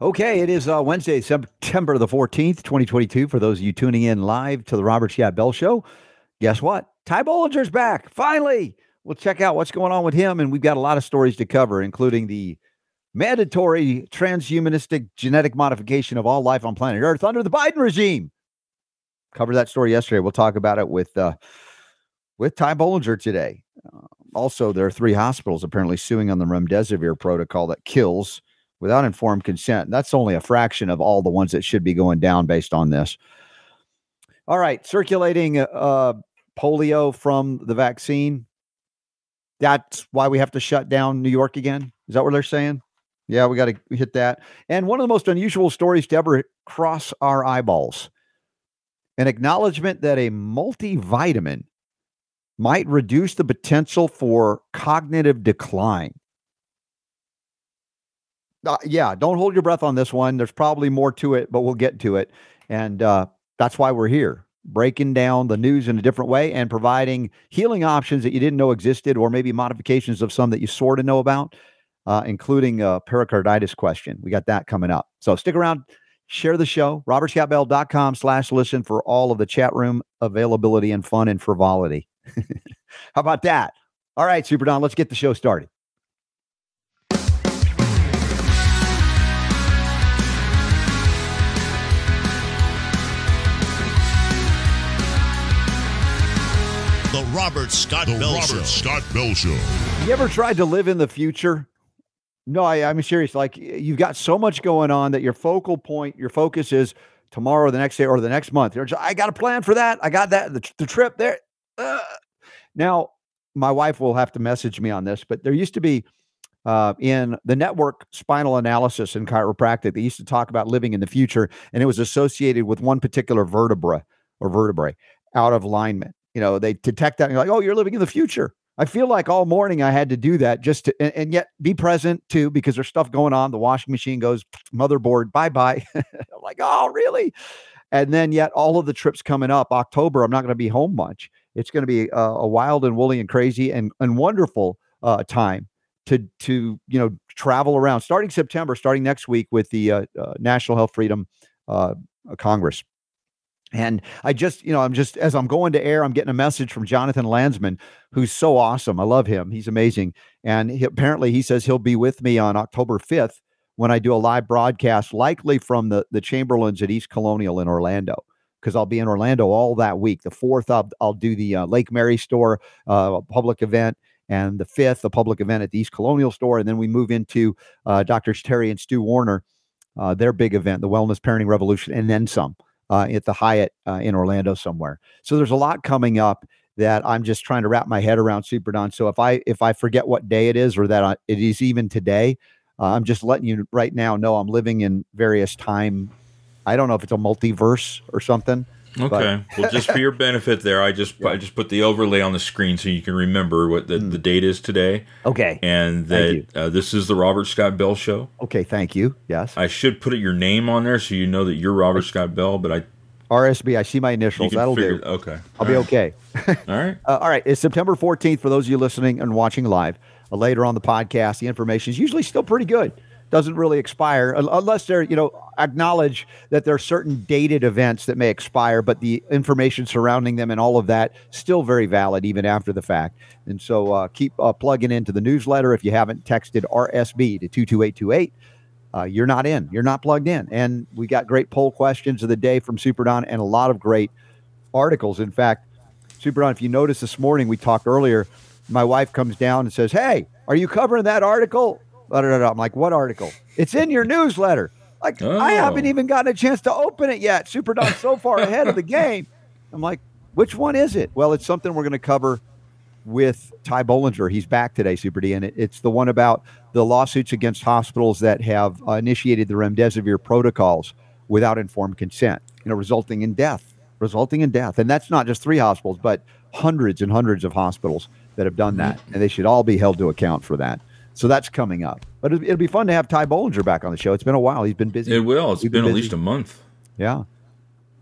Okay, it is uh, Wednesday, September the 14th, 2022. For those of you tuning in live to the Robert Scott Bell Show, guess what? Ty Bollinger's back. Finally, we'll check out what's going on with him. And we've got a lot of stories to cover, including the mandatory transhumanistic genetic modification of all life on planet Earth under the Biden regime. Covered that story yesterday. We'll talk about it with uh, with Ty Bollinger today. Uh, also, there are three hospitals apparently suing on the remdesivir protocol that kills without informed consent. That's only a fraction of all the ones that should be going down based on this. All right, circulating uh, polio from the vaccine. That's why we have to shut down New York again. Is that what they're saying? Yeah, we got to hit that. And one of the most unusual stories to ever cross our eyeballs an acknowledgement that a multivitamin might reduce the potential for cognitive decline. Uh, yeah, don't hold your breath on this one. There's probably more to it, but we'll get to it. And uh, that's why we're here, breaking down the news in a different way and providing healing options that you didn't know existed, or maybe modifications of some that you sort of know about, uh, including a pericarditis question. We got that coming up. So stick around, share the show, robertscottbell.com slash listen for all of the chat room availability and fun and frivolity. How about that? All right, Super Don, let's get the show started. Robert Scott the Bell Robert Show. Scott Bell Show. You ever tried to live in the future? No, I, I'm serious. Like you've got so much going on that your focal point, your focus is tomorrow, the next day, or the next month. You're just, I got a plan for that. I got that. The, the trip there. Uh. Now, my wife will have to message me on this, but there used to be uh, in the network spinal analysis in chiropractic, they used to talk about living in the future, and it was associated with one particular vertebra or vertebrae out of alignment. You know, they detect that and you're like, oh, you're living in the future. I feel like all morning I had to do that just to, and, and yet be present too, because there's stuff going on. The washing machine goes, motherboard, bye bye. I'm like, oh, really? And then yet all of the trips coming up, October, I'm not going to be home much. It's going to be a, wild and woolly and crazy and, and wonderful uh, time to to you know travel around starting September, starting next week with the uh, uh, National Health Freedom uh, Congress. And I just, you know, I'm just as I'm going to air, I'm getting a message from Jonathan Landsman, who's so awesome. I love him. He's amazing. And he, apparently, he says he'll be with me on October 5th when I do a live broadcast, likely from the the Chamberlin's at East Colonial in Orlando, because I'll be in Orlando all that week. The fourth, I'll, I'll do the uh, Lake Mary store uh, public event, and the fifth, a public event at the East Colonial store, and then we move into uh, Dr. Terry and Stu Warner, uh, their big event, the Wellness Parenting Revolution, and then some uh, at the Hyatt uh, in Orlando somewhere. So there's a lot coming up that I'm just trying to wrap my head around Super Don. So if I if I forget what day it is or that I, it is even today, uh, I'm just letting you right now know I'm living in various time. I don't know if it's a multiverse or something. Okay. well, just for your benefit, there, I just Yeah. I just put the overlay on the screen so you can remember what the, Mm. the date is today, Okay. and that uh, this is the Robert Scott Bell Show. Okay. Thank you. Yes. I should put your name on there so you know that you're Robert Scott Bell, but I RSB. I see my initials. That'll figure, do. Okay, I'll be All right. okay. All right. Uh, all right, it's September 14th for those of you listening and watching live. Uh, later on the podcast, the information is usually still pretty good. Doesn't really expire unless they're, you know, acknowledge that there are certain dated events that may expire, but the information surrounding them and all of that still very valid even after the fact. And so uh, keep uh, plugging into the newsletter. If you haven't texted RSB to 22828, uh, you're not in. You're not plugged in. And we got great poll questions of the day from Super Don and a lot of great articles. In fact, Super Don, if you noticed this morning, we talked earlier. My wife comes down and says, Hey, are you covering that article? Da, da, da. I'm like, What article? It's in your newsletter. Like, I Oh. haven't even gotten a chance to open it yet. Super so far ahead of the game. I'm like, Which one is it? Well, it's something we're going to cover with Ty Bollinger. He's back today, Super D, and it, it's the one about the lawsuits against hospitals that have uh, initiated the remdesivir protocols without informed consent, you know, resulting in death, resulting in death. And that's not just three hospitals, but hundreds and hundreds of hospitals that have done that, and they should all be held to account for that. So that's coming up. But it'll, it'll be fun to have Ty Bollinger back on the show. It's been a while. He's been busy. It will. It's been, been at busy. least a month. Yeah.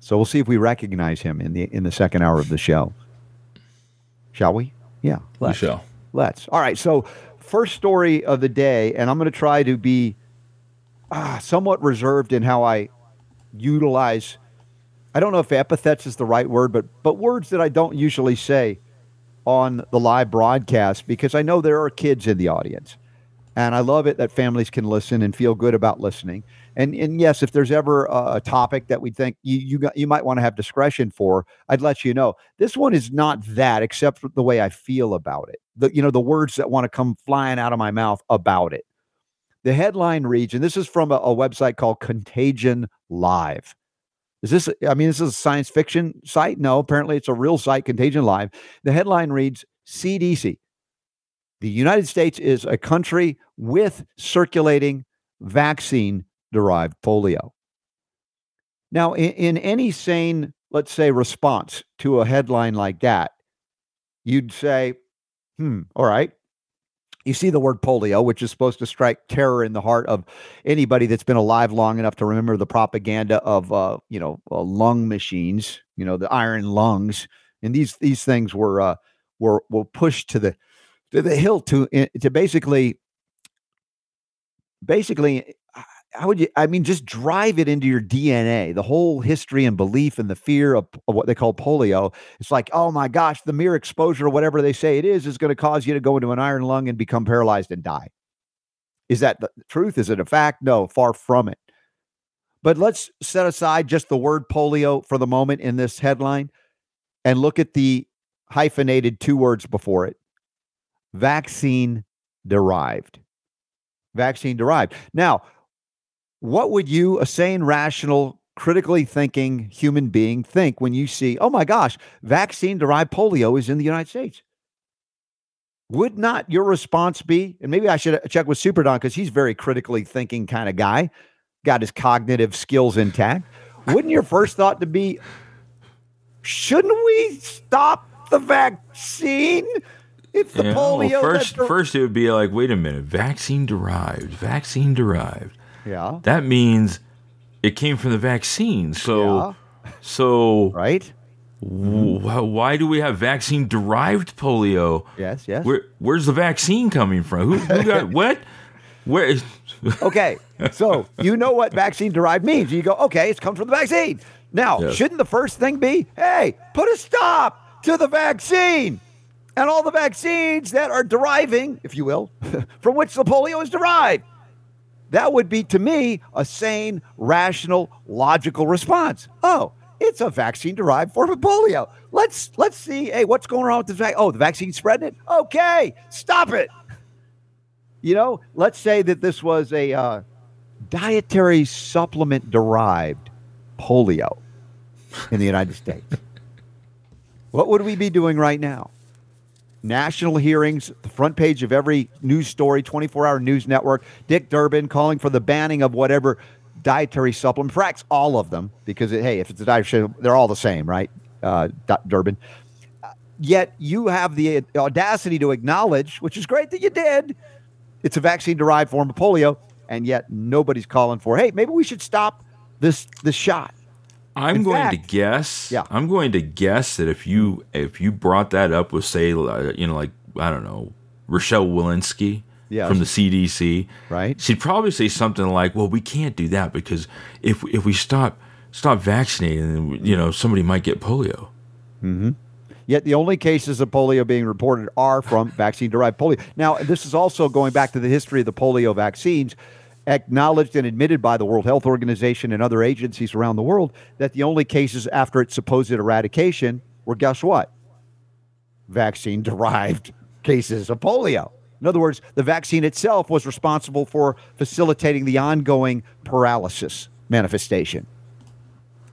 So we'll see if we recognize him in the in the second hour of the show. Shall we? Yeah. Let's. shall. Let's. All right. So first story of the day, and I'm going to try to be. ah, somewhat reserved in how I utilize. I don't know if epithets is the right word, but but words that I don't usually say on the live broadcast because I know there are kids in the audience. And I love it that families can listen and feel good about listening. And and yes, if there's ever a, topic that we think you you got, you might want to have discretion for, I'd let you know. This one is not that, except for the way I feel about it. The you know the words that want to come flying out of my mouth about it. The headline reads, and this is from a, a website called Contagion Live. Is this, I mean, this is a science fiction site? No, apparently it's a real site, Contagion Live. The headline reads CDC. The United States is a country with circulating vaccine derived polio. Now, in, in, any sane, let's say, response to a headline like that, you'd say, hmm, all right, you see the word polio, which is supposed to strike terror in the heart of anybody that's been alive long enough to remember the propaganda of, uh, you know, uh, lung machines, you know, the iron lungs, and these these things were uh, were were pushed to the to the hill to to basically basically how would you i mean just drive it into your dna the whole history and belief and the fear of, of, what they call polio. It's like oh my gosh the mere exposure or whatever they say it is is going to cause you to go into an iron lung and become paralyzed and die. Is that the truth? Is it a fact? No far from it. But let's set aside just the word polio for the moment in this headline and look at the hyphenated two words before it vaccine derived vaccine derived now what would you, a sane, rational, critically thinking human being, think when you see, oh my gosh, vaccine derived polio is in the United States? Would not your response be, and maybe I should check with Super Don because he's very critically thinking kind of guy, got his cognitive skills intact. Wouldn't your first thought to be, shouldn't we stop the vaccine? If the yeah, polio. Well, first, first it would be like, wait a minute, vaccine derived, vaccine derived. Yeah. That means it came from the vaccine. So, yeah. so right. Mm-hmm. why do we have vaccine derived polio? Yes, yes. Where, where's the vaccine coming from? Who, who got what? Where? okay, so you know what vaccine derived means. You go, okay, it's come from the vaccine. Now, yes. shouldn't the first thing be, hey, put a stop to the vaccine and all the vaccines that are deriving, if you will, from which the polio is derived? That would be to me a sane, rational, logical response. Oh, it's a vaccine derived form of polio. Let's let's see. Hey, what's going on with the vaccine? Oh, the vaccine's spreading it. Okay, stop it. You know, let's say that this was a uh, dietary supplement derived polio in the United States. what would we be doing right now? National hearings, the front page of every news story, 24 hour news network. Dick Durbin calling for the banning of whatever dietary supplement, perhaps all of them, because, it, hey, if it's a dietary, they're all the same, right? Uh, Durbin. Yet you have the audacity to acknowledge, which is great that you did, it's a vaccine derived form of polio, and yet nobody's calling for, hey, maybe we should stop this this shot. I'm In going fact, to guess. Yeah. I'm going to guess that if you if you brought that up with say you know like I don't know Rochelle Walensky yes. from the CDC, right? She'd probably say something like, "Well, we can't do that because if if we stop stop vaccinating, you know, somebody might get polio." Mm-hmm. Yet the only cases of polio being reported are from vaccine derived polio. Now, this is also going back to the history of the polio vaccines acknowledged and admitted by the World Health Organization and other agencies around the world that the only cases after its supposed eradication were guess what? Vaccine derived cases of polio. In other words, the vaccine itself was responsible for facilitating the ongoing paralysis manifestation.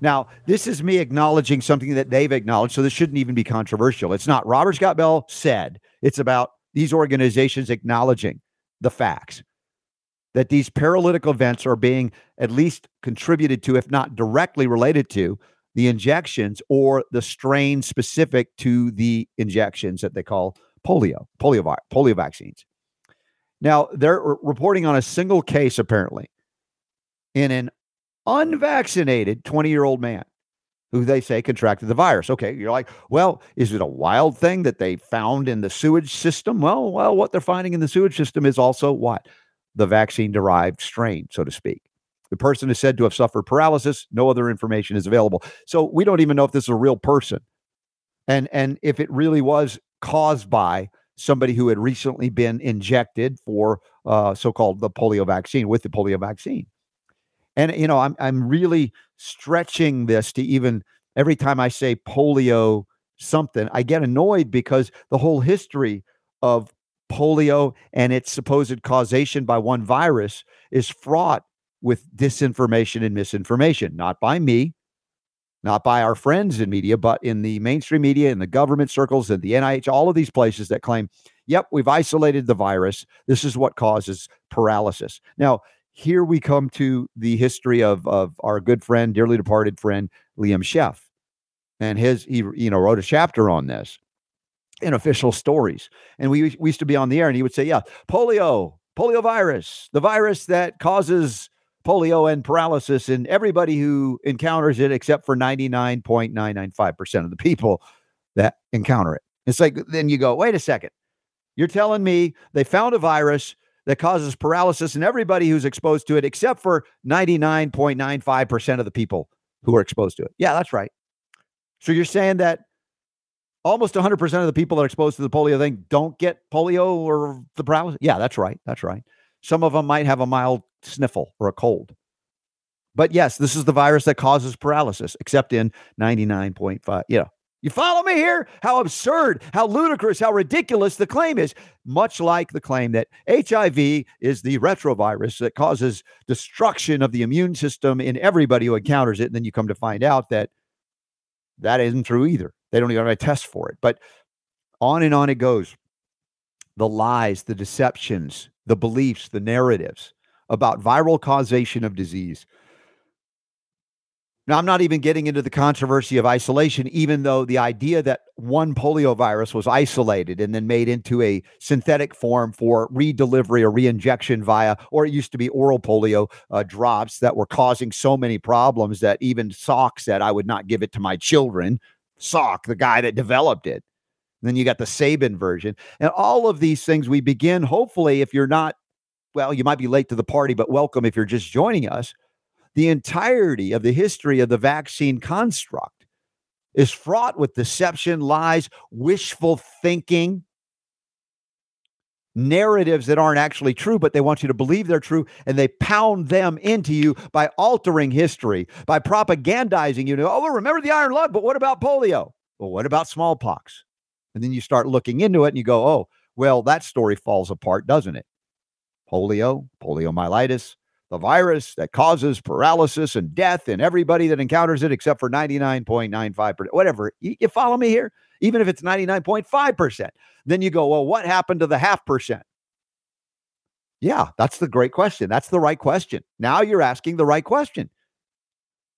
Now, this is me acknowledging something that they've acknowledged, so this shouldn't even be controversial. It's not Robert Scott Bell said, it's about these organizations acknowledging the facts that these paralytic events are being at least contributed to, if not directly related to, the injections or the strain specific to the injections that they call polio, polio, polio vaccines. Now, they're reporting on a single case, apparently, in an unvaccinated 20 year old man who they say contracted the virus. Okay, you're like, well, is it a wild thing that they found in the sewage system? Well, well, what they're finding in the sewage system is also what? The vaccine derived strain, so to speak. The person is said to have suffered paralysis. No other information is available. So we don't even know if this is a real person. And and if it really was caused by somebody who had recently been injected for uh, so-called the polio vaccine with the polio vaccine. And you know, I'm I'm really stretching this to even every time I say polio something, I get annoyed because the whole history of polio and its supposed causation by one virus is fraught with disinformation and misinformation, not by me, not by our friends in media, but in the mainstream media, in the government circles, and the NIH, all of these places that claim, yep, we've isolated the virus. This is what causes paralysis. Now, here we come to the history of, of our good friend, dearly departed friend, Liam Scheff. And his, he, you know, wrote a chapter on this in official stories. And we, we used to be on the air and he would say, yeah, polio, polio virus, the virus that causes polio and paralysis in everybody who encounters it, except for 99.995% of the people that encounter it. It's like, then you go, wait a second. You're telling me they found a virus that causes paralysis in everybody who's exposed to it, except for 99.95% of the people who are exposed to it. Yeah, that's right. So you're saying that almost 100% of the people that are exposed to the polio thing don't get polio or the paralysis? Yeah, that's right. That's right. Some of them might have a mild sniffle or a cold. But yes, this is the virus that causes paralysis, except in 99.5. Yeah. You follow me here? How absurd, how ludicrous, how ridiculous the claim is. Much like the claim that HIV is the retrovirus that causes destruction of the immune system in everybody who encounters it. And then you come to find out that that isn't true either. They don't even have a test for it. But on and on it goes. The lies, the deceptions, the beliefs, the narratives about viral causation of disease. Now, I'm not even getting into the controversy of isolation, even though the idea that one polio virus was isolated and then made into a synthetic form for redelivery or reinjection via, or it used to be oral polio uh, drops that were causing so many problems that even Salk said, I would not give it to my children. Salk, the guy that developed it. And then you got the Sabin version. And all of these things we begin, hopefully, if you're not well, you might be late to the party, but welcome if you're just joining us. The entirety of the history of the vaccine construct is fraught with deception, lies, wishful thinking, narratives that aren't actually true, but they want you to believe they're true, and they pound them into you by altering history, by propagandizing you. Oh, remember the iron lung, but what about polio? Well, what about smallpox? And then you start looking into it and you go, oh, well, that story falls apart, doesn't it? polio, poliomyelitis, the virus that causes paralysis and death in everybody that encounters it, except for 99.95%, whatever. You, you follow me here? Even if it's 99.5%. Then you go, well, what happened to the half percent? Yeah, that's the great question. That's the right question. Now you're asking the right question.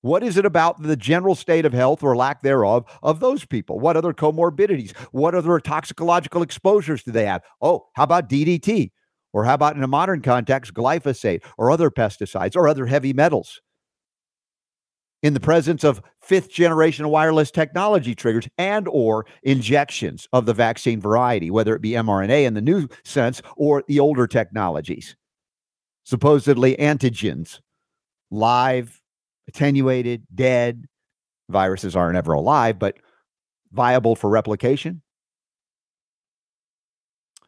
What is it about the general state of health or lack thereof of those people? What other comorbidities? What other toxicological exposures do they have? Oh, how about DDT? Or how about in a modern context, glyphosate or other pesticides or other heavy metals? In the presence of fifth generation wireless technology triggers and or injections of the vaccine variety, whether it be mRNA in the new sense or the older technologies. Supposedly antigens, live, attenuated, dead. Viruses aren't ever alive, but viable for replication.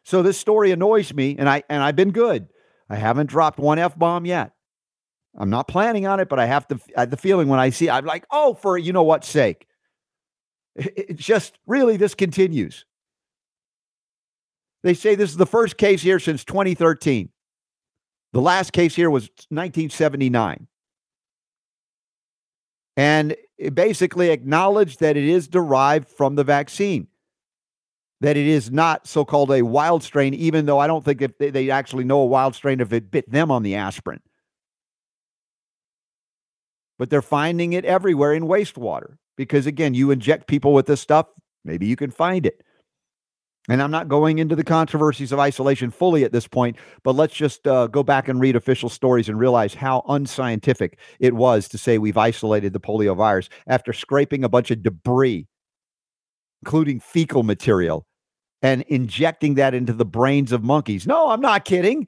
So this story annoys me, and I and I've been good. I haven't dropped one f bomb yet. I'm not planning on it, but I have to. I have uh, the feeling when I see, I'm like, oh, for you know what sake. It, just really this continues. They say this is the first case here since 2013. The last case here was 1979. And it basically acknowledged that it is derived from the vaccine that it is not so called a wild strain, even though I don't think if they, they actually know a wild strain if it bit them on the aspirin. But they're finding it everywhere in wastewater because, again, you inject people with this stuff, maybe you can find it. And I'm not going into the controversies of isolation fully at this point, but let's just uh, go back and read official stories and realize how unscientific it was to say we've isolated the polio virus after scraping a bunch of debris, including fecal material, and injecting that into the brains of monkeys. No, I'm not kidding.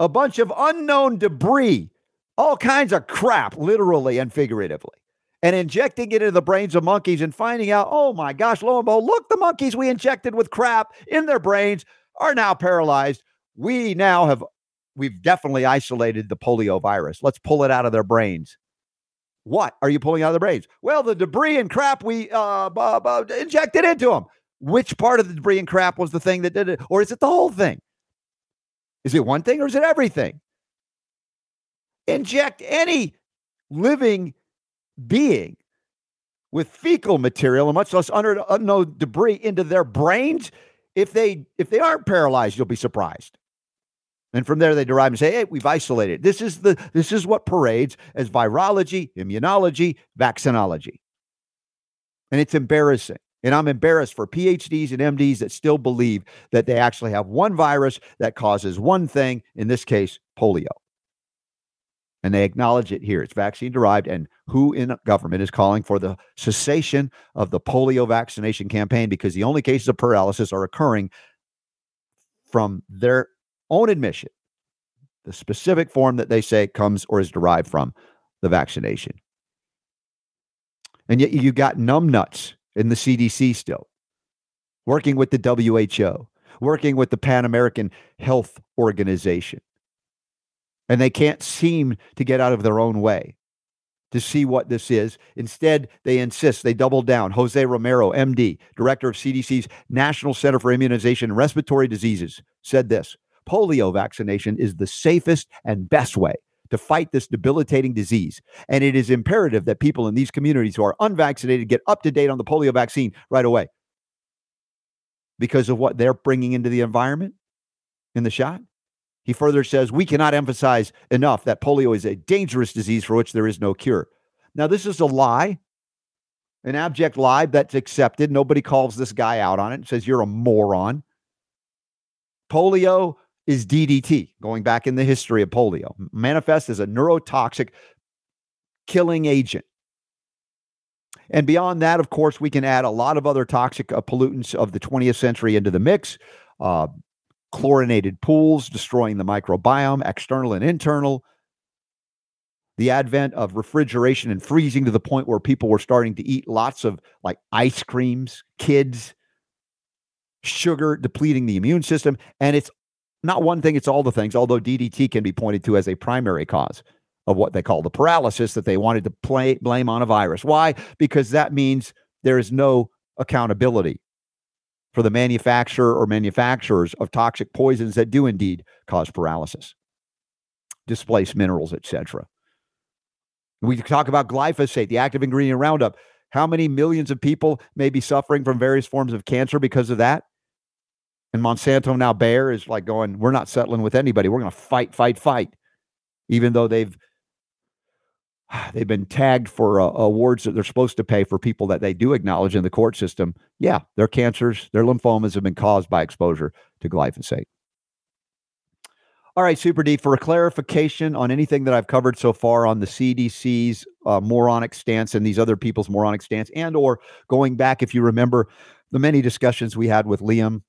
a bunch of unknown debris, all kinds of crap, literally and figuratively, and injecting it into the brains of monkeys and finding out, oh my gosh, lo and behold, look, the monkeys we injected with crap in their brains are now paralyzed. We now have, we've definitely isolated the polio virus. Let's pull it out of their brains. What are you pulling out of the brains? Well, the debris and crap we uh, uh, uh, injected into them. Which part of the debris and crap was the thing that did it? Or is it the whole thing? Is it one thing or is it everything? Inject any living being with fecal material and much less under unknown debris into their brains. If they if they aren't paralyzed, you'll be surprised. And from there they derive and say, hey, we've isolated. This is the this is what parades as virology, immunology, vaccinology. And it's embarrassing. And I'm embarrassed for PhDs and MDs that still believe that they actually have one virus that causes one thing, in this case, polio. And they acknowledge it here. It's vaccine derived. And who in government is calling for the cessation of the polio vaccination campaign because the only cases of paralysis are occurring from their own admission, the specific form that they say comes or is derived from the vaccination. And yet you got numbnuts in the CDC still, working with the WHO, working with the Pan American Health Organization. And they can't seem to get out of their own way to see what this is. Instead, they insist, they double down. Jose Romero, MD, director of CDC's National Center for Immunization and Respiratory Diseases, said this polio vaccination is the safest and best way to fight this debilitating disease. And it is imperative that people in these communities who are unvaccinated get up to date on the polio vaccine right away because of what they're bringing into the environment in the shot. He further says, We cannot emphasize enough that polio is a dangerous disease for which there is no cure. Now, this is a lie, an abject lie that's accepted. Nobody calls this guy out on it and says, You're a moron. Polio is DDT, going back in the history of polio, manifests as a neurotoxic killing agent. And beyond that, of course, we can add a lot of other toxic uh, pollutants of the 20th century into the mix. Uh, chlorinated pools destroying the microbiome, external and internal. The advent of refrigeration and freezing to the point where people were starting to eat lots of like ice creams, kids, sugar depleting the immune system. And it's not one thing, it's all the things, although DDT can be pointed to as a primary cause of what they call the paralysis that they wanted to play, blame on a virus. Why? Because that means there is no accountability for the manufacturer or manufacturers of toxic poisons that do indeed cause paralysis, displace minerals, etc. We talk about glyphosate, the active ingredient Roundup. How many millions of people may be suffering from various forms of cancer because of that? And Monsanto now Bayer is like going, we're not settling with anybody. We're going to fight, fight, fight, even though they've they've been tagged for uh, awards that they're supposed to pay for people that they do acknowledge in the court system. Yeah, their cancers, their lymphomas have been caused by exposure to glyphosate. All right, Super D, for a clarification on anything that I've covered so far on the CDC's uh, moronic stance and these other people's moronic stance, and or going back, if you remember, the many discussions we had with Liam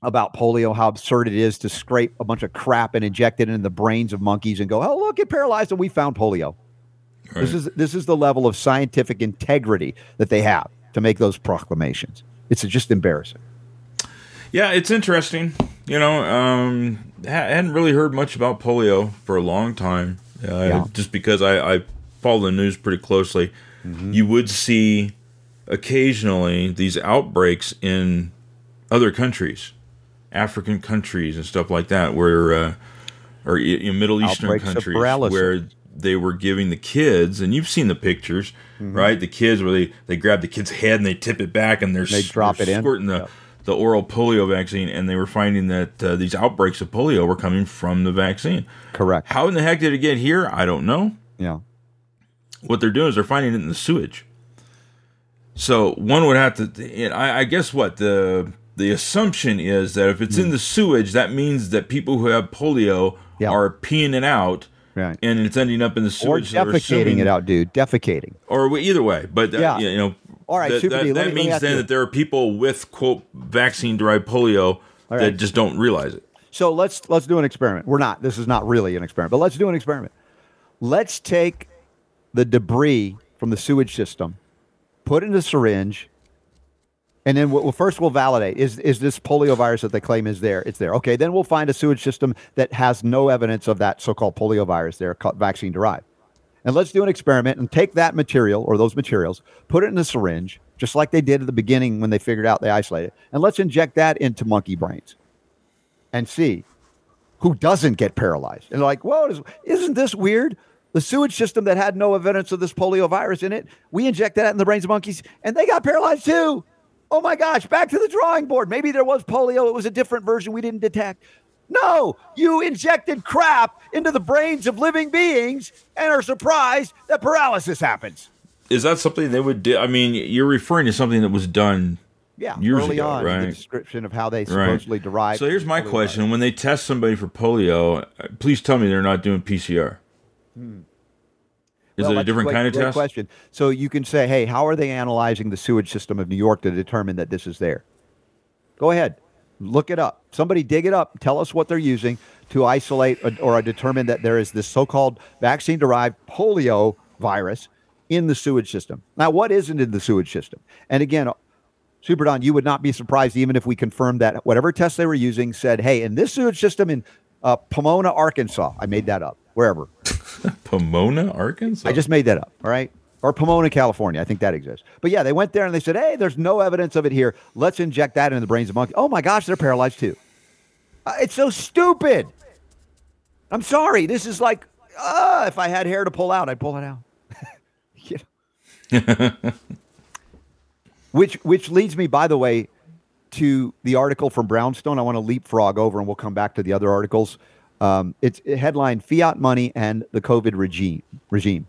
about polio, how absurd it is to scrape a bunch of crap and inject it in the brains of monkeys and go, "Oh, look, it paralyzed and we found polio." Right. This is this is the level of scientific integrity that they have to make those proclamations. It's just embarrassing. Yeah, it's interesting. You know, um, I hadn't really heard much about polio for a long time, uh, yeah. just because I, I, follow the news pretty closely. Mm-hmm. You would see occasionally these outbreaks in other countries, African countries and stuff like that, where uh, or you know, Middle Eastern outbreaks countries where they were giving the kids, and you've seen the pictures, mm-hmm. right? The kids where they, they grab the kid's head and they tip it back and they're they drop they're it squirting in. the the oral polio vaccine, and they were finding that uh, these outbreaks of polio were coming from the vaccine. Correct. How in the heck did it get here? I don't know. Yeah. What they're doing is they're finding it in the sewage. So one would have to. I, I guess what the the assumption is that if it's mm. in the sewage, that means that people who have polio yeah. are peeing it out right. and it's ending up in the sewage. Or defecating assuming, it out, dude. Defecating. Or either way, but uh, yeah. you know, all right, that, that, that means then you. that there are people with quote vaccine derived polio right. that just don't realize it. So let's let's do an experiment. We're not. This is not really an experiment, but let's do an experiment. Let's take the debris from the sewage system, put it in a syringe, and then we'll, first we'll validate is is this poliovirus that they claim is there? It's there. Okay, then we'll find a sewage system that has no evidence of that so-called poliovirus there, vaccine derived. And let's do an experiment and take that material or those materials, put it in a syringe, just like they did at the beginning when they figured out they isolated, and let's inject that into monkey brains and see who doesn't get paralyzed. And like, well, isn't this weird? The sewage system that had no evidence of this polio virus in it, we injected that in the brains of monkeys, and they got paralyzed too. Oh my gosh, back to the drawing board. Maybe there was polio. It was a different version we didn't detect. No, you injected crap into the brains of living beings and are surprised that paralysis happens. Is that something they would do? I mean, you're referring to something that was done yeah, years early ago, on right? the description of how they supposedly right. derived. So here's my question: When they test somebody for polio, uh, please tell me they're not doing PCR. Hmm. Is well, it a different great, kind of test? Question. So you can say, "Hey, how are they analyzing the sewage system of New York to determine that this is there?" Go ahead, look it up. Somebody dig it up. Tell us what they're using to isolate or determine that there is this so-called vaccine-derived polio virus in the sewage system. Now, what isn't in the sewage system? And again, Super Don, you would not be surprised even if we confirmed that whatever test they were using said, hey, in this sewage system in uh, Pomona, Arkansas, I made that up, wherever. Pomona, Arkansas? I just made that up, all right? Or Pomona, California. I think that exists. But yeah, they went there and they said, hey, there's no evidence of it here. Let's inject that into the brains of monkeys. Oh my gosh, they're paralyzed too. Uh, it's so stupid. I'm sorry. This is like, uh, if I had hair to pull out, I'd pull it out. you know? Which which leads me, by the way, to the article from Brownstone. I want to leapfrog over, and we'll come back to the other articles. Um, it's a headline: Fiat money and the COVID regime. Regime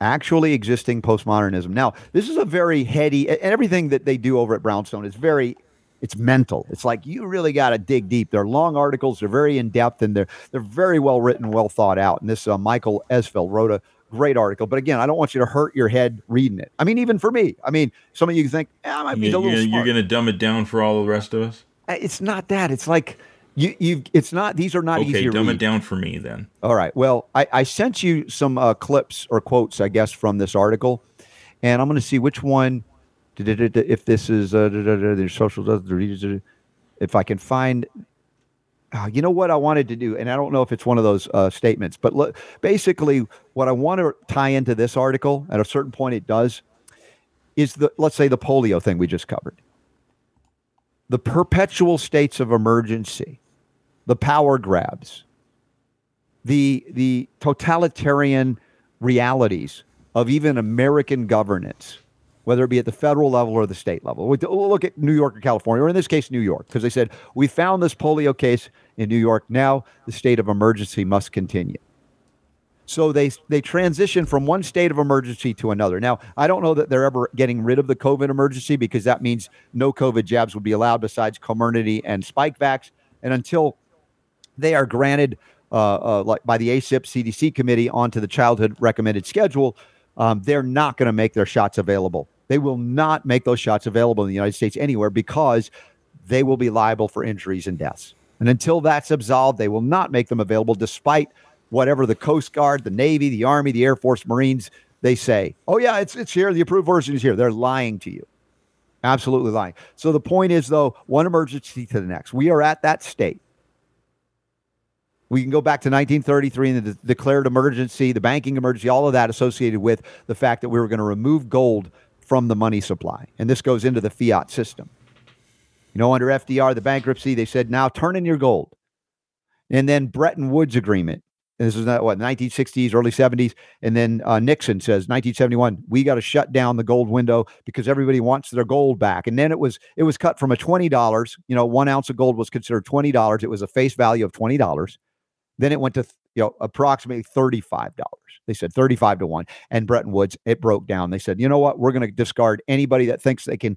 actually existing postmodernism. Now, this is a very heady. Everything that they do over at Brownstone is very. It's mental. It's like you really got to dig deep. They're long articles. They're very in depth, and they're they're very well written, well thought out. And this uh, Michael Esfeld wrote a great article. But again, I don't want you to hurt your head reading it. I mean, even for me, I mean, some of you think, eh, I might be a little. You're going to dumb it down for all the rest of us. It's not that. It's like you. You. It's not. These are not okay, easy. Okay, dumb read. it down for me then. All right. Well, I, I sent you some uh, clips or quotes, I guess, from this article, and I'm going to see which one. If this is uh, the social, if I can find uh, you know what I wanted to do, and I don't know if it's one of those uh, statements, but look, basically, what I want to tie into this article at a certain point, it does, is the let's say the polio thing we just covered, the perpetual states of emergency, the power grabs, the the totalitarian realities of even American governance whether it be at the federal level or the state level. We look at New York or California, or in this case, New York, because they said, we found this polio case in New York. Now the state of emergency must continue. So they they transition from one state of emergency to another. Now, I don't know that they're ever getting rid of the COVID emergency because that means no COVID jabs would be allowed besides Comirnaty and Spikevax. And until they are granted uh, uh, like by the ACIP CDC committee onto the childhood recommended schedule, um, they're not going to make their shots available they will not make those shots available in the United States anywhere because they will be liable for injuries and deaths. And until that's absolved, they will not make them available, despite whatever the Coast Guard, the Navy, the Army, the Air Force, Marines they say. Oh yeah, it's it's here. The approved version is here. They're lying to you. Absolutely lying. So the point is, though, one emergency to the next. We are at that state. We can go back to 1933 and the de- declared emergency, the banking emergency, all of that associated with the fact that we were going to remove gold from the money supply. And this goes into the fiat system. You know, under FDR, the bankruptcy, they said, now turn in your gold. And then Bretton Woods Agreement. This is not what 1960s, early 70s, and then uh, Nixon says 1971 we got to shut down the gold window because everybody wants their gold back. And then it was it was cut from a twenty dollars. You know, one ounce of gold was considered twenty dollars. It was a face value of twenty dollars. Then it went to you know approximately thirty five dollars. They said 35 to 1. And Bretton Woods, it broke down. They said, you know what? We're going to discard anybody that thinks they can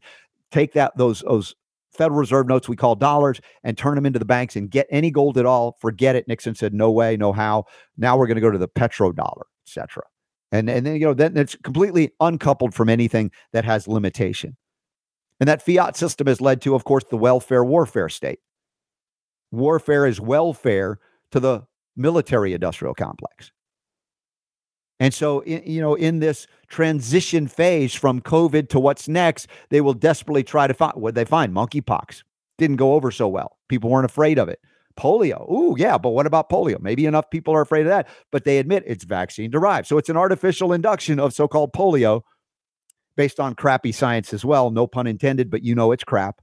take that those those Federal Reserve notes we call dollars and turn them into the banks and get any gold at all. Forget it. Nixon said, no way, no how. Now we're going to go to the petrodollar, etc. And and then you know then it's completely uncoupled from anything that has limitation. And that fiat system has led to, of course, the welfare warfare state. warfare is welfare to the military industrial complex. And so, you know, in this transition phase from COVID to what's next, they will desperately try to find what they find monkeypox didn't go over so well. People weren't afraid of it. Polio. Ooh, yeah, but what about polio? Maybe enough people are afraid of that, but they admit it's vaccine derived. So it's an artificial induction of so called polio based on crappy science as well. No pun intended, but you know it's crap.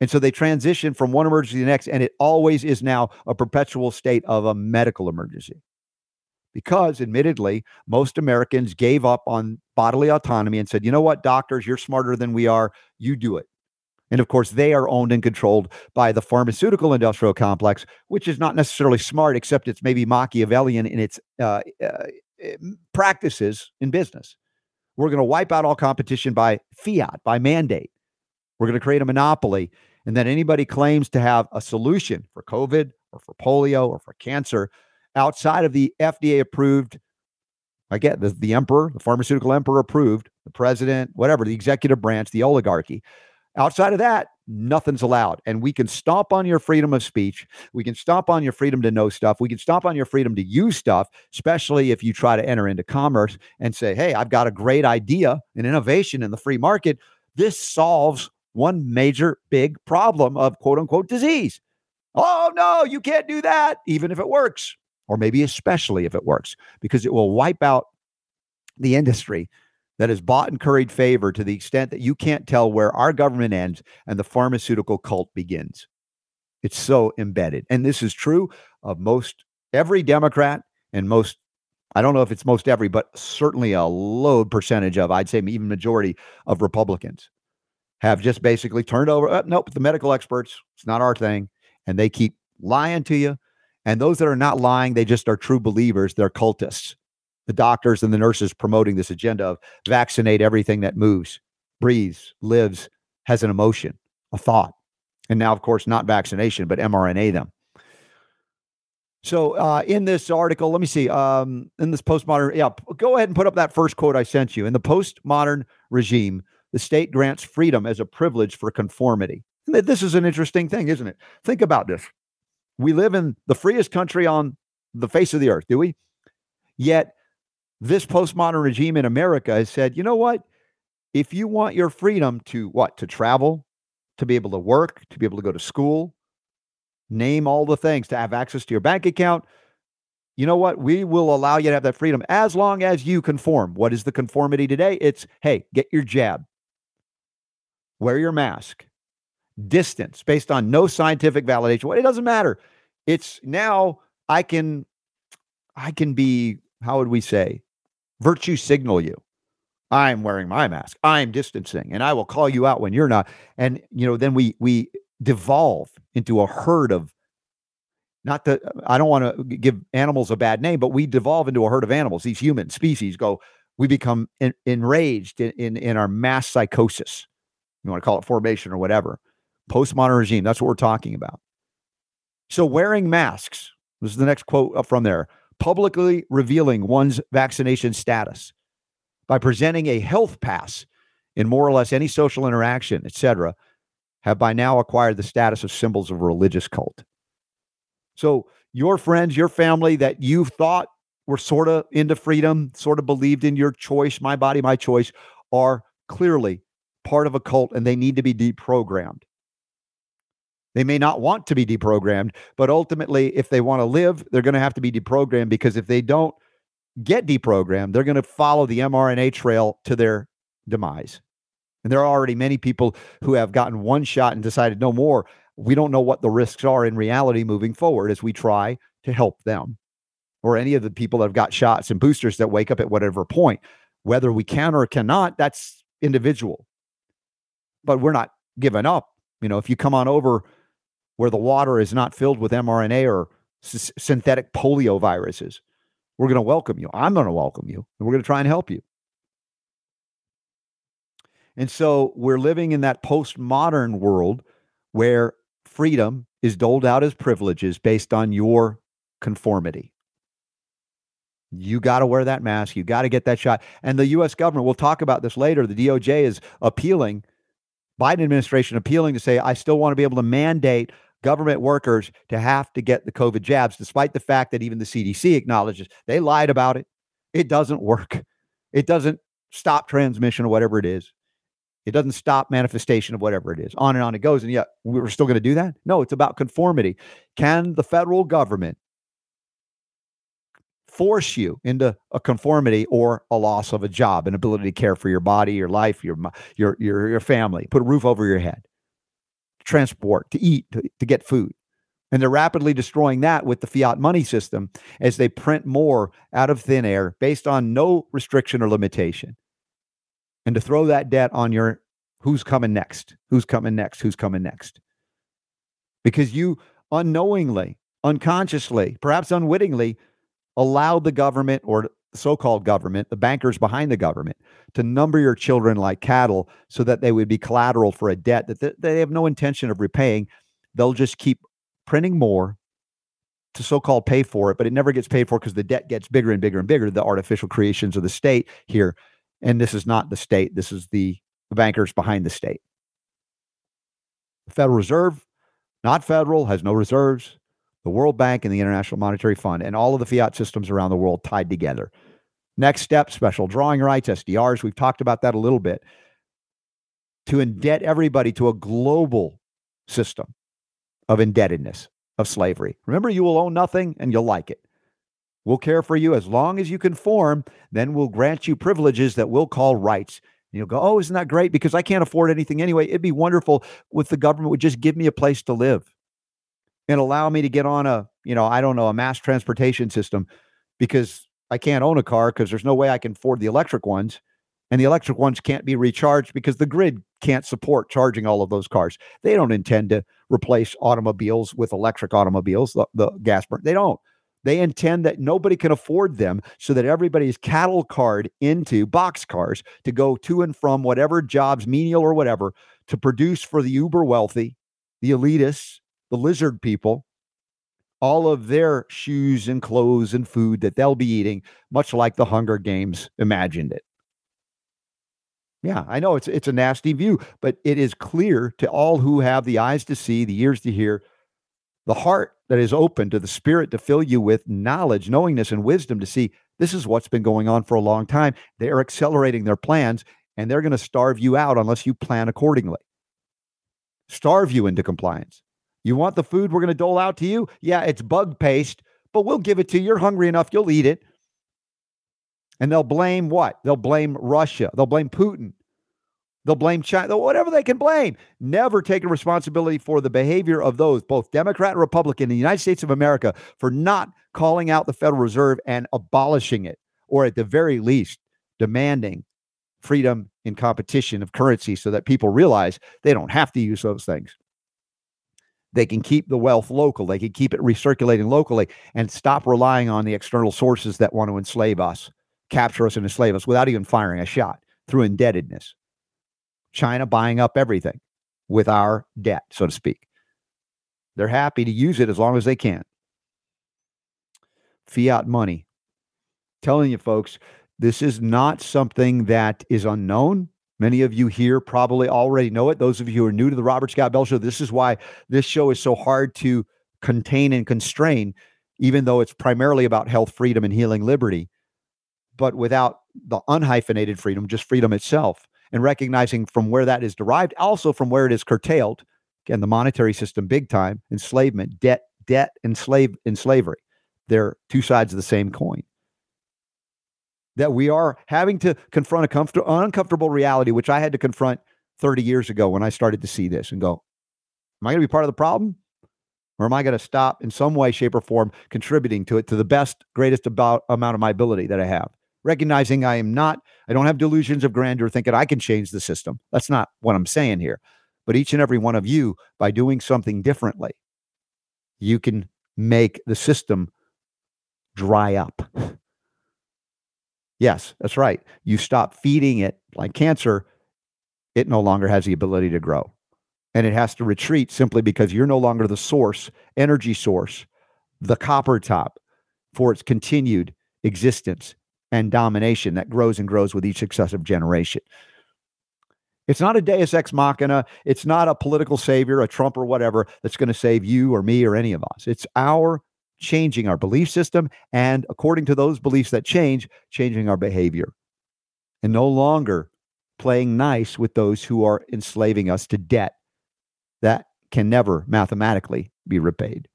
And so they transition from one emergency to the next, and it always is now a perpetual state of a medical emergency because admittedly, most Americans gave up on bodily autonomy and said, you know what, doctors, you're smarter than we are. You do it. And of course, they are owned and controlled by the pharmaceutical industrial complex, which is not necessarily smart, except it's maybe Machiavellian in its uh, uh, practices in business. We're going to wipe out all competition by fiat, by mandate. We're going to create a monopoly. And then anybody claims to have a solution for COVID or for polio or for cancer outside of the FDA approved, I get the, the emperor, the pharmaceutical emperor approved, the president, whatever, the executive branch, the oligarchy. Outside of that, nothing's allowed. And we can stomp on your freedom of speech. We can stomp on your freedom to know stuff. We can stomp on your freedom to use stuff, especially if you try to enter into commerce and say, hey, I've got a great idea, an innovation in the free market. This solves one major big problem of quote unquote disease. Oh, no, you can't do that, even if it works or maybe especially if it works, because it will wipe out the industry that has bought and curried favor to the extent that you can't tell where our government ends and the pharmaceutical cult begins. It's so embedded. And this is true of most every Democrat and most, I don't know if it's most every, but certainly a low percentage of, I'd say even majority of Republicans have just basically turned over. Oh, nope, the medical experts, it's not our thing. And they keep lying to you and those that are not lying, they just are true believers. They're cultists. The doctors and the nurses promoting this agenda of vaccinate everything that moves, breathes, lives, has an emotion, a thought. And now, of course, not vaccination, but mRNA them. So, uh, in this article, let me see. Um, in this postmodern, yeah, go ahead and put up that first quote I sent you. In the postmodern regime, the state grants freedom as a privilege for conformity. This is an interesting thing, isn't it? Think about this we live in the freest country on the face of the earth, do we? Yet, this postmodern regime in America has said, you know what? If you want your freedom to what? To travel, to be able to work, to be able to go to school, name all the things, to have access to your bank account, you know what? We will allow you to have that freedom as long as you conform. What is the conformity today? It's hey, get your jab, wear your mask, distance based on no scientific validation. What it doesn't matter. It's now I can I can be how would we say virtue signal you. I'm wearing my mask. I'm distancing and I will call you out when you're not. And you know, then we we devolve into a herd of not that I don't want to give animals a bad name, but we devolve into a herd of animals. These human species go, we become en- enraged in, in, in our mass psychosis. You want to call it formation or whatever postmodern regime. That's what we're talking about. So, wearing masks, this is the next quote up from there, publicly revealing one's vaccination status by presenting a health pass in more or less any social interaction, etc., have by now acquired the status of symbols of religious cult. So, your friends, your family that you thought were sort of into freedom, sort of believed in your choice, my body, my choice, are clearly part of a cult and they need to be deprogrammed. They may not want to be deprogrammed, but ultimately, if they want to live, they're going to have to be deprogrammed because if they don't get deprogrammed, they're going to follow the mRNA trail to their demise. And there are already many people who have gotten one shot and decided no more. We don't know what the risks are in reality moving forward as we try to help them or any of the people that have got shots and boosters that wake up at whatever point. Whether we can or cannot, that's individual. But we're not giving up. You know, if you come on over where the water is not filled with mRNA or s- synthetic polio viruses. We're going to welcome you. I'm going to welcome you, and we're going to try and help you. And so we're living in that postmodern world where freedom is doled out as privileges based on your conformity. You got to wear that mask. You got to get that shot. And the U.S. government, we'll talk about this later. The DOJ is appealing, Biden administration appealing to say, I still want to be able to mandate government workers to have to get the COVID jabs, despite the fact that even the CDC acknowledges they lied about it. It doesn't work. It doesn't stop transmission or whatever it is. It doesn't stop manifestation of whatever it is. On and on it goes. And yet we're still going to do that? No, it's about conformity. Can the federal government force you into a conformity or a loss of a job, an ability to care for your body, your life, your your your, your family, put a roof over your head, transport, to eat, to, to get food. And they're rapidly destroying that with the fiat money system as they print more out of thin air based on no restriction or limitation. And to throw that debt on your who's coming next, who's coming next, who's coming next. Because you unknowingly, unconsciously, perhaps unwittingly allowed the government or so-called government, the bankers behind the government, to number your children like cattle so that they would be collateral for a debt that they have no intention of repaying. They'll just keep printing more to so-called pay for it, but it never gets paid for because the debt gets bigger and bigger and bigger. The artificial creations of the state here, and this is not the state. This is the, the bankers behind the state. The Federal Reserve, not federal, has no reserves the World Bank and the International Monetary Fund, and all of the fiat systems around the world tied together. Next step special drawing rights, SDRs. We've talked about that a little bit. To indebt everybody to a global system of indebtedness, of slavery. Remember, you will own nothing and you'll like it. We'll care for you as long as you conform, then we'll grant you privileges that we'll call rights. You'll go, oh, isn't that great? Because I can't afford anything anyway. It'd be wonderful if the government would just give me a place to live and allow me to get on a, you know, I don't know, a mass transportation system because I can't own a car because there's no way I can afford the electric ones. And the electric ones can't be recharged because the grid can't support charging all of those cars. They don't intend to replace automobiles with electric automobiles, the, the gas burn. They don't. They intend that nobody can afford them so that everybody is cattle card into box cars to go to and from whatever jobs, menial or whatever, to produce for the uber wealthy, the elitists, the lizard people all of their shoes and clothes and food that they'll be eating, much like the Hunger Games imagined it. Yeah, I know it's it's a nasty view, but it is clear to all who have the eyes to see, the ears to hear, the heart that is open to the spirit to fill you with knowledge, knowingness, and wisdom to see this is what's been going on for a long time. They are accelerating their plans and they're going to starve you out unless you plan accordingly. Starve you into compliance. You want the food we're going to dole out to you? Yeah, it's bug paste, but we'll give it to you. You're hungry enough, you'll eat it. And they'll blame what? They'll blame Russia. They'll blame Putin. They'll blame China, whatever they can blame. Never taking responsibility for the behavior of those, both Democrat and Republican in the United States of America, for not calling out the Federal Reserve and abolishing it, or at the very least, demanding freedom in competition of currency so that people realize they don't have to use those things. They can keep the wealth local. They can keep it recirculating locally and stop relying on the external sources that want to enslave us, capture us, and enslave us without even firing a shot through indebtedness. China buying up everything with our debt, so to speak. They're happy to use it as long as they can. Fiat money. Telling you folks, this is not something that is unknown. Many of you here probably already know it. Those of you who are new to the Robert Scott Bell Show, this is why this show is so hard to contain and constrain, even though it's primarily about health, freedom, and healing liberty. But without the unhyphenated freedom, just freedom itself, and recognizing from where that is derived, also from where it is curtailed. Again, the monetary system, big time, enslavement, debt, debt, and and slavery. They're two sides of the same coin that we are having to confront a comfort- uncomfortable reality, which I had to confront 30 years ago when I started to see this and go, Am I going to be part of the problem? Or am I going to stop in some way, shape, or form contributing to it to the best, greatest about, amount of my ability that I have? Recognizing I am not, I don't have delusions of grandeur thinking I can change the system. That's not what I'm saying here. But each and every one of you, by doing something differently, you can make the system dry up. Yes, that's right. You stop feeding it like cancer, it no longer has the ability to grow. And it has to retreat simply because you're no longer the source, energy source, the copper top for its continued existence and domination that grows and grows with each successive generation. It's not a deus ex machina. It's not a political savior, a Trump or whatever, that's going to save you or me or any of us. It's our changing our belief system and, according to those beliefs that change, changing our behavior and no longer playing nice with those who are enslaving us to debt that can never mathematically be repaid.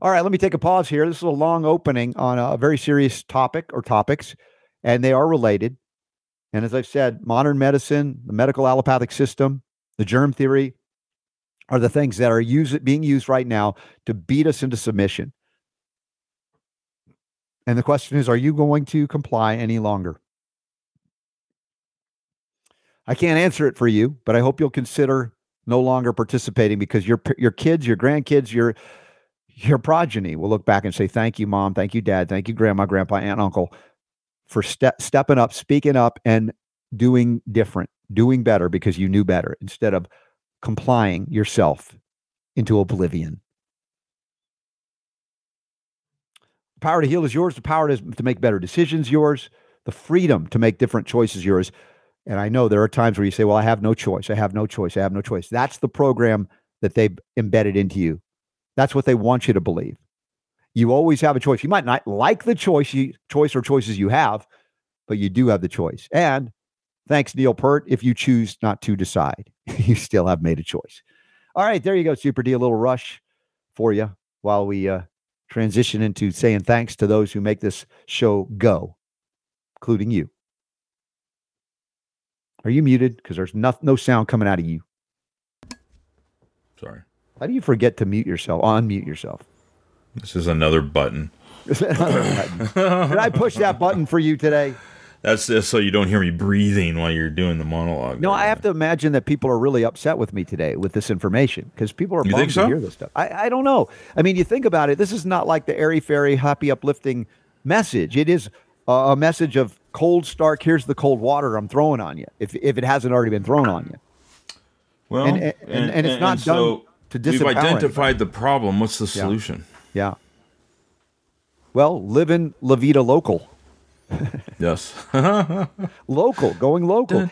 All right, let me take a pause here. This is a long opening on a very serious topic or topics, and they are related. And as I've said, modern medicine, the medical allopathic system, the germ theory are the things that are being used right now to beat us into submission. And the question is, are you going to comply any longer? I can't answer it for you, but I hope you'll consider no longer participating because your your kids, your grandkids, your your progeny will look back and say, "Thank you, mom. Thank you, dad. Thank you, grandma, grandpa, aunt, uncle, for ste- stepping up, speaking up, and doing different, doing better because you knew better instead of complying yourself into oblivion." The power to heal is yours. The power to, to make better decisions yours. The freedom to make different choices yours. And I know there are times where you say, well, I have no choice. I have no choice. I have no choice. That's the program that they've embedded into you. That's what they want you to believe. You always have a choice. You might not like the choice, you, choice or choices you have, but you do have the choice. And thanks, Neil Peart, if you choose not to decide, you still have made a choice. All right, there you go, Super D. A little rush for you while we uh, transition into saying thanks to those who make this show go, including you. Are you muted? Because there's no, no sound coming out of you. Sorry. How do you forget to mute yourself? Unmute yourself. This is another button. button. Did I push that button for you today? That's just so you don't hear me breathing while you're doing the monologue. No, I have to imagine that people are really upset with me today with this information because people are You bummed so? to hear this stuff. I, I don't know. I mean, you think about it. This is not like the airy fairy, happy, uplifting message. It is a, message of cold, stark. Here's the cold water I'm throwing on you. If if it hasn't already been thrown on you. Well, And- and- and- and it's not done to We've disempower identified the problem. What's the solution? Yeah. Well, living La Vida local, Yes. local, going local.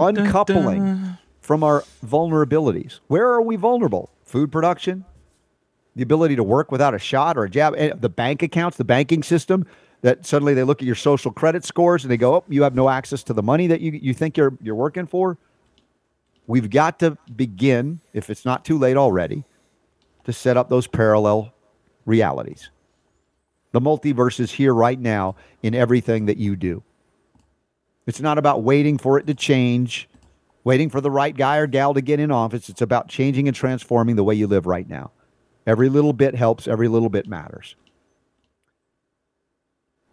uncoupling from our vulnerabilities. Where are we vulnerable? Food production, the ability to work without a shot or a jab, eh, the bank accounts, the banking system. That suddenly they look at your social credit scores and they go, "Oh, you have no access to the money that you you think you're you're working for." We've got to begin, if it's not too late already, to set up those parallel realities. The multiverse is here right now in everything that you do. It's not about waiting for it to change, waiting for the right guy or gal to get in office. It's about changing and transforming the way you live right now. Every little bit helps, every little bit matters.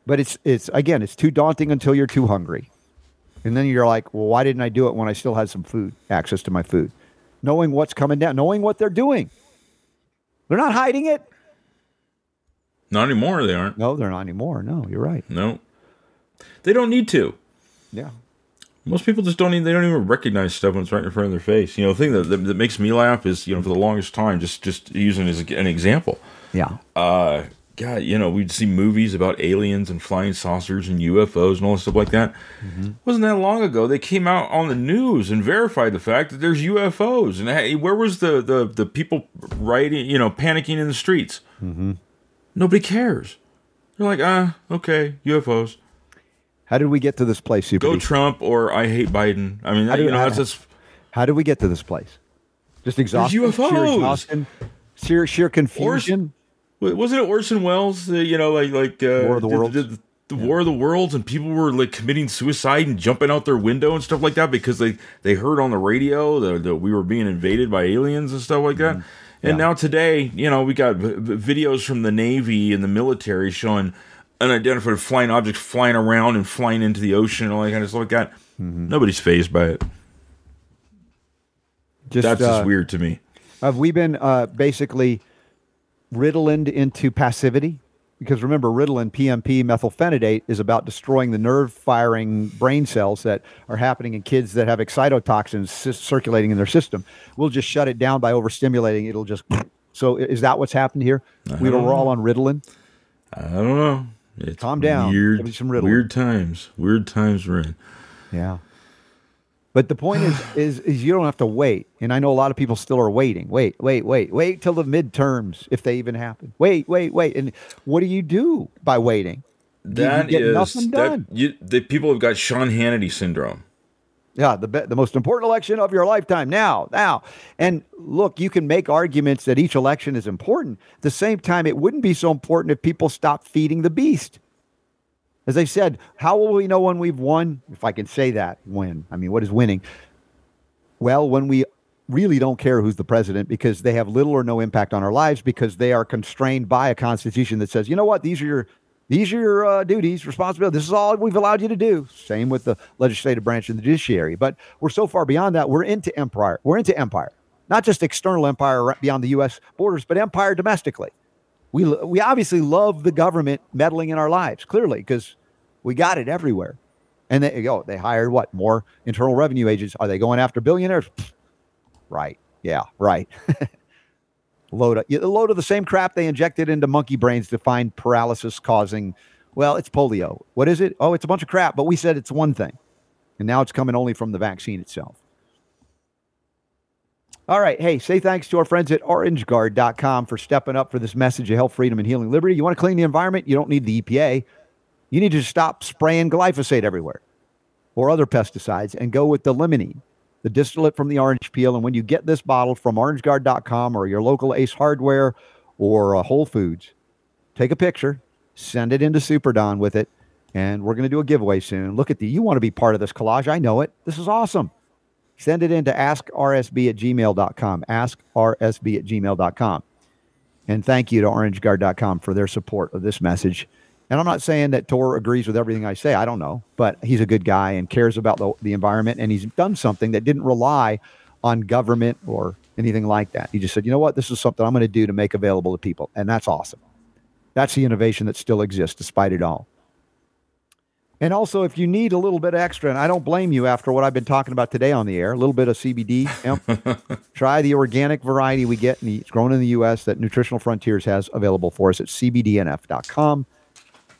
But it's it's again, it's too daunting until you're too hungry. And then you're like, "Well, why didn't I do it when I still had some food, access to my food?" Knowing what's coming down, knowing what they're doing. They're not hiding it. Not anymore. They aren't. No, they're not anymore. No, you're right. No. They don't need to. Yeah. Most people just don't even they don't even recognize stuff when it's right in front of their face. You know, the thing that, that, that makes me laugh is, you know, for the longest time, just just using as an example. Yeah. Uh God, you know, we'd see movies about aliens and flying saucers and UFOs and all this stuff like that. Wasn't that long ago? They came out on the news and verified the fact that there's UFOs. And hey, where was the the, the people writing, you know, panicking in the streets? Mm-hmm. Nobody cares. They're like, ah, okay, UFOs. How did we get to this place, Super? Go D? Trump or I hate Biden. I mean, How do- you know, how- just How did we get to this place? Just exhaustion, sheer UFOs. exhaustion, sheer sheer confusion. Wa- Wasn't it Orson Welles? Uh, you know, like like uh, War of the Worlds? did the War of the Worlds, and people were like committing suicide and jumping out their window and stuff like that because they they heard on the radio that, that we were being invaded by aliens and stuff like that. And now today, you know, we got v- videos from the Navy and the military showing unidentified flying objects flying around and flying into the ocean and all that kind of stuff like that. Nobody's phased by it. Just, That's uh, just weird to me. Have we been uh, basically riddled into passivity? Because remember, Ritalin, PMP, methylphenidate is about destroying the nerve firing brain cells that are happening in kids that have excitotoxins cis- circulating in their system. We'll just shut it down by overstimulating. It'll just. So is that what's happened here? We were all on Ritalin. I don't know. It's Calm down. Weird, weird times. Weird times we're in. Yeah. But the point is, is, is you don't have to wait. And I know a lot of people still are waiting. Wait, wait, wait, wait till the midterms if they even happen. Wait, wait, wait. And what do you do by waiting? That is that you, the people have got Sean Hannity syndrome. Yeah, the the most important election of your lifetime now, now. And look, you can make arguments that each election is important. At the same time, it wouldn't be so important if people stopped feeding the beast. As I said, how will we know when we've won? If I can say that, when. I mean, what is winning? Well, when we really don't care who's the president because they have little or no impact on our lives because they are constrained by a constitution that says, you know what, these are your these are your uh, duties, responsibilities. This is all we've allowed you to do. Same with the legislative branch and the judiciary. But we're so far beyond that. We're into empire. We're into empire, not just external empire beyond the U.S. borders, but empire domestically. We we obviously love the government meddling in our lives, clearly, because we got it everywhere. And they go, oh, they hired what more internal revenue agents? Are they going after billionaires? Right. Yeah. Right. load of, load of the same crap they injected into monkey brains to find paralysis causing. Well, it's polio. What is it? Oh, it's a bunch of crap. But we said it's one thing, and now it's coming only from the vaccine itself. All right. Hey, say thanks to our friends at orangeguard.com for stepping up for this message of health, freedom, and healing liberty. You want to clean the environment? You don't need the EPA. You need to stop spraying glyphosate everywhere or other pesticides and go with the limonene the distillate from the orange peel. And when you get this bottle from orangeguard.com or your local Ace Hardware or uh, Whole Foods, take a picture, send it into Super Don with it, and we're going to do a giveaway soon. Look at the, you want to be part of this collage. I know it. This is awesome. Send it in to askrsb at gmail.com. Askrsb at gmail.com. And thank you to orangeguard.com for their support of this message. And I'm not saying that Tor agrees with everything I say. I don't know, but he's a good guy and cares about the, the environment. And he's done something that didn't rely on government or anything like that. He just said, you know what? This is something I'm going to do to make available to people. And that's awesome. That's the innovation that still exists despite it all. And also, if you need a little bit extra, and I don't blame you after what I've been talking about today on the air, a little bit of CBD, try the organic variety we get. And it's grown in the U.S. that Nutritional Frontiers has available for us at cbdnf.com.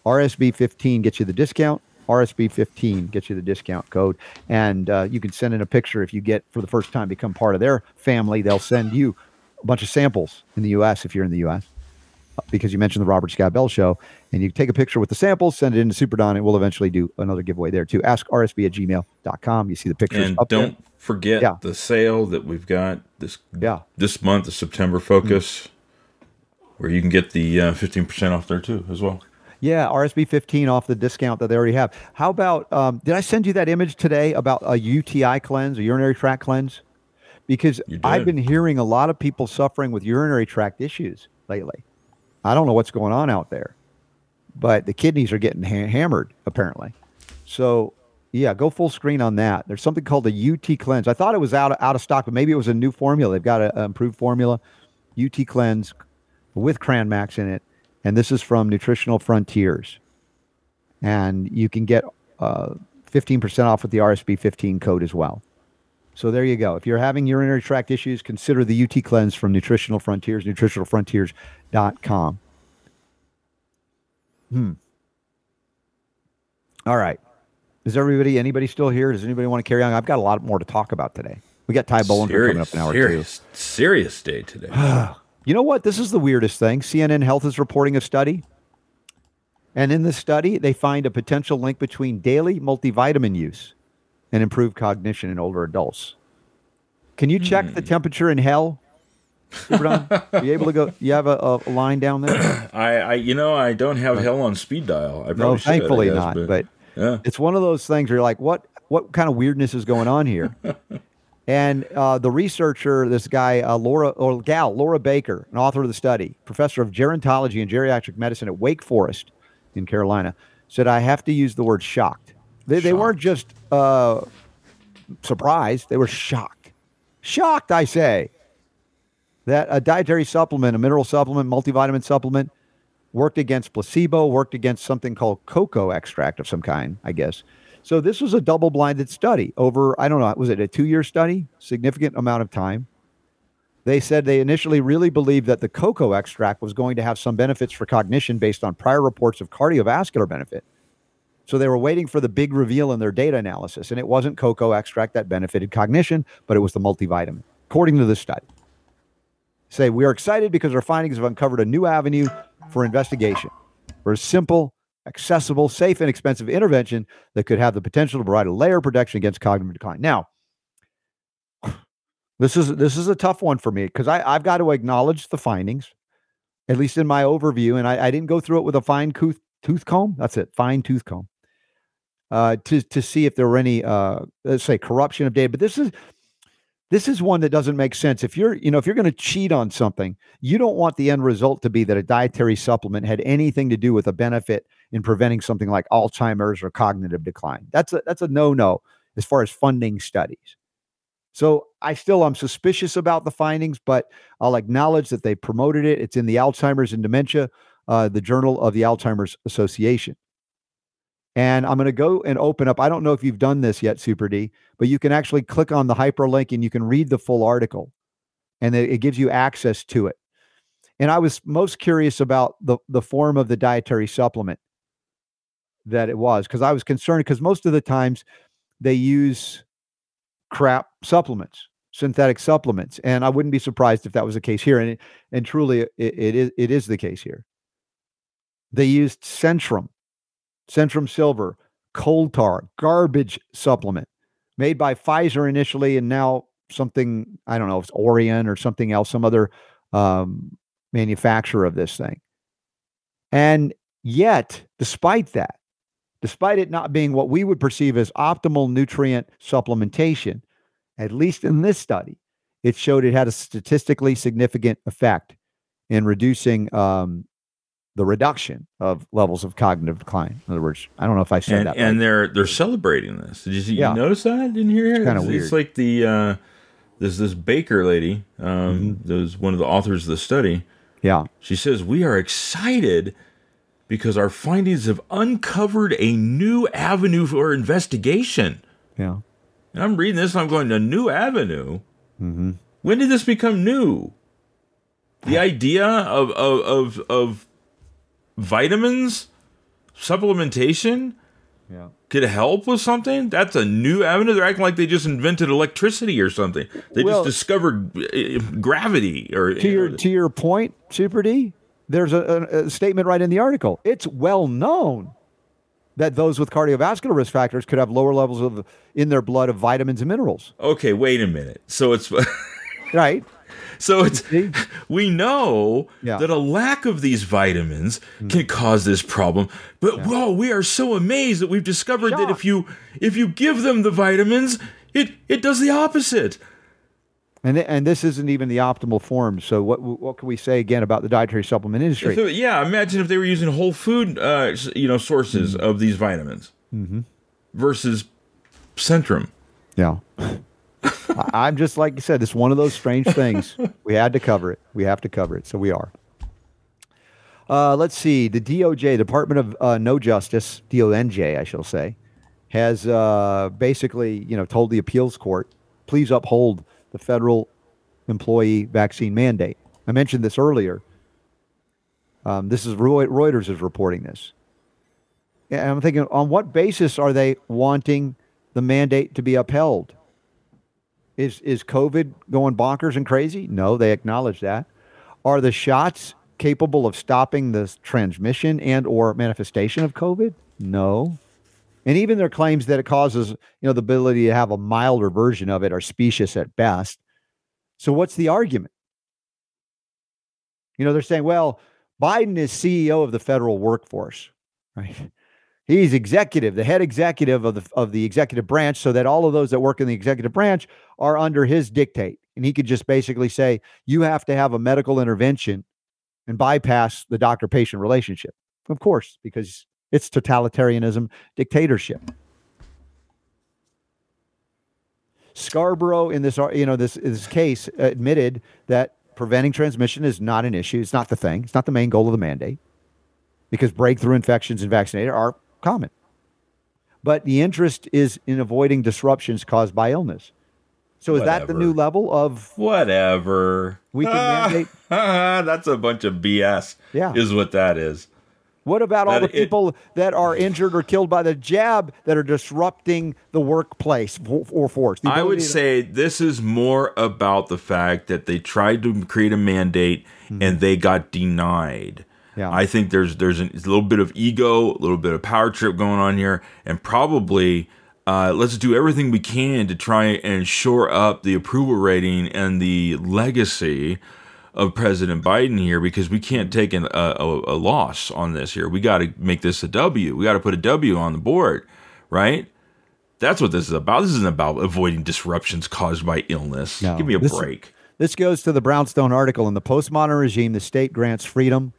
RSB 15 gets you the discount. RSB 15 gets you the discount code. And uh, you can send in a picture if you get for the first time become part of their family. They'll send you a bunch of samples in the U.S. if you're in the U.S. Because you mentioned the Robert Scott Bell show. And you take a picture with the samples, send it into Super Don, and we'll eventually do another giveaway there too. Ask RSB at gmail.com. You see the pictures. And don't there. forget yeah. the sale that we've got this yeah. this month, the September focus, mm-hmm. where you can get the uh, 15% off there too as well. Yeah, RSB 15 off the discount that they already have. How about, um, did I send you that image today about a UTI cleanse, a urinary tract cleanse? Because I've been hearing a lot of people suffering with urinary tract issues lately. I don't know what's going on out there, but the kidneys are getting ha- hammered apparently. So, yeah, go full screen on that. There's something called the UT cleanse. I thought it was out of, out of stock, but maybe it was a new formula. They've got an improved formula, UT cleanse with Cranmax in it and this is from Nutritional Frontiers. And you can get uh, 15% off with the RSB 15 code as well. So there you go. If you're having urinary tract issues, consider the UT cleanse from Nutritional Frontiers, nutritionalfrontiers.com. Hmm. All right. Is everybody, anybody still here? Does anybody want to carry on? I've got a lot more to talk about today. We got Ty Bollinger coming up in hour serious, two. Serious day today. You know what? This is the weirdest thing. CNN Health is reporting a study. And in the study, they find a potential link between daily multivitamin use and improve cognition in older adults. Can you check hmm. the temperature in hell? Are you able to go? You have a, a line down there? I, I, you know, I don't have hell on speed dial. I no, thankfully guess, not. But, but yeah. it's one of those things where you're like, what, what kind of weirdness is going on here? And uh, the researcher, this guy, uh, Laura or gal, Laura Baker, an author of the study, professor of gerontology and geriatric medicine at Wake Forest in Carolina, said, I have to use the word shocked. They, they weren't just uh, surprised, they were shocked. Shocked, I say, that a dietary supplement, a mineral supplement, multivitamin supplement, worked against placebo, worked against something called cocoa extract of some kind, I guess so this was a double blinded study over, I don't know, was it a two year study? Significant amount of time. They said they initially really believed that the cocoa extract was going to have some benefits for cognition based on prior reports of cardiovascular benefit. So they were waiting for the big reveal in their data analysis, and it wasn't cocoa extract that benefited cognition, but it was the multivitamin, according to the study. Say, we are excited because our findings have uncovered a new avenue for investigation for a simple, accessible, safe, and expensive intervention that could have the potential to provide a layer of protection against cognitive decline. Now, this is this is a tough one for me because I've got to acknowledge the findings, at least in my overview, and I, I didn't go through it with a fine tooth tooth comb. That's it, fine tooth comb uh, to to see if there were any uh, let's say corruption of data. But this is this is one that doesn't make sense. If you're you know if you're going to cheat on something, you don't want the end result to be that a dietary supplement had anything to do with a benefit in preventing something like Alzheimer's or cognitive decline. That's a that's a no no as far as funding studies. So I still I'm suspicious about the findings, but I'll acknowledge that they promoted it. It's in the Alzheimer's and Dementia, uh, the Journal of the Alzheimer's Association. And I'm going to go and open up. I don't know if you've done this yet, Super D, but you can actually click on the hyperlink and you can read the full article, and it, it gives you access to it. And I was most curious about the the form of the dietary supplement that it was because I was concerned because most of the times they use crap supplements, synthetic supplements, and I wouldn't be surprised if that was the case here. And and truly, it, it is it is the case here. They used Centrum Centrum Silver, coal tar, garbage supplement made by Pfizer initially, and now something I don't know if it's Orion or something else, some other um, manufacturer of this thing. And yet, despite that, despite it not being what we would perceive as optimal nutrient supplementation, at least in this study, it showed it had a statistically significant effect in reducing um, the reduction of levels of cognitive decline. In other words, I don't know if I said and, that. And right. they're they're celebrating this. Did you, yeah. notice that in here? It's kind of weird. It's like the uh, there's this Baker lady, um, mm-hmm. was one of the authors of the study. Yeah, she says we are excited because our findings have uncovered a new avenue for investigation. Yeah, and I'm reading this. and I'm going a new avenue. Mm-hmm. When did this become new? The idea of of of, of vitamins, supplementation yeah. could help with something. That's a new avenue. They're acting like they just invented electricity or something. They well, just discovered uh, gravity. Or to your to your point, Super D. There's a, a, a statement right in the article. It's well known that those with cardiovascular risk factors could have lower levels of in their blood of vitamins and minerals. Okay, wait a minute. So it's right. So it's we know yeah. that a lack of these vitamins mm. can cause this problem. But yeah. whoa, we are so amazed that we've discovered Shock. that if you if you give them the vitamins, it it does the opposite. And and this isn't even the optimal form. So what what can we say again about the dietary supplement industry? So, yeah, imagine if they were using whole food, uh, you know, sources mm-hmm. of these vitamins mm-hmm. versus Centrum. Yeah. I'm just like you said, it's one of those strange things. we had to cover it. We have to cover it. So we are. Uh, let's see. The DOJ, Department of uh, No Justice, DONJ, I shall say, has uh, basically, you know, told the appeals court, please uphold the federal employee vaccine mandate. I mentioned this earlier. Um, this is Reuters is reporting this. And I'm thinking, on what basis are they wanting the mandate to be upheld? Is is COVID going bonkers and crazy? No, they acknowledge that. Are the shots capable of stopping the transmission and or manifestation of COVID? No. And even their claims that it causes, you know, the ability to have a milder version of it are specious at best. So what's the argument? You know, they're saying, well, Biden is CEO of the federal workforce, right? He's executive, the head executive of the of the executive branch, so that all of those that work in the executive branch are under his dictate. And he could just basically say, you have to have a medical intervention and bypass the doctor patient relationship. Of course, because it's totalitarianism, dictatorship. Scarborough in this you know this this case admitted that preventing transmission is not an issue. It's not the thing. It's not the main goal of the mandate because breakthrough infections in vaccinated are common. But the interest is in avoiding disruptions caused by illness. So is Whatever. that the new level of whatever we can mandate? That's a bunch of BS. Yeah, is what that is. What about all the it- people that are injured or killed by the jab that are disrupting the workplace for, or force? I would to- say this is more about the fact that they tried to create a mandate hmm. and they got denied. Yeah. I think there's there's an- a little bit of ego, a little bit of power trip going on here, and probably uh, let's do everything we can to try and shore up the approval rating and the legacy of President Biden here because we can't take an, a, a, a loss on this here. We got to make this a W. We got to put a W on the board, right? That's what this is about. This isn't about avoiding disruptions caused by illness. No. Give me a This- break. This goes to the Brownstone article. In the postmodern regime, the state grants freedom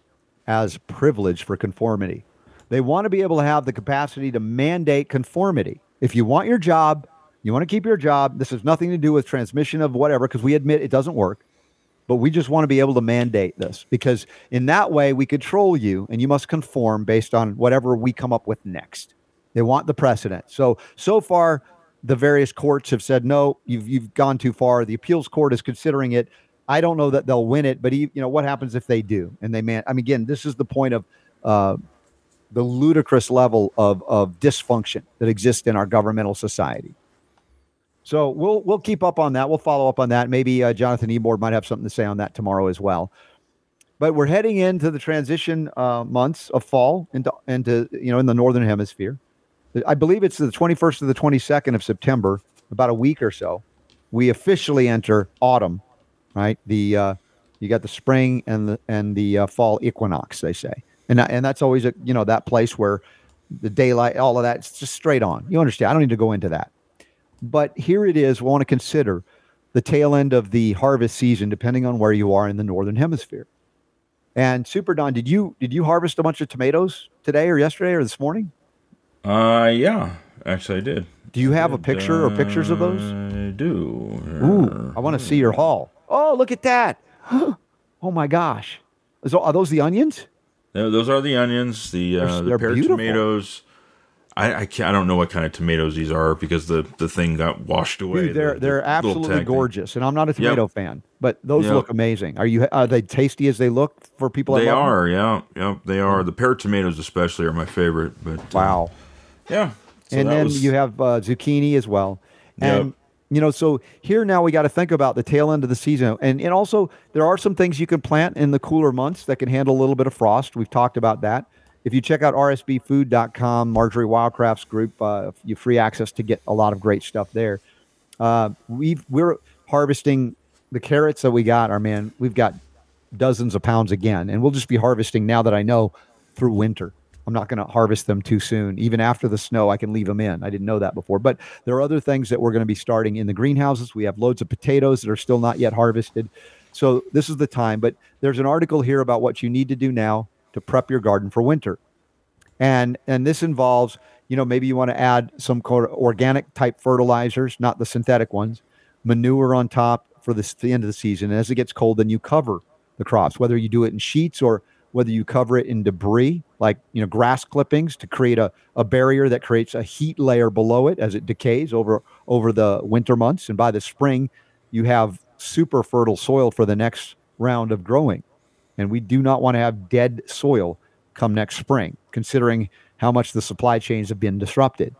as privilege for conformity. They want to be able to have the capacity to mandate conformity. If you want your job, you want to keep your job. This has nothing to do with transmission of whatever, because we admit it doesn't work. But we just want to be able to mandate this because in that way we control you and you must conform based on whatever we come up with next. They want the precedent. So so far the various courts have said no, you've you've gone too far. The appeals court is considering it. I don't know that they'll win it, but you know what happens if they do? And they man, I mean, again, this is the point of uh, the ludicrous level of of dysfunction that exists in our governmental society. So we'll we'll keep up on that. We'll follow up on that. Maybe uh, Jonathan Emord might have something to say on that tomorrow as well. But we're heading into the transition uh, months of fall into into you know in the northern hemisphere. I believe it's the 21st to the 22nd of September, about a week or so. We officially enter autumn, right? The uh, you got the spring and the and the uh, fall equinox, they say, and and that's always a you know that place where the daylight, all of that, it's just straight on. You understand? I don't need to go into that. But here it is. We want to consider the tail end of the harvest season, depending on where you are in the northern hemisphere. And Super Don, did you did you harvest a bunch of tomatoes today or yesterday or this morning? Uh, yeah, actually, I did. Do you have a picture or pictures of those? I do. Ooh, I want to see your haul. Oh, look at that! oh my gosh, Is, are those the onions? Yeah, those are the onions, the They're- uh, the pear tomatoes. I I, can't, I don't know what kind of tomatoes these are because the, the thing got washed away. Dude, they're the- the they're little absolutely tag thing. gorgeous, and I'm not a tomato fan, but those Yep. look amazing. Are you? Are they tasty as they look for people? They are, yeah, yeah, they are. The pear tomatoes especially are my favorite. But uh, Wow. yeah. So and then was- you have uh, zucchini as well. And Yep. You know, so here now we got to think about the tail end of the season, and and also there are some things you can plant in the cooler months that can handle a little bit of frost. We've talked about that. If you check out rsbfood.com, Marjory Wildcraft's group, uh, you free access to get a lot of great stuff there. Uh, we've we're harvesting the carrots that we got. Our man, we've got dozens of pounds again, and we'll just be harvesting now that I know through winter. I'm not going to harvest them too soon. Even after the snow, I can leave them in. I didn't know that before. But there are other things that we're going to be starting in the greenhouses. We have loads of potatoes that are still not yet harvested. So this is the time. But there's an article here about what you need to do now to prep your garden for winter. And and this involves, you know, maybe you want to add some organic type fertilizers, not the synthetic ones, manure on top for this, the end of the season. And as it gets cold, then you cover the crops, whether you do it in sheets or whether you cover it in debris, like you know, grass clippings to create a, a barrier that creates a heat layer below it as it decays over over the winter months. And by the spring, you have super fertile soil for the next round of growing. And we do not want to have dead soil come next spring, considering how much the supply chains have been disrupted.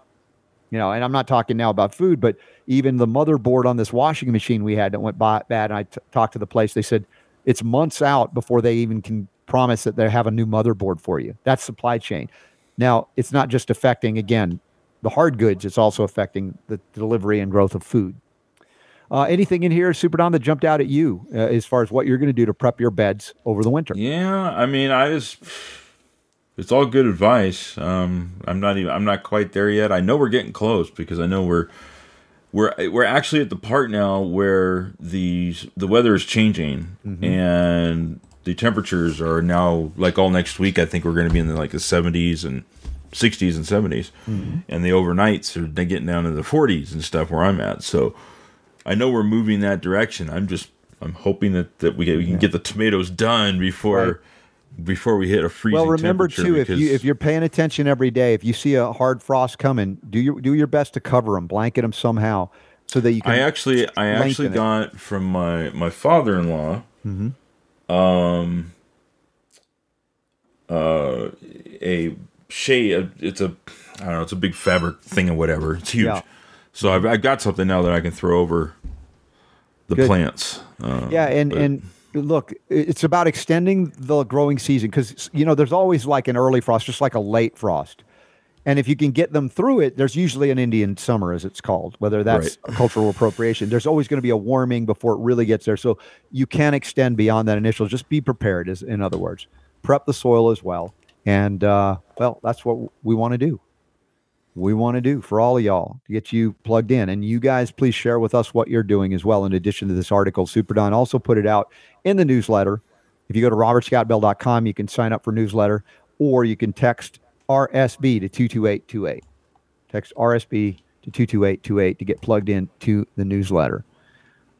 You know, and I'm not talking now about food, but even the motherboard on this washing machine we had that went by, bad. And I t- talked to the place; they said it's months out before they even can promise that they have a new motherboard for you. That's supply chain. Now, it's not just affecting again the hard goods; it's also affecting the delivery and growth of food. Uh, anything in here, Super Don, that jumped out at you uh, as far as what you're going to do to prep your beds over the winter? Yeah, I mean, I just it's all good advice. Um, I'm not even I'm not quite there yet. I know we're getting close because I know we're we're we're actually at the part now where the the weather is changing and the temperatures are now like all next week. I think we're going to be in the like the 70s and 60s and 70s, and the overnights are getting down to the 40s and stuff where I'm at. So I know we're moving that direction. I'm just I'm hoping that, that we, we can get the tomatoes done before before we hit a freezing. Well, remember too, if you if you're paying attention every day, if you see a hard frost coming, do your do your best to cover them, blanket them somehow, so that you can. I actually I actually lengthen it. got from my my father-in-law Mm-hmm. Um uh, a shade. It's a I don't know. It's a big fabric thing or whatever. It's huge. Yeah. So I've, I've got something now that I can throw over the Good. plants. Uh, Yeah, and but- and look, it's about extending the growing season because you know there's always like an early frost, just like a late frost. And if you can get them through it, there's usually an Indian summer, as it's called, whether that's Right. cultural appropriation. There's always going to be a warming before it really gets there. So you can extend beyond that initial. Just be prepared, is in other words, prep the soil as well. And uh, well, that's what we want to do. We want to do for all of y'all to get you plugged in. And you guys, please share with us what you're doing as well. In addition to this article, Super Don also put it out in the newsletter. If you go to robertscottbell.com, you can sign up for newsletter or you can text RSB to 22828. Text RSB to 22828 to get plugged in to the newsletter.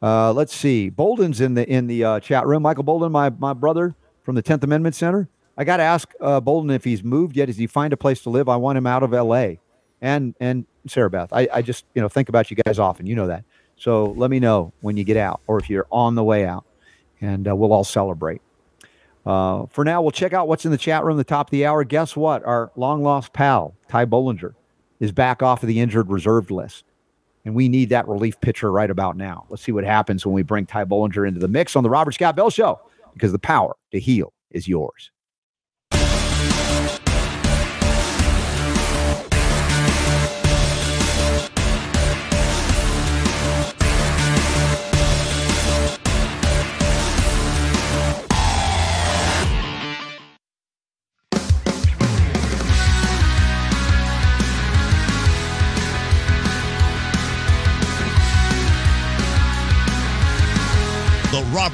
Uh, let's see. Boldin's in the in the uh, chat room. Michael Boldin, my my brother from the 10th Amendment Center. I got to ask uh, Boldin if he's moved yet. Does he find a place to live? I want him out of L.A. and and Sarah Beth. I, I just you know think about you guys often. You know that. So let me know when you get out or if you're on the way out, and uh, we'll all celebrate. Uh, for now, we'll check out what's in the chat room. The top of the hour. Guess what? Our long lost pal Ty Bollinger is back off of the injured reserved list and we need that relief pitcher right about now. Let's see what happens when we bring Ty Bollinger into the mix on the Robert Scott Bell Show because the power to heal is yours.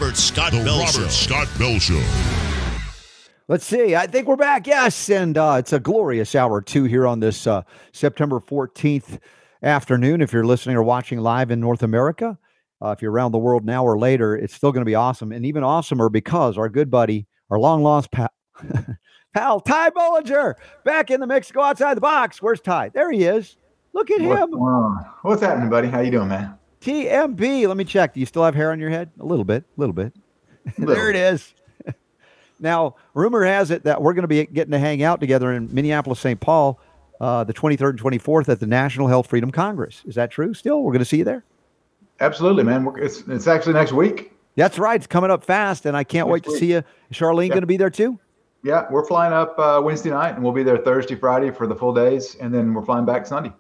Robert Scott The Bell Robert Show. Scott Bell Show. Let's see. I think we're back. Yes. And uh, it's a glorious hour two here on this uh, September 14th afternoon. If you're listening or watching live in North America, uh, if you're around the world now or later, it's still going to be awesome. And even awesomer because our good buddy, our long lost pal, pal Ty Bollinger, back in the mix. Go outside the box. Where's Ty? There he is. Look at What's, him. going? What's happening, buddy? How you doing, man? TMB. Let me check. Do you still have hair on your head? A little bit. A little bit. there it is. now, rumor has it that we're going to be getting to hang out together in Minneapolis, St. Paul, uh, the 23rd and 24th at the National Health Freedom Congress. Is that true? Still, we're going to see you there. Absolutely, man. We're, it's it's actually next week. That's right. It's coming up fast, and I can't wait Next to see you. Is Charlene Yeah. going to be there too? Yeah, we're flying up uh, Wednesday night, and we'll be there Thursday, Friday for the full days, and then we're flying back Sunday.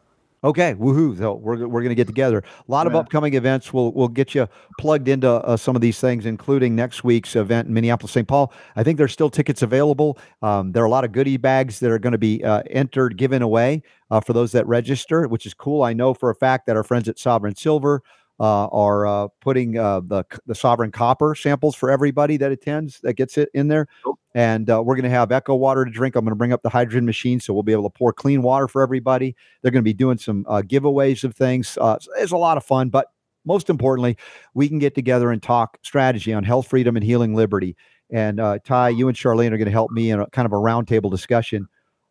Okay, woohoo! So we're we're going to get together. A lot of upcoming events. We'll we'll get you plugged into uh, some of these things, including next week's event in Minneapolis, St. Paul. I think there's still tickets available. Um, there are a lot of goodie bags that are going to be uh, entered, given away uh, for those that register, which is cool. I know for a fact that our friends at Sovereign Silver uh, are uh, putting uh, the the Sovereign Copper samples for everybody that attends that gets it in there. And uh, we're going to have Echo water to drink. I'm going to bring up the hydrogen machine, so we'll be able to pour clean water for everybody. They're going to be doing some uh, giveaways of things. Uh, it's a lot of fun, but most importantly, we can get together and talk strategy on health, freedom, and healing liberty. And uh, Ty, you and Charlene are going to help me in a kind of a roundtable discussion,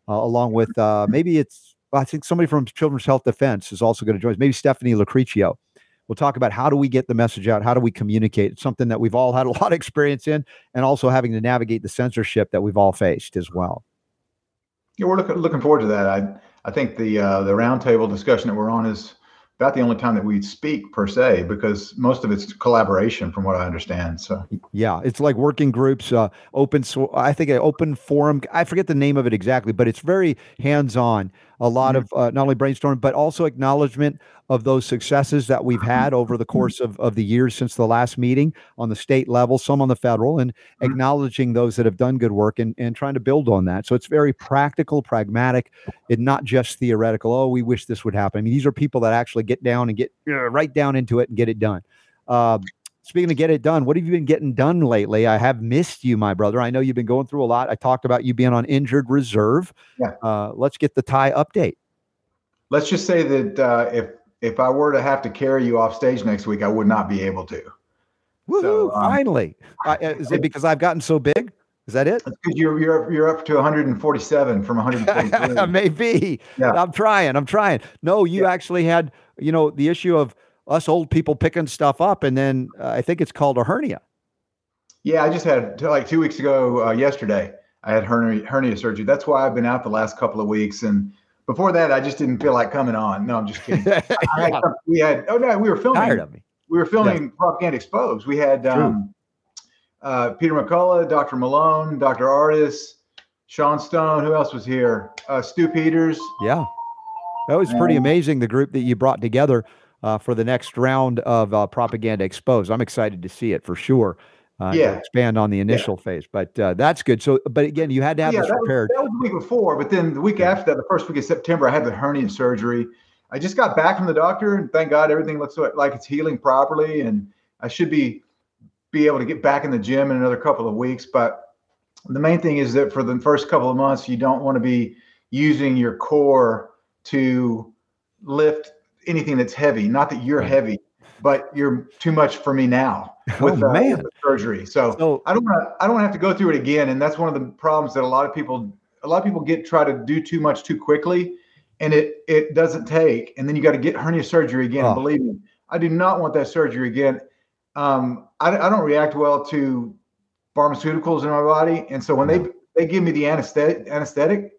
uh, along with uh, maybe it's I think somebody from Children's Health Defense is also going to join us. Maybe Stephanie Locricchio. We'll talk about how do we get the message out? How do we communicate? It's something that we've all had a lot of experience in, and also having to navigate the censorship that we've all faced as well. Yeah, we're looking looking forward to that. I I think the uh, the roundtable discussion that we're on is about the only time that we speak per se, because most of it's collaboration, from what I understand. So Yeah, it's like working groups, uh, open. So I think an open forum. I forget the name of it exactly, but it's very hands-on. A lot Mhm. of uh, not only brainstorm, but also acknowledgement of those successes that we've had over the course of, of the years since the last meeting on the state level, some on the federal, and Mhm. acknowledging those that have done good work and, and trying to build on that. So it's very practical, pragmatic, and not just theoretical. Oh, we wish this would happen. I mean, these are people that actually get down and get uh, right down into it and get it done. Um, Speaking of get it done, what have you been getting done lately? I have missed you, my brother. I know you've been going through a lot. I talked about you being on injured reserve. Yeah. Uh, let's get the Ty update. let's just say that uh, if if I were to have to carry you off stage next week, I would not be able to. Woohoo! So, um, finally. Uh, is it because I've gotten so big? Is that it? Because you're you're up- you're up to 147 from 143. Maybe. Yeah. I'm trying. I'm trying. No, you actually had, you know, the issue of us old people picking stuff up, and then uh, I think it's called a hernia. Yeah, I just had like two weeks ago uh, yesterday. I had hernia, hernia surgery. That's why I've been out the last couple of weeks. And before that, I just didn't feel like coming on. No, I'm just kidding. had we had oh no, we were filming. Tired of me. We were filming yeah. Propaganda Exposed. We had um, uh, Peter McCullough, Dr. Malone, Dr. Ardis, Sean Stone. Who else was here? Uh, Stu Peters. Yeah, that was pretty amazing. The group that you brought together uh, for the next round of uh, Propaganda Exposed. I'm excited to see it for sure. Uh, yeah. expand on the initial yeah. phase, but uh, that's good. So, but again, you had to have yeah, this that prepared. Was, that was the week before, but then the week after that, the first week of September, I had the hernia surgery. I just got back from the doctor, and thank God everything looks like it's healing properly, and I should be be able to get back in the gym in another couple of weeks. But the main thing is that for the first couple of months, you don't want to be using your core to lift anything that's heavy. Not that you're heavy, but you're too much for me now with, oh, uh, man. With surgery. So, so I don't want to. I don't have to go through it again, and that's one of the problems that a lot of people. A lot of people get try to do too much too quickly and it it doesn't take, and then you got to get hernia surgery again. Oh. Believe me, I do not want that surgery again. Um, I, I don't react well to pharmaceuticals in my body, and so when they they give me the anesthetic, anesthetic,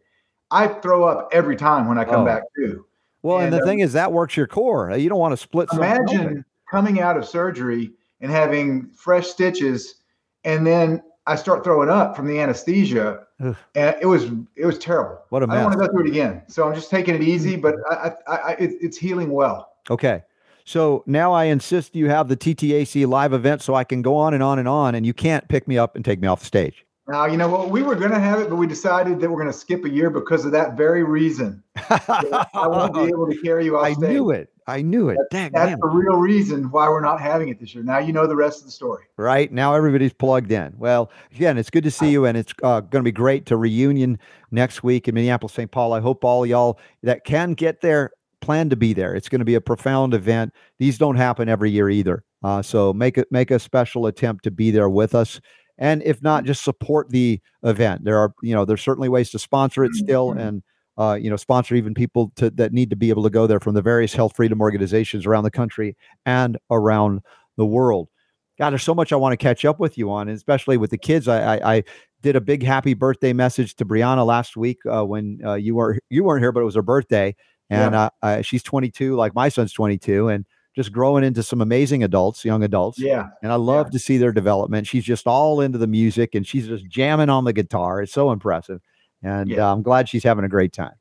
I throw up every time when I come oh. back too. Well, and, and the um, thing is that works your core. You don't want to split. Imagine coming out of surgery and having fresh stitches, and then I start throwing up from the anesthesia, Ugh. and it was it was terrible. What a mess. I don't want to go through it again, so I'm just taking it easy, but I, I, I it, it's healing well. Okay, so now I insist you have the TTAC live event, so I can go on and on and on, and you can't pick me up and take me off the stage. Now you know what we were going to have it, but we decided that we're going to skip a year because of that very reason. I won't be able to carry you off. I stage. knew it. I knew it. That's, that's the real reason why we're not having it this year. Now you know the rest of the story. Right now, everybody's plugged in. Well, again, it's good to see you, and it's uh, going to be great to reunion next week in Minneapolis, St. Paul. I hope all y'all that can get there plan to be there. It's going to be a profound event. These don't happen every year either. Uh, so make it make a special attempt to be there with us and if not just support the event. There are you know there's certainly ways to sponsor it still mm-hmm. and uh, you know sponsor even people to, that need to be able to go there from the various health freedom organizations around the country and around the world. God there's so much i want to catch up with you on especially with the kids. I i, I did a big happy birthday message to brianna last week uh, when uh, you weren't you weren't here but it was her birthday. And yeah. Uh, she's 22 like my son's 22 and just growing into some amazing adults, young adults. Yeah. And I love yeah. to see their development. She's just all into the music and she's just jamming on the guitar. It's so impressive. And yeah. uh, I'm glad she's having a great time.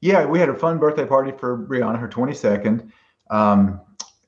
Yeah, we had a fun birthday party for Brianna, her 22nd. Um,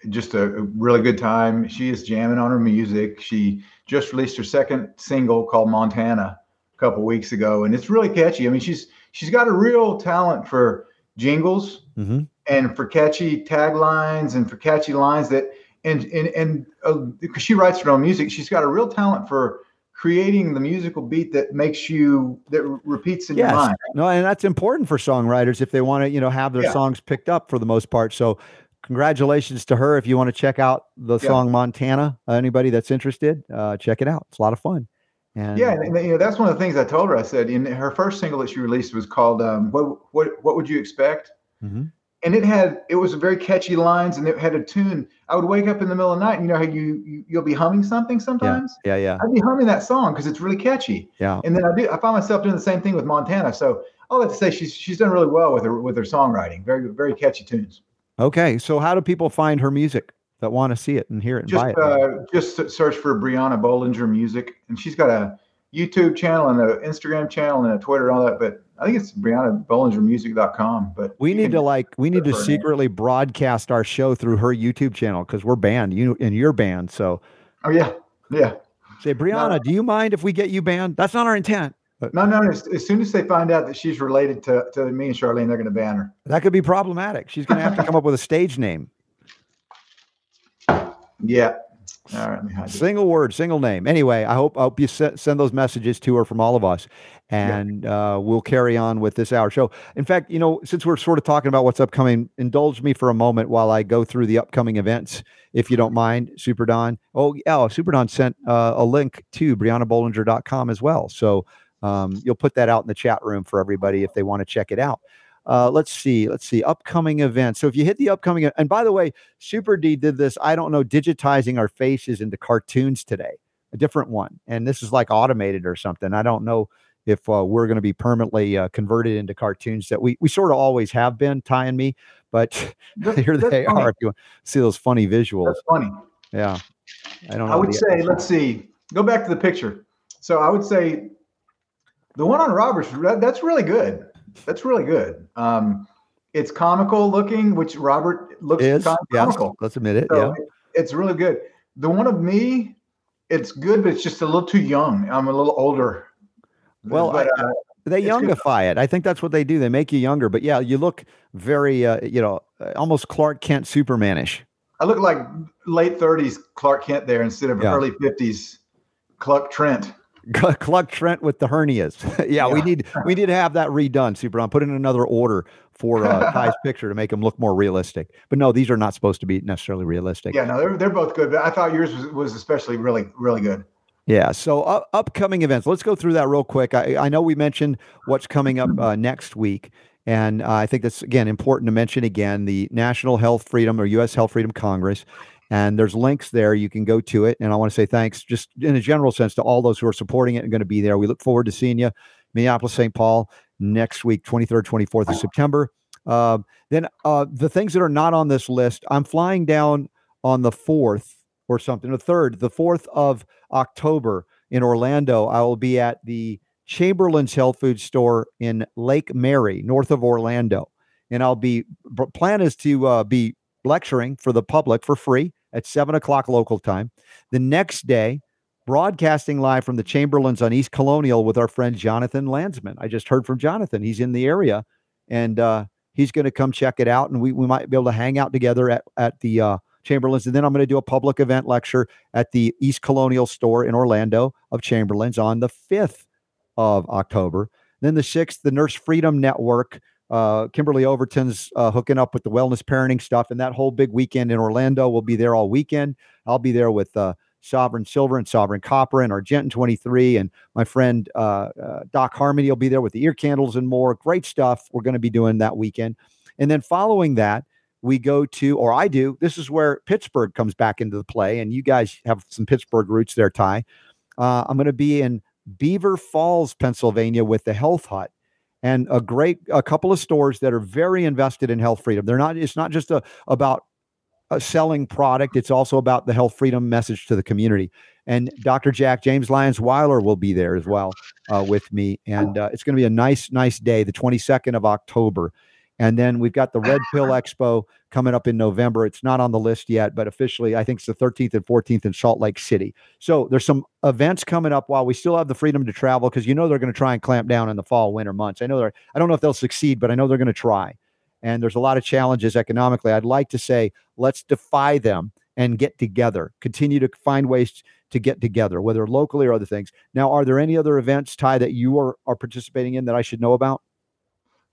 just a, really good time. She is jamming on her music. She just released her second single called Montana a couple weeks ago, and it's really catchy. I mean, she's she's got a real talent for jingles. Mm-hmm and for catchy taglines and for catchy lines that and and and uh, because she writes her own music, she's got a real talent for creating the musical beat that makes you that repeats in yes. your mind. No, and that's important for songwriters if they want to, you know, have their yeah. songs picked up for the most part. So congratulations to her. If you want to check out the yeah. song Montana, uh, anybody that's interested, uh, check it out. It's a lot of fun. And, yeah, and, you know that's one of the things I told her. I said in her first single that she released was called um, "What What What Would You Expect," mm-hmm and it had it was very catchy lines and it had a tune. I would wake up in the middle of the night and you know how you, you will be humming something sometimes. Yeah, yeah. yeah. I'd be humming that song because it's really catchy. Yeah. And then I do I find myself doing the same thing with Montana. So I'll have to say she's she's done really well with her with her songwriting. Very very catchy tunes. Okay, so how do people find her music that want to see it and hear it and just, buy it? Uh, just search for Brianna Bollinger Music, and she's got a YouTube channel and an Instagram channel and a Twitter and all that. But I think it's Brianna BollingerMusic.com. But we need to like we need to secretly name. broadcast our show through her YouTube channel because we're banned. You and your band. So Oh yeah. Yeah. Say, Brianna, no. do you mind if we get you banned? That's not our intent. But, no, no. As, as, soon as they find out that she's related to, to me and Charlene, they're going to ban her. That could be problematic. She's going to have to come up with a stage name. Yeah. All right, single word, single name. Anyway, I hope I hope you send those messages to her from all of us, and yeah. uh, we'll carry on with this hour show. In fact, you know, since we're sort of talking about what's upcoming, indulge me for a moment while I go through the upcoming events, if you don't mind, Super Don. Oh, yeah, Super Don sent uh, a link to BriannaBollinger.com as well, so um, you'll put that out in the chat room for everybody if they want to check it out. Uh, let's see, let's see, upcoming events. So if you hit the upcoming, and by the way, Super D did this, I don't know, digitizing our faces into cartoons today, a different one. And this is like automated or something. I don't know if uh, we're going to be permanently uh, converted into cartoons that we we sort of always have been, Ty and me. But That's- here that's they funny. are. If you want to see those funny visuals, That's funny. yeah. I don't know. I would say, let's see, go back to the picture. So I would say the one on Roberts, that, that's really good. That's really good. Um, it's comical looking, which Robert looks is kind of comical. Let's admit it. So yeah. it's really good. The one of me, it's good, but it's just a little too young. I'm a little older. Well, but, I- uh, They youngify it. I think that's what they do. They make you younger. But yeah, you look very, uh, you know, uh, almost Clark Kent Supermanish. I look like late 30s Clark Kent there instead of Yeah. early 50s Clark Trent. Clark Trent with the hernias. yeah, we need we need to have that redone. Super. I'm putting in another order for uh, Ty's picture to make him look more realistic. But no, these are not supposed to be necessarily realistic. Yeah, no, they're, they're both good, but I thought yours was, was especially really, really good. Yeah. So uh, upcoming events. Let's go through that real quick. I, I know we mentioned what's coming up uh, next week, and uh, I think that's again important to mention again the National Health Freedom or U.S. Health Freedom Congress. And there's links there. You can go to it. And I want to say thanks, just in a general sense, to all those who are supporting it and going to be there. We look forward to seeing you, Minneapolis, St. Paul, next week, 23rd, 24th of September. Uh, then uh, the things that are not on this list, I'm flying down on the 4th or something, the 3rd, the 4th of October in Orlando. I will be at the Chamberlin's Health Food Store in Lake Mary, north of Orlando. And I'll be, plan is to uh, be lecturing for the public for free at seven o'clock local time. The next day, broadcasting live from the Chamberlins on East Colonial with our friend Jonathan Landsman. I just heard from Jonathan. He's in the area and uh, he's going to come check it out. And we, we might be able to hang out together at, at the uh, Chamberlins. And then I'm going to do a public event lecture at the East Colonial store in Orlando of Chamberlins on the 5th of October. Then the 6th, the Nurse Freedom Network. Uh, Kimberly Overton's uh, hooking up with the wellness parenting stuff, and that whole big weekend in Orlando. We'll be there all weekend. I'll be there with uh, Sovereign Silver and Sovereign Copper and Argentyn 23, and my friend uh, uh, Doc Harmony will be there with the ear candles and more. Great stuff we're going to be doing that weekend. And then following that, we go to, or I do, this is where Pittsburgh comes back into the play, and you guys have some Pittsburgh roots there, Ty. Uh, I'm going to be in Beaver Falls, Pennsylvania with the Health Hut and a great a couple of stores that are very invested in health freedom. They're not it's not just a, about a selling product, it's also about the health freedom message to the community. And Dr. Jack James Lyons Weiler will be there as well uh, with me. And uh, it's going to be a nice, nice day, the 22nd of October. And then we've got the Red Pill ah. Expo coming up in November. It's not on the list yet, but officially, I think it's the 13th and 14th in Salt Lake City. So there's some events coming up while we still have the freedom to travel because you know they're going to try and clamp down in the fall, winter months. I know they're, I don't know if they'll succeed, but I know they're going to try. And there's a lot of challenges economically. I'd like to say, let's defy them and get together, continue to find ways to get together, whether locally or other things. Now, are there any other events, Ty, that you are, are participating in that I should know about?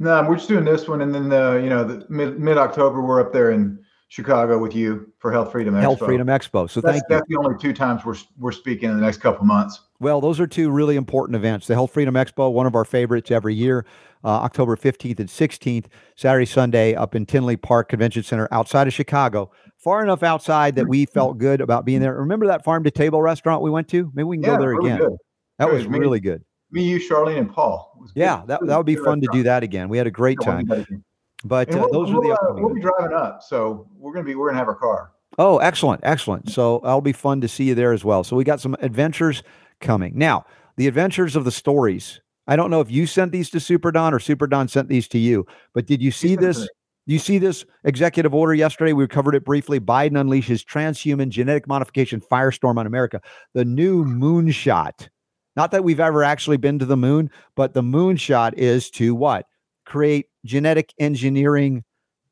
No, we're just doing this one, and then the you know the mid mid October we're up there in Chicago with you for Health Freedom Expo. Health Freedom Expo. So That's, thank you. that's the only two times we're we're speaking in the next couple months. Well, those are two really important events. The Health Freedom Expo, one of our favorites every year, uh, October 15th and 16th, Saturday, Sunday, up in Tinley Park Convention Center outside of Chicago. Far enough outside that we felt good about being there. Remember that farm to table restaurant we went to? Maybe we can Yeah, go there really again. good. That Good. was really good. Me, you, Charlene, and Paul. It was good. Yeah, that, that would be fun to do that again. We had a great time. do that again. But uh, we'll, those are the uh, we'll be driving up, so we're gonna be we're gonna have our car. Oh, excellent, excellent. So that'll be fun to see you there as well. So we got some adventures coming. Now, the adventures of the stories. I don't know if you sent these to Super Don or Super Don sent these to you, but did you see sent it to this? You see this executive order yesterday? We covered it briefly. Biden unleashes transhuman genetic modification firestorm on America. The new moonshot. Not that we've ever actually been to the moon, but the moonshot is to what? Create genetic engineering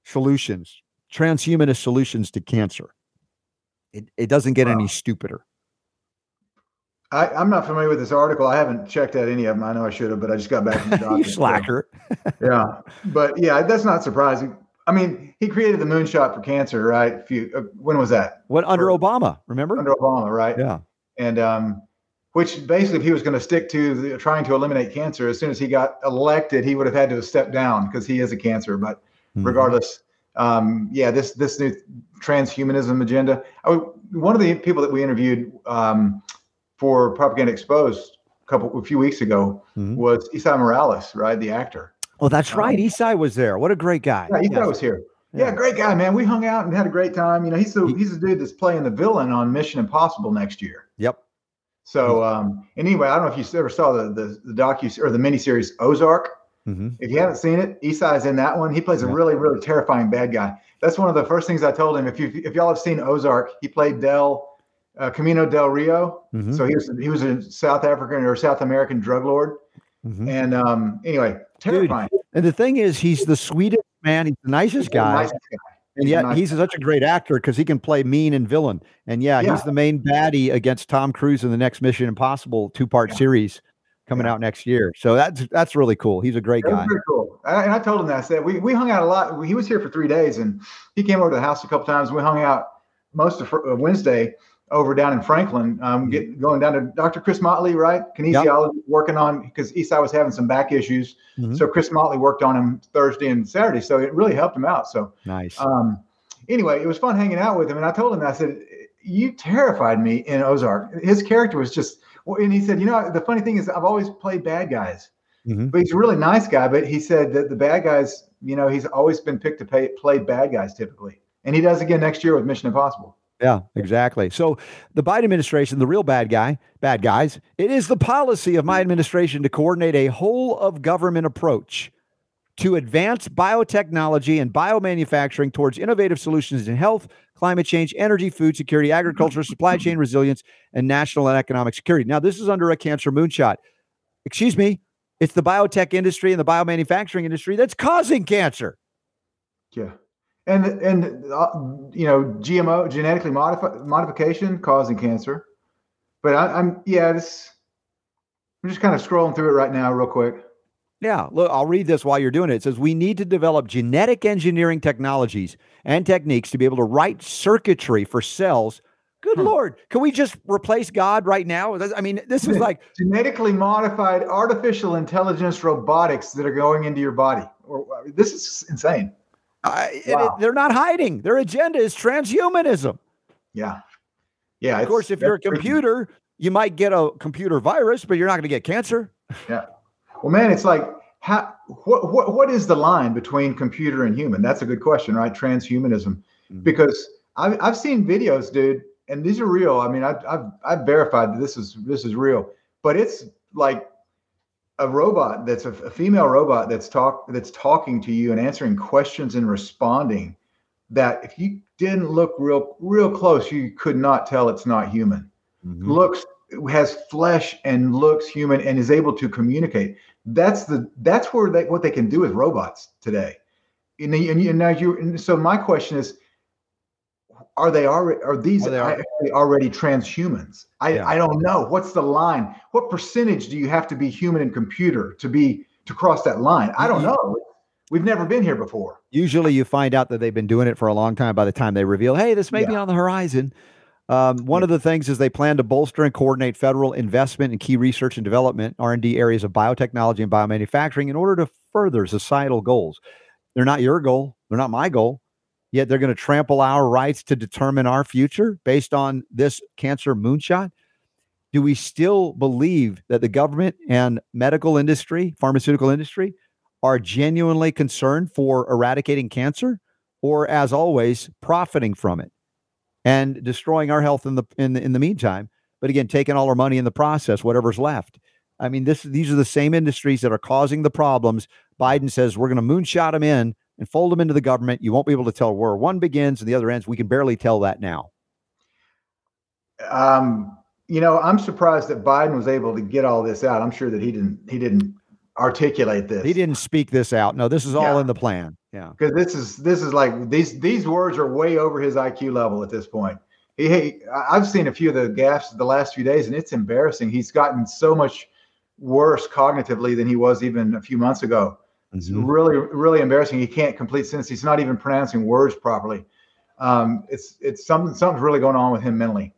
solutions, transhumanist solutions to cancer. It, it doesn't get any stupider. I, I'm not familiar with this article. I haven't checked out any of them. I know I should have, but I just got back from the doctor. you so- slacker. Yeah, but yeah, that's not surprising. I mean, he created the moonshot for cancer, right? Few, uh, when was that? What under For- Obama? Remember? Under Obama, right? yeah. and um, which basically, if he was going to stick to the, trying to eliminate cancer, as soon as he got elected, he would have had to step down because he is a cancer. But Mhm. regardless, um, yeah, this this new transhumanism agenda. Would- one of the people that we interviewed um, for Propaganda Exposed a couple a few weeks ago Mhm. was Esai Morales, right? The actor. Oh, that's right. Um, Esai was there. What a great guy. Yeah, Isai Yes. was here. Yeah. Yeah. great guy, man. We hung out and had a great time. You know, he's the He- he's the dude that's playing the villain on Mission Impossible next year. Yep. So um, anyway, I don't know if you ever saw the the, the docu or the miniseries Ozark. Mhm. If you haven't seen it, Esai's in that one. He plays a really, really terrifying bad guy. That's one of the first things I told him. If you if y'all have seen Ozark, he played Del uh, Camino del Rio. Mhm. So he was he was a South African or South American drug lord. Mhm. And um, anyway, terrifying. And the thing is, he's the sweetest man. He's the nicest guy. Nice guy. And yet he's such a great actor because he can play mean and villain. And yeah, Yeah. he's the main baddie against Tom Cruise in the next Mission Impossible two part Yeah. series coming Yeah. out next year. So that's that's really cool. He's a great That guy. cool. I, and I told him that. I said we, we hung out a lot. He was here for three days, and he came over to the house a couple times. We hung out most of uh, Wednesday over down in Franklin, um, get, going down to Dr. Chris Motley, right? Kinesiology, working on because Esai was having some back issues. Mhm. So Chris Motley worked on him Thursday and Saturday. So it really helped him out. So Nice. um, anyway, it was fun hanging out with him. And I told him, I said, You terrified me in Ozark. His character was just, well, and he said, You know, the funny thing is, I've always played bad guys Mhm. but he's a really nice guy. But he said that the bad guys, you know, he's always been picked to pay, play bad guys typically, and he does again next year with Mission Impossible. Yeah, exactly. So the Biden administration, the real bad guy, bad guys, it is the policy of my administration to coordinate a whole of government approach to advance biotechnology and biomanufacturing towards innovative solutions in health, climate change, energy, food security, agriculture, supply chain resilience, and national and economic security. Now, this is under a cancer moonshot. Excuse me, it's the biotech industry and the biomanufacturing industry that's causing cancer. Yeah, and and uh, you know, GMO genetically modifi- modification causing cancer. But I, I'm yeah, this. I'm just kind of scrolling through it right now, real quick. Yeah, look, I'll read this while you're doing it. It says we need to develop genetic engineering technologies and techniques to be able to write circuitry for cells. Good Hmm. Lord, can we just replace God right now? I mean, this is like, Genetically modified artificial intelligence robotics that are going into your body. Or this is insane. I and it- they're not hiding. Their agenda is transhumanism. Yeah, yeah. Of course, if you're a computer, you might get a computer virus, but you're not going to get cancer. Yeah. Well, man, it's like how what what what is the line between computer and human? That's a good question, right? Transhumanism, Mhm. because I've I've seen videos, dude, and these are real. I mean, I've I've I've verified that this is this is real, but it's like a robot that's a, a female robot that's talk that's talking to you and answering questions and responding. That if you didn't look real real close, you could not tell it's not human. Mm-hmm. Looks has flesh and looks human and is able to communicate. That's the that's where they what they can do with robots today. And, and, and now you and so my question is are they already are these Are they al- already transhumans i Yeah. i don't know what's the line what percentage do you have to be human and computer to be to cross that line i don't know we've never been here before Usually, you find out that they've been doing it for a long time by the time they reveal, hey, this may be on the horizon. Um, one of the things is they plan to bolster and coordinate federal investment in key research and development R&D areas of biotechnology and biomanufacturing in order to further societal goals. They're not your goal. They're not my goal. Yet they're going to trample our rights to determine our future based on this cancer moonshot. Do we still believe that the government and medical industry, pharmaceutical industry, are genuinely concerned for eradicating cancer or as always profiting from it and destroying our health in the in the, in the meantime but again taking all our money in the process whatever's left i mean this these are the same industries that are causing the problems biden says we're going to moonshot them in and fold them into the government you won't be able to tell where one begins and the other ends we can barely tell that now Um, you know, I'm surprised that Biden was able to get all this out. I'm sure that he didn't he didn't articulate this. he didn't speak this out no this is all Yeah. in the plan yeah because this is this is like these these words are way over his IQ level at this point. He, he I've seen a few of the gaffes the last few days, and it's embarrassing. He's gotten so much worse cognitively than he was even a few months ago. Mhm. really really embarrassing. He can't complete sentences. He's not even pronouncing words properly. Um, it's it's something something's really going on with him mentally.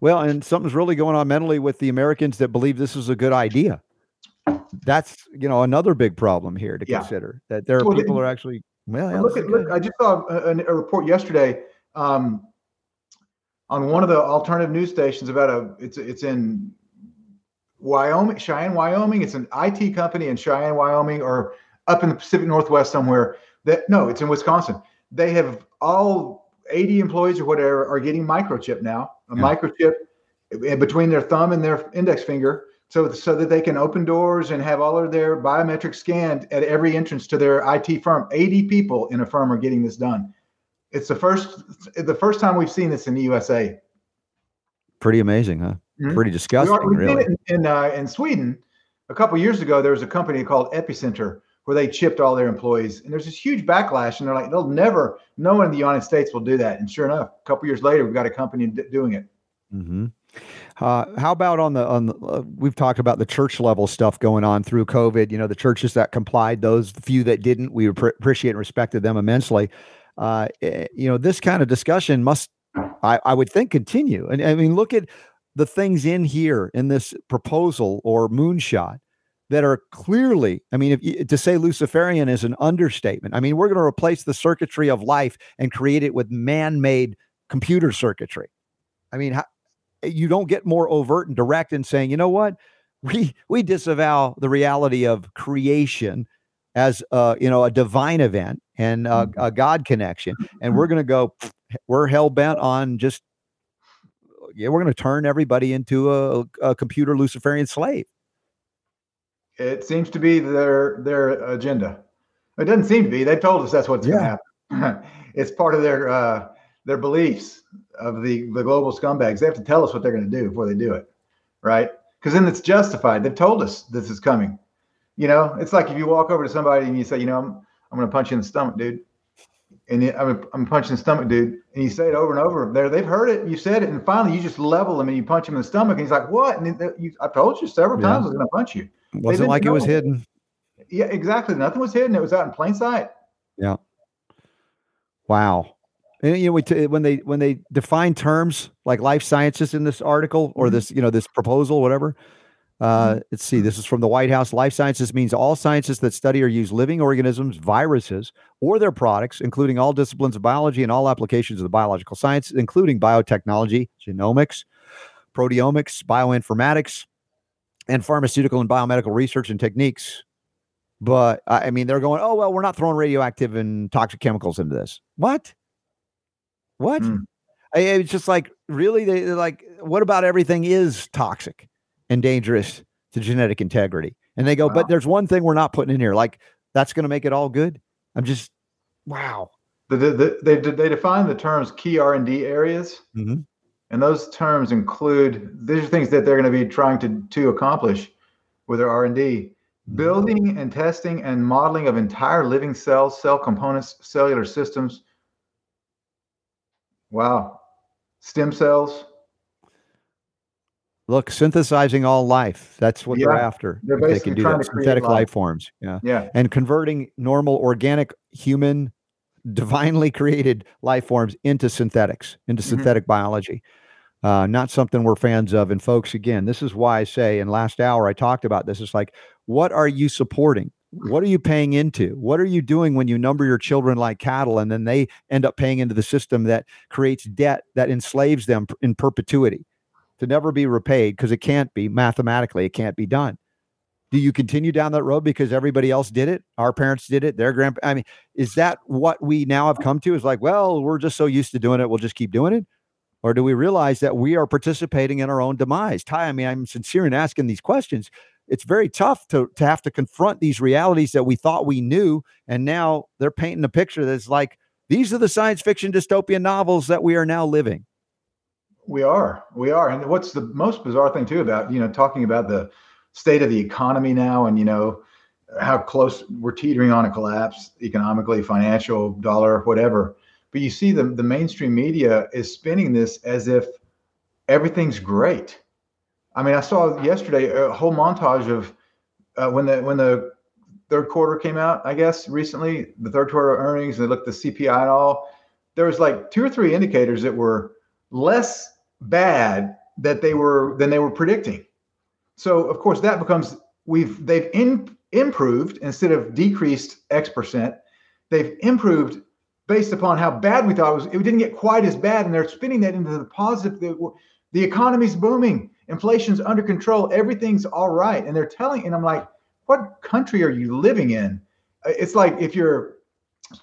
Well, and something's really going on mentally with the Americans that believe this is a good idea. That's you know another big problem here to Yeah. consider that there are Well, people the- who are actually well. yeah, look at look. I just saw a, a report yesterday um, on one of the alternative news stations about a. It's it's in Wyoming, Cheyenne, Wyoming. It's an IT company in Cheyenne, Wyoming, or up in the Pacific Northwest somewhere. That no, it's in Wisconsin. They have all 80 employees or whatever are getting microchip now, a yeah. microchip between their thumb and their index finger, so so that they can open doors and have all of their biometrics scanned at every entrance to their IT firm. 80 people in a firm are getting this done. It's the first the first time we've seen this in the USA. Pretty amazing, huh? Mm-hmm. Pretty disgusting, we really. In in, uh, in Sweden, a couple years ago, there was a company called Epicenter where they chipped all their employees, and there's this huge backlash. And they're like, they'll never, no one in the United States will do that. And sure enough, a couple years later, we've got a company d- doing it. Mm-hmm. Uh, how about on the on the, uh, we've talked about the church level stuff going on through COVID. You know, the churches that complied, those few that didn't, we pr- appreciate and respected them immensely. Uh, eh, you know, this kind of discussion must, I, I would think, continue. And I mean, look at the things in here in this proposal or moonshot that are clearly, I mean, if, to say Luciferian is an understatement. I mean, we're going to replace the circuitry of life and create it with man made computer circuitry. I mean, how, you don't get more overt and direct in saying, you know what? We, we disavow the reality of creation as a, you know, a divine event and mm-hmm. a God connection. And we're going to go, we're hell bent on just, yeah, we're going to turn everybody into a, a computer Luciferian slave. It seems to be their their agenda. It doesn't seem to be. They told us that's what's yeah. going to happen. it's part of their uh, their beliefs of the the global scumbags. They have to tell us what they're going to do before they do it, right? Because then it's justified. They've told us this is coming. You know, it's like if you walk over to somebody and you say, you know, I'm, I'm going to punch you in the stomach, dude. And I'm, I'm punching the stomach, dude. And you say it over and over. There, they've heard it. You said it, and finally you just level him and you punch him in the stomach. And he's like, "What?" And you, I told you several times I was going to punch you. Wasn't like know. it was hidden. Yeah, exactly. Nothing was hidden. It was out in plain sight. Yeah. Wow. And you know, we t- when they when they define terms like life sciences in this article or mm-hmm. this you know this proposal, whatever. Uh, mm-hmm. let's see. This is from the White House. Life sciences means all sciences that study or use living organisms, viruses, or their products, including all disciplines of biology and all applications of the biological sciences, including biotechnology, genomics, proteomics, bioinformatics, and pharmaceutical and biomedical research and techniques. But I mean, they're going, oh, well, we're not throwing radioactive and toxic chemicals into this. What? What? Mm. I, it's just like, really? They, like, what about everything is toxic and dangerous to genetic integrity? And they go, wow. but there's one thing we're not putting in here. Like, that's going to make it all good. I'm just, wow. The, the, the, they, they define the terms key R&D areas. Mm-hmm. And those terms include these are things that they're going to be trying to, to accomplish with their R&D. Mm-hmm. Building and testing and modeling of entire living cells, cell components, cellular systems. Wow. Stem cells. Look, synthesizing all life. That's what yeah, they're after. They're they can do that. Synthetic life. life forms. Yeah. Yeah. And converting normal organic human divinely created life forms into synthetics, into mm-hmm. synthetic biology. Uh, not something we're fans of. And folks, again, this is why I say in last hour I talked about this. It's like, what are you supporting? What are you paying into? What are you doing when you number your children like cattle and then they end up paying into the system that creates debt that enslaves them in perpetuity to never be repaid because it can't be mathematically, it can't be done. Do you continue down that road because everybody else did it? Our parents did it their grandpa i mean is that what we now have come to is like well we're just so used to doing it we'll just keep doing it? Or do we realize that we are participating in our own demise? Ty i mean i'm sincere in asking these questions. It's very tough to, to have to confront these realities that we thought we knew and now they're painting a picture that's like these are the science fiction dystopian novels that we are now living we are we are. And what's the most bizarre thing too about you know talking about the state of the economy now and you know how close we're teetering on a collapse economically financial dollar whatever. But you see the, the mainstream media is spinning this as if everything's great. I mean i saw yesterday a whole montage of uh, when the when the third quarter came out i guess recently the third quarter earnings they looked the cpi and all. There was like two or three indicators that were less bad that they were than they were predicting so of course that becomes we've they've in, improved instead of decreased X percent. They've improved based upon how bad we thought it was. It didn't get quite as bad, and they're spinning that into the positive. The, the economy's booming. inflation's under control, everything's all right. And they're telling, and I'm like, what country are you living in? Uh, it's like if you're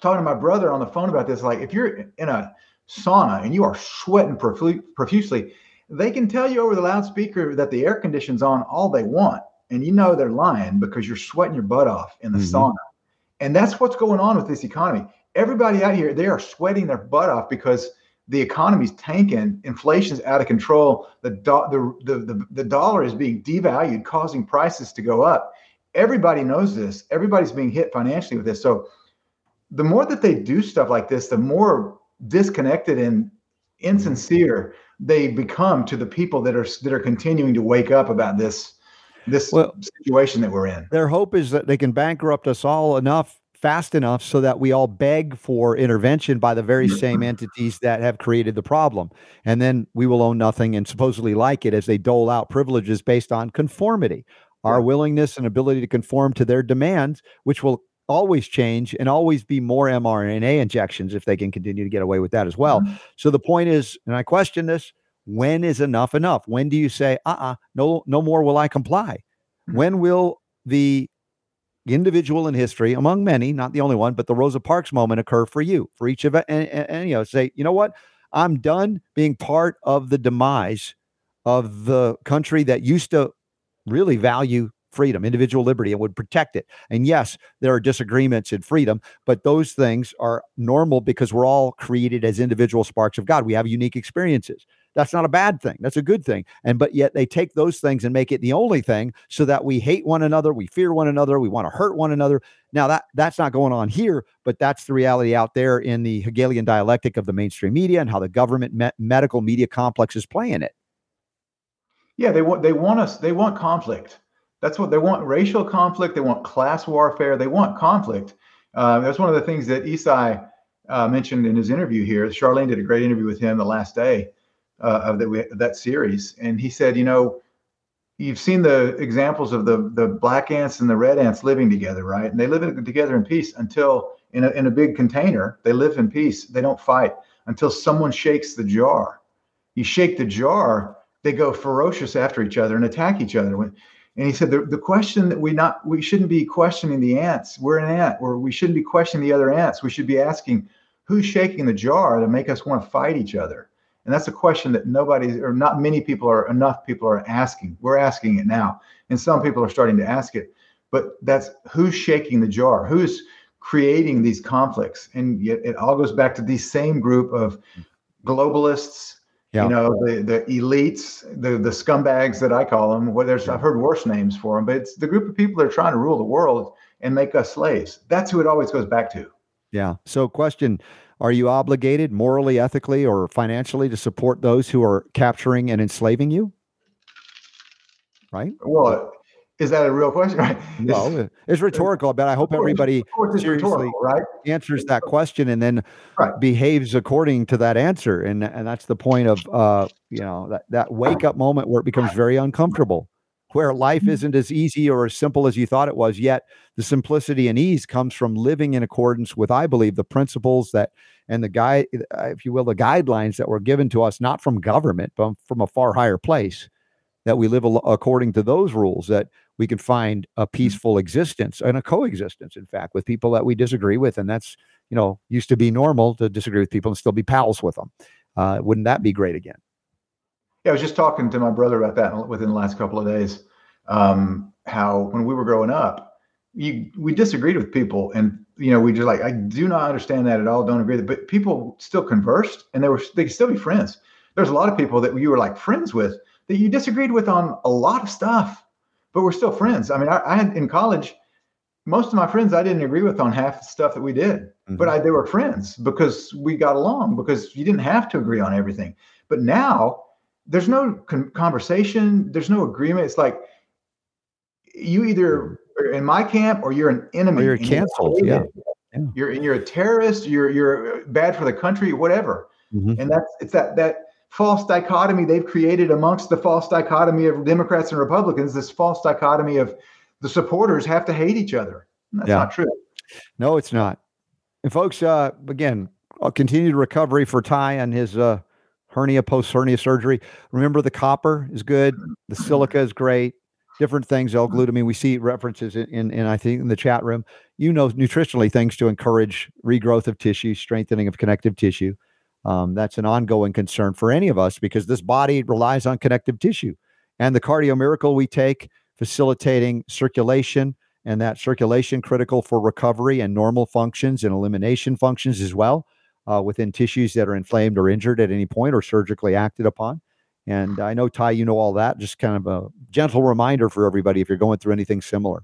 talking to my brother on the phone about this, like if you're in a sauna and you are sweating profusely, they can tell you over the loudspeaker that the air conditioning's on all they want. And you know they're lying because you're sweating your butt off in the mm-hmm. sauna. And that's what's going on with this economy. Everybody out here, they are sweating their butt off because the economy's tanking, inflation's out of control, the, do- the, the, the, the dollar is being devalued, causing prices to go up. Everybody knows this. Everybody's being hit financially with this. So the more that they do stuff like this, the more disconnected and insincere they become to the people that are that are continuing to wake up about this this well, situation that we're in. Their hope is that they can bankrupt us all enough fast enough so that we all beg for intervention by the very mm-hmm. same entities that have created the problem. And then we will own nothing and supposedly like it as they dole out privileges based on conformity, our willingness and ability to conform to their demands, which will always change and always be more mRNA injections if they can continue to get away with that as well. Mm-hmm. So the point is, and I question this, when is enough enough? When do you say, uh-uh, no, no more will I comply? Mm-hmm. When will the individual in history, among many, not the only one, but the Rosa Parks moment occur for you, for each of it, and, and, and you know, say, you know what? I'm done being part of the demise of the country that used to really value freedom, individual liberty, and would protect it. And yes, there are disagreements in freedom, but those things are normal because we're all created as individual sparks of God. We have unique experiences. That's not a bad thing. That's a good thing. And but yet they take those things and make it the only thing so that we hate one another, we fear one another, we want to hurt one another. Now that that's not going on here, but that's the reality out there in the Hegelian dialectic of the mainstream media and how the government me- medical media complex is playing it. Yeah, they want they want us they want conflict. That's what they want racial conflict. They want class warfare. They want conflict. Uh, that's one of the things that Esai uh, mentioned in his interview here. Charlene did a great interview with him the last day uh, of that, that series. And he said, you know, you've seen the examples of the, the black ants and the red ants living together, right? And they live together in peace until in a, in a big container, they live in peace. They don't fight until someone shakes the jar. You shake the jar, they go ferocious after each other and attack each other. When, and he said the, the question that we not we shouldn't be questioning the ants. We're an ant, or we shouldn't be questioning the other ants. We should be asking who's shaking the jar to make us want to fight each other. And that's a question that nobody or not many people are enough people are asking. We're asking it now, and some people are starting to ask it. But that's who's shaking the jar, who's creating these conflicts, and yet it all goes back to these same group of globalists yeah. You know, the the elites, the the scumbags that I call them. Well, there's I've heard worse names for them, but it's the group of people that are trying to rule the world and make us slaves. That's who it always goes back to. Yeah. So, question: Are you obligated morally, ethically, or financially to support those who are capturing and enslaving you? Right. Well, is that a real question? Right? No, it's rhetorical, but I hope everybody seriously right? answers that question and then right. behaves according to that answer. And and that's the point of uh, you know, that, that wake up moment where it becomes very uncomfortable, where life isn't as easy or as simple as you thought it was, yet the simplicity and ease comes from living in accordance with, I believe, the principles that and the guide, if you will, the guidelines that were given to us, not from government, but from a far higher place that we live according to those rules that we can find a mm-hmm. peaceful existence and a coexistence in fact with people that we disagree with and that's you know used to be normal to disagree with people and still be pals with them uh, wouldn't that be great again yeah i was just talking to my brother about that within the last couple of days um, how when we were growing up you, we disagreed with people and you know we just like i do not understand that at all don't agree with it. but people still conversed and they were they could still be friends there's a lot of people that you were like friends with that you disagreed with on a lot of stuff but we're still friends. I mean, I, I, had in college, most of my friends I didn't agree with on half the stuff that we did, mm-hmm. but I, they were friends because we got along because you didn't have to agree on everything. But now there's no con- conversation, there's no agreement. It's like you either are in my camp or you're an enemy. Or you're canceled. You're yeah. yeah. You're and you're a terrorist. You're you're bad for the country, whatever. Mm-hmm. And that's it's that that false dichotomy they've created amongst the false dichotomy of Democrats and Republicans, this false dichotomy of the supporters have to hate each other. That's yeah. not true. No, it's not. And folks, uh, again, I'll recovery for Ty and his uh, hernia post hernia surgery. Remember, the copper is good, the silica is great, different things, L-glutamine. We see references in, in, in, I think, in the chat room. You know, nutritionally, things to encourage regrowth of tissue, strengthening of connective tissue. Um, that's an ongoing concern for any of us because this body relies on connective tissue. And the cardio miracle we take, facilitating circulation, and that circulation critical for recovery and normal functions and elimination functions as well uh, within tissues that are inflamed or injured at any point or surgically acted upon. And I know, Ty, you know all that. Just kind of a gentle reminder for everybody if you're going through anything similar.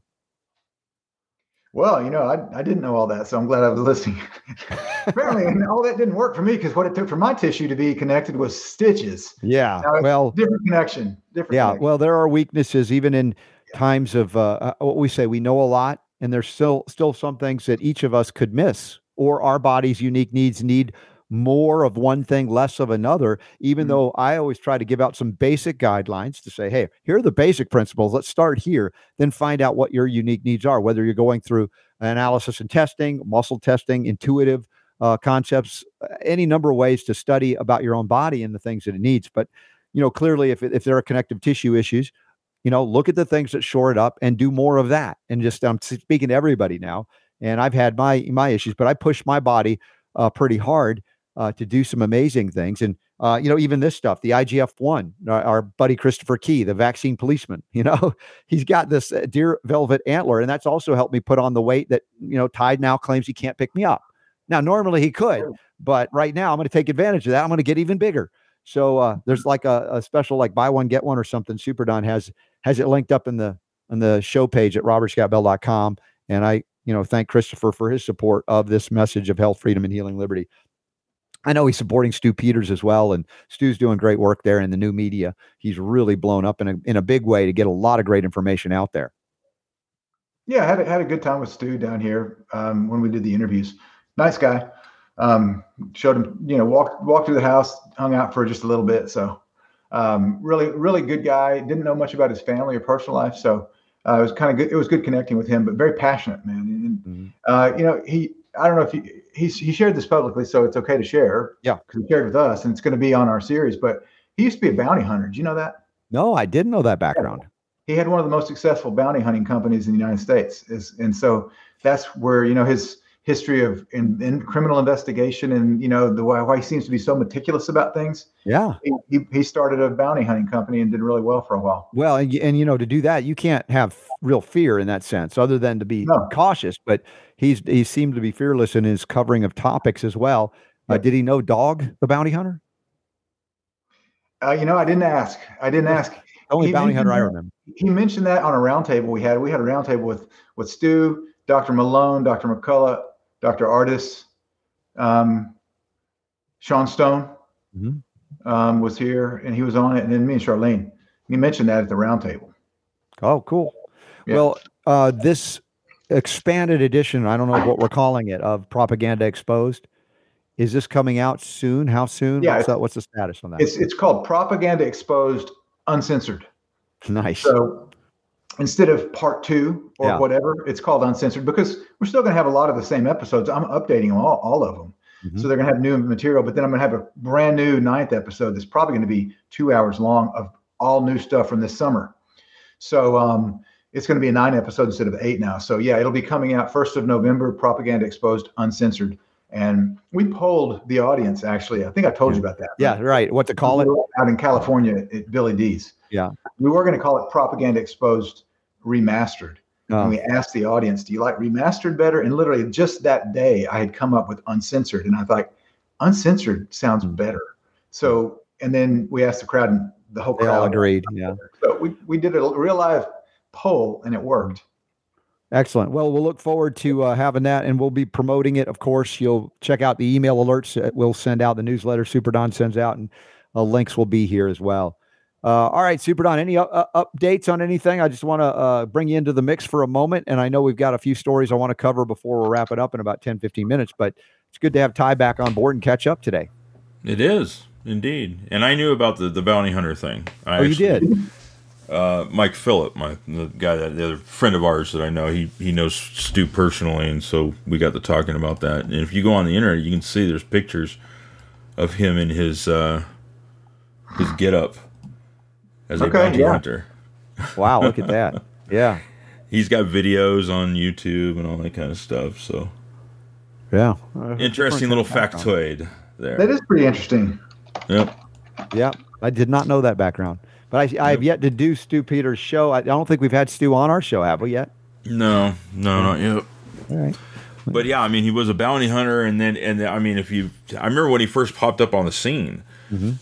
Well, you know, I, I didn't know all that, so I'm glad I was listening. Apparently, and all that didn't work for me because what it took for my tissue to be connected was stitches. Yeah. well, different connection. Different. Yeah. Connection. Well, there are weaknesses even in yeah. times of uh, uh, what we say. We know a lot, and there's still still some things that each of us could miss, or our body's unique needs need more of one thing, less of another, even mm-hmm. though I always try to give out some basic guidelines to say, hey, here are the basic principles. Let's start here, then find out what your unique needs are, whether you're going through analysis and testing, muscle testing, intuitive uh, concepts, uh, any number of ways to study about your own body and the things that it needs. But, you know, clearly, if, if there are connective tissue issues, you know, look at the things that shore it up and do more of that. And just, I'm speaking to everybody now. And I've had my my issues, but I push my body uh, pretty hard uh, to do some amazing things. And uh, you know, even this stuff, the IGF one, our, our, buddy Christopher Key, the vaccine policeman, you know, he's got this uh, deer velvet antler, and that's also helped me put on the weight that you know Ty now claims he can't pick me up. Now, normally he could, but right now I'm going to take advantage of that. I'm going to get even bigger. So uh, there's like a, a, special like buy one get one or something. Super Don has has it linked up in the on the show page at robertscottbell.com. And I, you know, thank Christopher for his support of this message of health, freedom, and healing liberty. I know he's supporting Stu Peters as well, and Stu's doing great work there in the new media. He's really blown up in a in a big way to get a lot of great information out there. Yeah, I had a, had a good time with Stu down here um, when we did the interviews. Nice guy. Um, showed him, you know, walked walked through the house, hung out for just a little bit. So, um, really, really good guy. Didn't know much about his family or personal life, so uh, it was kind of good. It was good connecting with him, but very passionate man. And, mm-hmm. uh, you know, he I don't know if he he shared this publicly, so it's okay to share. Yeah, because he shared with us, and it's going to be on our series. But he used to be a bounty hunter. Do you know that? No, I didn't know that background. He had one of the most successful bounty hunting companies in the United States, is and so that's where you know his history of in, in criminal investigation and you know the why, why he seems to be so meticulous about things. Yeah, he, he, he started a bounty hunting company and did really well for a while. Well, and, and you know to do that you can't have real fear in that sense, other than to be no. cautious. But he's he seemed to be fearless in his covering of topics as well. Uh, did he know Dog the bounty hunter? Uh, you know, I didn't ask. I didn't ask. Only he bounty hunter I remember. He mentioned that on a roundtable we had. We had a roundtable with with Stu, Dr. Malone, Dr. McCullough, Dr. Ardis, um, Sean Stone mm-hmm. um, was here, and he was on it, and then me and Charlene. He mentioned that at the roundtable. Oh, cool. Yeah. Well, uh, this expanded edition, I don't know what we're calling it, of Propaganda Exposed. Is this coming out soon? How soon? Yeah, what's, the, what's the status on that? It's it's called Propaganda Exposed Uncensored. Nice. So instead of part two or yeah. whatever, it's called uncensored because we're still going to have a lot of the same episodes. I'm updating all, all of them. Mm-hmm. So they're going to have new material, but then I'm going to have a brand new ninth episode that's probably going to be two hours long of all new stuff from this summer. So um, it's going to be a nine episode instead of eight now. So yeah, it'll be coming out first of November, propaganda exposed, uncensored. And we polled the audience actually. I think I told you about that. Yeah, right. What to call it? Out in California at Billy D's. Yeah. We were going to call it Propaganda Exposed Remastered. Oh. And we asked the audience, do you like remastered better? And literally just that day, I had come up with uncensored. And I thought, uncensored sounds mm. better. So, and then we asked the crowd, and the whole they crowd all agreed. Yeah. So we, we did a real live poll and it worked. Excellent. Well, we'll look forward to uh, having that, and we'll be promoting it. Of course, you'll check out the email alerts. That we'll send out the newsletter Super Don sends out, and uh, links will be here as well. Uh, all right, Super Don, any uh, updates on anything? I just want to uh, bring you into the mix for a moment. And I know we've got a few stories I want to cover before we wrap it up in about 10, 15 minutes, but it's good to have Ty back on board and catch up today. It is, indeed. And I knew about the, the bounty hunter thing. I oh, actually, you did? Uh, Mike Phillip, my the guy that the other friend of ours that I know, he he knows Stu personally, and so we got to talking about that. And if you go on the internet, you can see there's pictures of him in his uh, his get up as a Okay, bounty yeah. hunter. Wow, look at that. Yeah. He's got videos on YouTube and all that kind of stuff. So Yeah. Uh, interesting little factoid there. That is pretty interesting. Yep. Yep. I did not know that background. But I, I have yet to do Stu Peters' show. I, don't think we've had Stu on our show, have we yet? No, no, not yet. All right. But yeah, I mean, he was a bounty hunter, and then and then, I mean, if you, I remember when he first popped up on the scene, mm-hmm.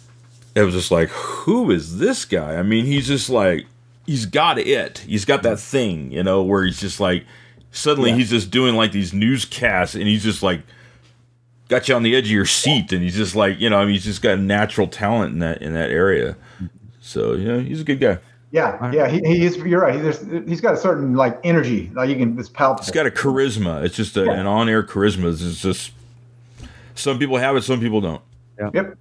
it was just like, who is this guy? I mean, he's just like, he's got it. He's got that thing, you know, where he's just like, suddenly Yeah. he's just doing like these newscasts, and he's just like, got you on the edge of your seat, and he's just like, you know, I mean, he's just got natural talent in that in that area. So you know, he's a good guy. Yeah, yeah, he, he is. You're right. He, he's got a certain like energy. Like you can, it's palpable. He's got a charisma. It's just a, Yeah. an on-air charisma. It's just some people have it, some people don't. Yep.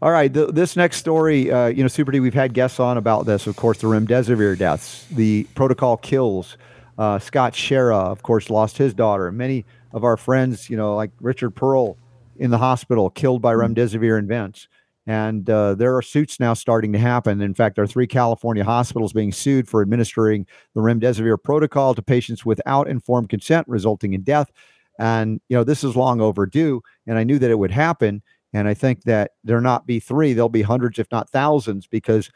All right, th- this next story, uh, you know, Super D, we've had guests on about this. Of course, the remdesivir deaths, the protocol kills. Uh, Scott Schara, of course, lost his daughter. Many of our friends, you know, like Richard Pearl, in the hospital, killed by remdesivir and vents. And uh, there are suits now starting to happen. In fact, there are three California hospitals being sued for administering the remdesivir protocol to patients without informed consent, resulting in death. And you know, this is long overdue. And I knew that it would happen. And I think that there not be three, there'll be hundreds, if not thousands, because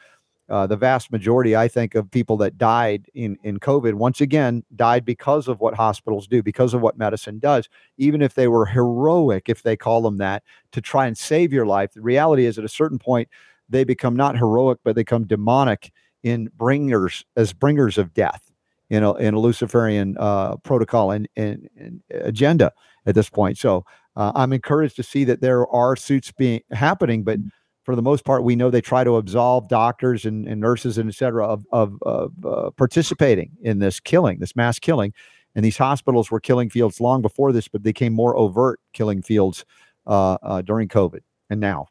uh, the vast majority, I think, of people that died in, in COVID, once again, died because of what hospitals do, because of what medicine does. Even if they were heroic, if they call them that, to try and save your life, the reality is at a certain point, they become not heroic, but they become demonic in bringers as bringers of death. You know, in a Luciferian uh, protocol and, and, and agenda at this point. So uh, I'm encouraged to see that there are suits being happening, but for the most part, we know they try to absolve doctors and, and nurses and et cetera of, of, of uh, participating in this killing, this mass killing. And these hospitals were killing fields long before this, but they became more overt killing fields uh, uh, during COVID and now.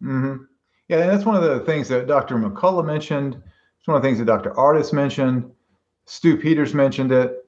hmm Yeah, and that's one of the things that Dr. McCullough mentioned. It's one of the things that Dr. Ardis mentioned. Stu Peters mentioned it.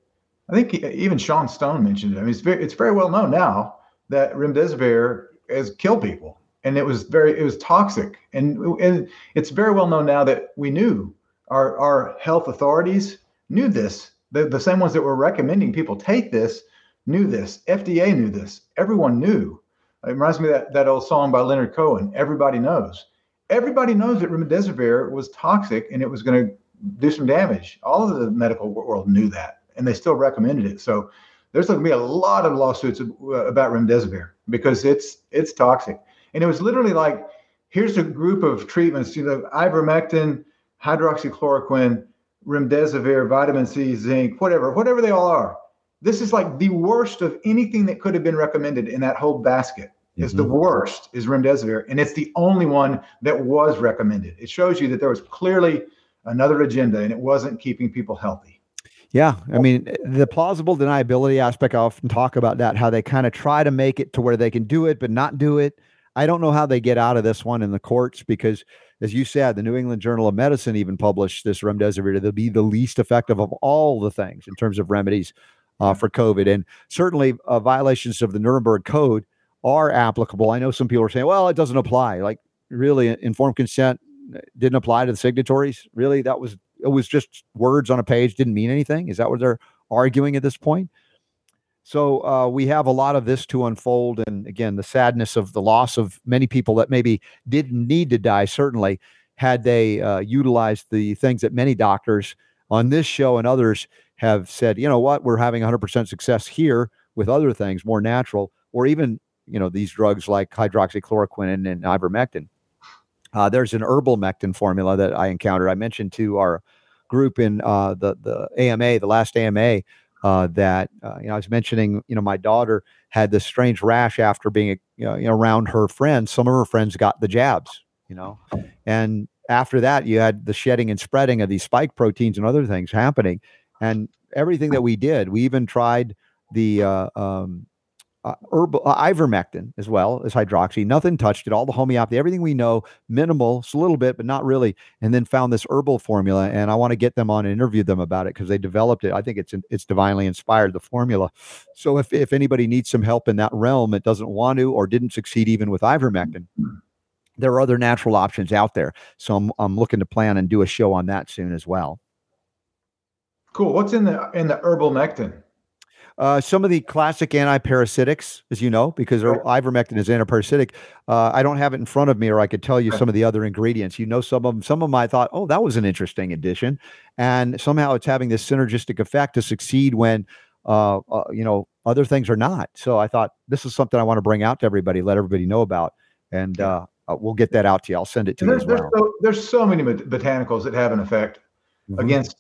I think even Sean Stone mentioned it. I mean, it's very, it's very well known now that remdesivir has killed people, and it was very, it was toxic, and and it's very well known now that we knew our our health authorities knew this. The the same ones that were recommending people take this knew this. FDA knew this. Everyone knew. It reminds me of that, that old song by Leonard Cohen, Everybody Knows. Everybody knows that remdesivir was toxic and it was going to do some damage. All of the medical world knew that, and they still recommended it. So there's going to be a lot of lawsuits uh, about remdesivir because it's it's toxic. And it was literally like, here's a group of treatments, you know, ivermectin, hydroxychloroquine, remdesivir, vitamin C, zinc, whatever, whatever they all are. This is like the worst of anything that could have been recommended in that whole basket. Is the mm-hmm. worst is remdesivir, and it's the only one that was recommended. It shows you that there was clearly another agenda, and it wasn't keeping people healthy. Yeah, I mean the plausible deniability aspect. I often talk about that, how they kind of try to make it to where they can do it but not do it. I don't know how they get out of this one in the courts because, as you said, the New England Journal of Medicine even published this remdesivir to be the least effective of all the things in terms of remedies uh, for COVID, and certainly uh, violations of the Nuremberg Code are applicable. I know some people are saying, "Well, it doesn't apply." Like, really, informed consent didn't apply to the signatories. Really, that was it was just words on a page didn't mean anything is that what they're arguing at this point so uh, we have a lot of this to unfold and again the sadness of the loss of many people that maybe didn't need to die certainly had they uh, utilized the things that many doctors on this show and others have said you know what we're having 100% success here with other things more natural or even you know these drugs like hydroxychloroquine and, and ivermectin uh, there's an herbal mectin formula that I encountered. I mentioned to our group in uh, the the AMA, the last AMA, uh, that uh, you know I was mentioning. You know, my daughter had this strange rash after being you know, around her friends. Some of her friends got the jabs. You know, and after that, you had the shedding and spreading of these spike proteins and other things happening. And everything that we did, we even tried the uh, um, uh, herbal uh, ivermectin as well as hydroxy. Nothing touched it. All the homeopathy, everything we know, minimal, just a little bit, but not really. And then found this herbal formula, and I want to get them on and interview them about it because they developed it. I think it's it's divinely inspired the formula. So if if anybody needs some help in that realm, it doesn't want to or didn't succeed even with ivermectin. there are other natural options out there. So I'm, I'm looking to plan and do a show on that soon as well. Cool. What's in the in the herbal mectin? Uh, some of the classic antiparasitics, as you know, because ivermectin is antiparasitic. Uh, I don't have it in front of me, or I could tell you some of the other ingredients. You know, some of them. Some of them I thought, oh, that was an interesting addition, and somehow it's having this synergistic effect to succeed when, uh, uh you know, other things are not. So I thought this is something I want to bring out to everybody, let everybody know about, and uh, uh, we'll get that out to you. I'll send it to you there's, as well. There's so, there's so many botanicals that have an effect mm-hmm. against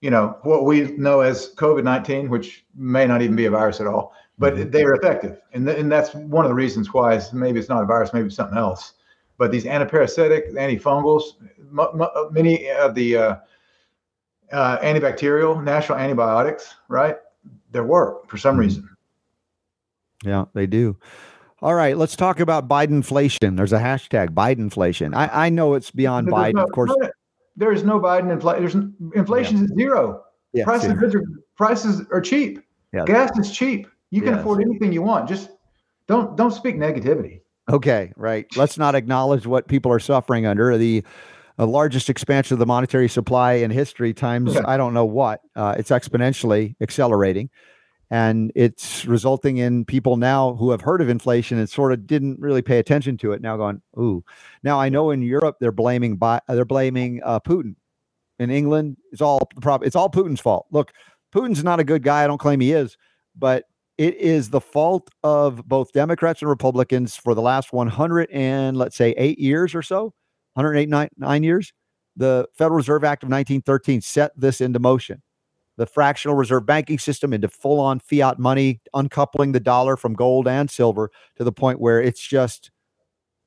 you know what we know as COVID-19, which may not even be a virus at all, but mm-hmm. they are effective, and th- and that's one of the reasons why it's, maybe it's not a virus, maybe it's something else. But these antiparasitic, antifungals, m- m- many of the uh, uh, antibacterial, natural antibiotics, right? They work for some mm-hmm. reason. Yeah, they do. All right, let's talk about Biden inflation. There's a hashtag Biden inflation. I, I know it's beyond Biden, no, of course. There is no Biden inflation. There's inflation yeah. is zero. Yeah, prices are prices are cheap. Yeah. Gas is cheap. You can yes. afford anything you want. Just don't don't speak negativity. Okay, right. Let's not acknowledge what people are suffering under the uh, largest expansion of the monetary supply in history times I don't know what. Uh, it's exponentially accelerating and it's resulting in people now who have heard of inflation and sort of didn't really pay attention to it now going ooh. Now i know in europe they're blaming by they're blaming uh, putin. In england it's all the problem it's all putin's fault. Look putin's not a good guy i don't claim he is but it is the fault of both democrats and republicans for the last 100 and let's say eight years or so 108 nine, nine years the federal reserve act of 1913 set this into motion the fractional reserve banking system into full on fiat money, uncoupling the dollar from gold and silver to the point where it's just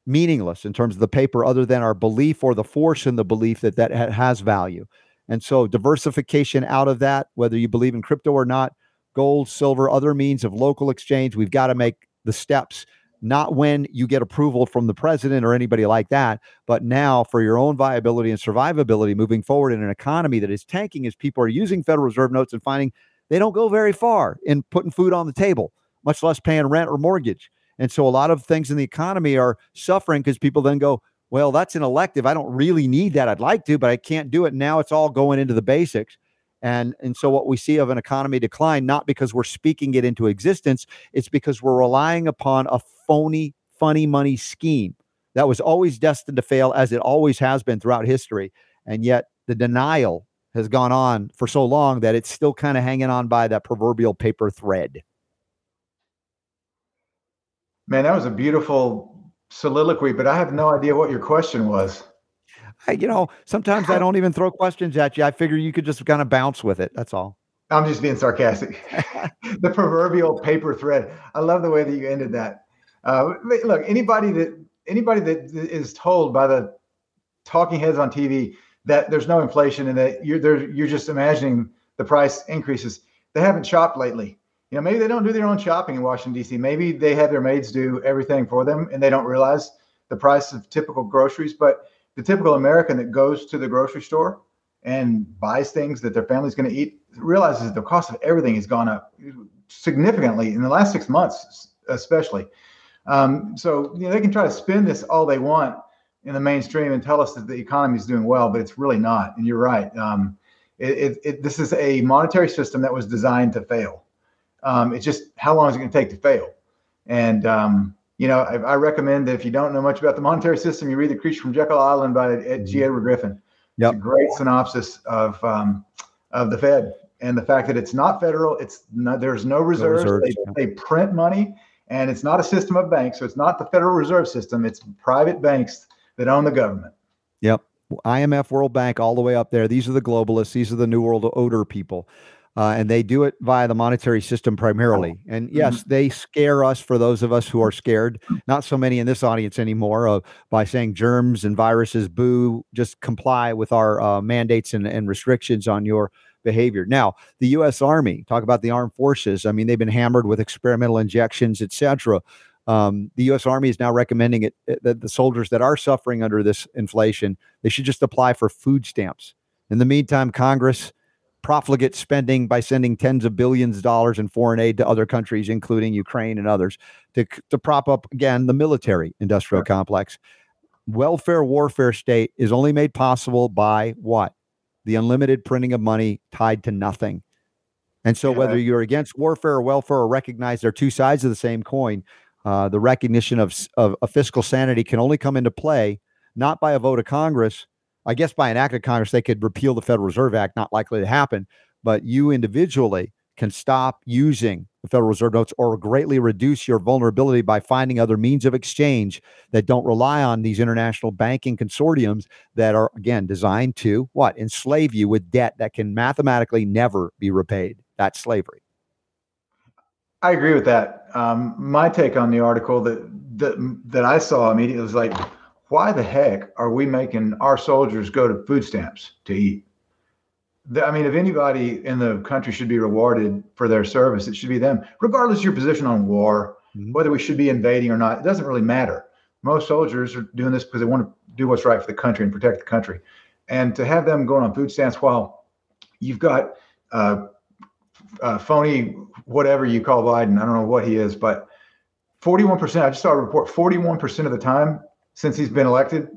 meaningless in terms of the paper, other than our belief or the force in the belief that that has value. And so, diversification out of that, whether you believe in crypto or not, gold, silver, other means of local exchange, we've got to make the steps not when you get approval from the president or anybody like that, but now for your own viability and survivability moving forward in an economy that is tanking as people are using Federal Reserve notes and finding they don't go very far in putting food on the table, much less paying rent or mortgage. And so a lot of things in the economy are suffering because people then go, well, that's an elective. I don't really need that. I'd like to, but I can't do it. Now it's all going into the basics. And, and so what we see of an economy decline, not because we're speaking it into existence, it's because we're relying upon a phony, funny money scheme that was always destined to fail, as it always has been throughout history. And yet the denial has gone on for so long that it's still kind of hanging on by that proverbial paper thread. Man, that was a beautiful soliloquy, but I have no idea what your question was. I, you know, sometimes I don't even throw questions at you. I figure you could just kind of bounce with it. That's all. I'm just being sarcastic. the proverbial paper thread. I love the way that you ended that. Uh, look, anybody that anybody that is told by the talking heads on TV that there's no inflation and that you're you're just imagining the price increases. They haven't shopped lately. You know, maybe they don't do their own shopping in Washington D.C. Maybe they have their maids do everything for them and they don't realize the price of typical groceries. But the typical American that goes to the grocery store and buys things that their family's going to eat realizes the cost of everything has gone up significantly in the last six months, especially. Um, so you know they can try to spin this all they want in the mainstream and tell us that the economy is doing well, but it's really not. And you're right. Um, it, it, it, this is a monetary system that was designed to fail. Um, it's just how long is it going to take to fail? And um, you know, I, I, recommend that if you don't know much about the monetary system, you read The Creature from Jekyll Island by G. Mm-hmm. Edward Griffin. Yep. great synopsis of um, of the Fed and the fact that it's not federal. It's not, there's no reserves. No reserves they, they, print money, and it's not a system of banks. So it's not the Federal Reserve System. It's private banks that own the government. Yep. IMF, World Bank, all the way up there. These are the globalists. These are the New World Order people uh, and they do it via the monetary system primarily. Oh. And yes, mm-hmm. they scare us for those of us who are scared. Not so many in this audience anymore uh, by saying germs and viruses, boo, just comply with our uh, mandates and, and restrictions on your behavior. Now, the U.S. Army, talk about the armed forces. I mean, they've been hammered with experimental injections, etc. Um, the U.S. Army is now recommending it that the soldiers that are suffering under this inflation they should just apply for food stamps. In the meantime, Congress profligate spending by sending tens of billions of dollars in foreign aid to other countries, including Ukraine and others, to, to prop up again the military industrial complex. welfare warfare state is only made possible by what? The unlimited printing of money tied to nothing. And so, yeah. whether you're against warfare or welfare or recognize they're two sides of the same coin, uh, the recognition of, of, of fiscal sanity can only come into play not by a vote of Congress. I guess by an act of Congress, they could repeal the Federal Reserve Act, not likely to happen. But you individually can stop using the Federal Reserve notes or greatly reduce your vulnerability by finding other means of exchange that don't rely on these international banking consortiums that are, again, designed to what? Enslave you with debt that can mathematically never be repaid. That's slavery. I agree with that. Um, my take on the article that, that that I saw immediately was like, why the heck are we making our soldiers go to food stamps to eat? I mean, if anybody in the country should be rewarded for their service, it should be them, regardless of your position on war, mm-hmm. whether we should be invading or not. It doesn't really matter. Most soldiers are doing this because they want to do what's right for the country and protect the country. And to have them going on food stamps while you've got uh, uh, phony, whatever you call Biden, I don't know what he is, but 41%, I just saw a report, 41% of the time since he's been elected,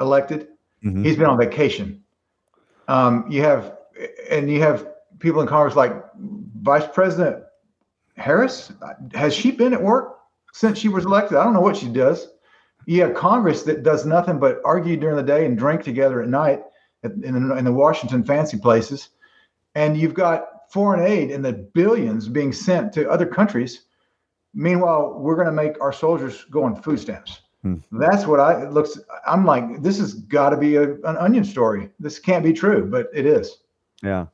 elected, mm-hmm. he's been on vacation um, you have, and you have people in Congress like Vice President Harris. Has she been at work since she was elected? I don't know what she does. You have Congress that does nothing but argue during the day and drink together at night in, in the Washington fancy places. And you've got foreign aid in the billions being sent to other countries. Meanwhile, we're going to make our soldiers go on food stamps. Hmm. That's what I looks. I'm like, this has got to be a, an onion story. This can't be true, but it is. Yeah,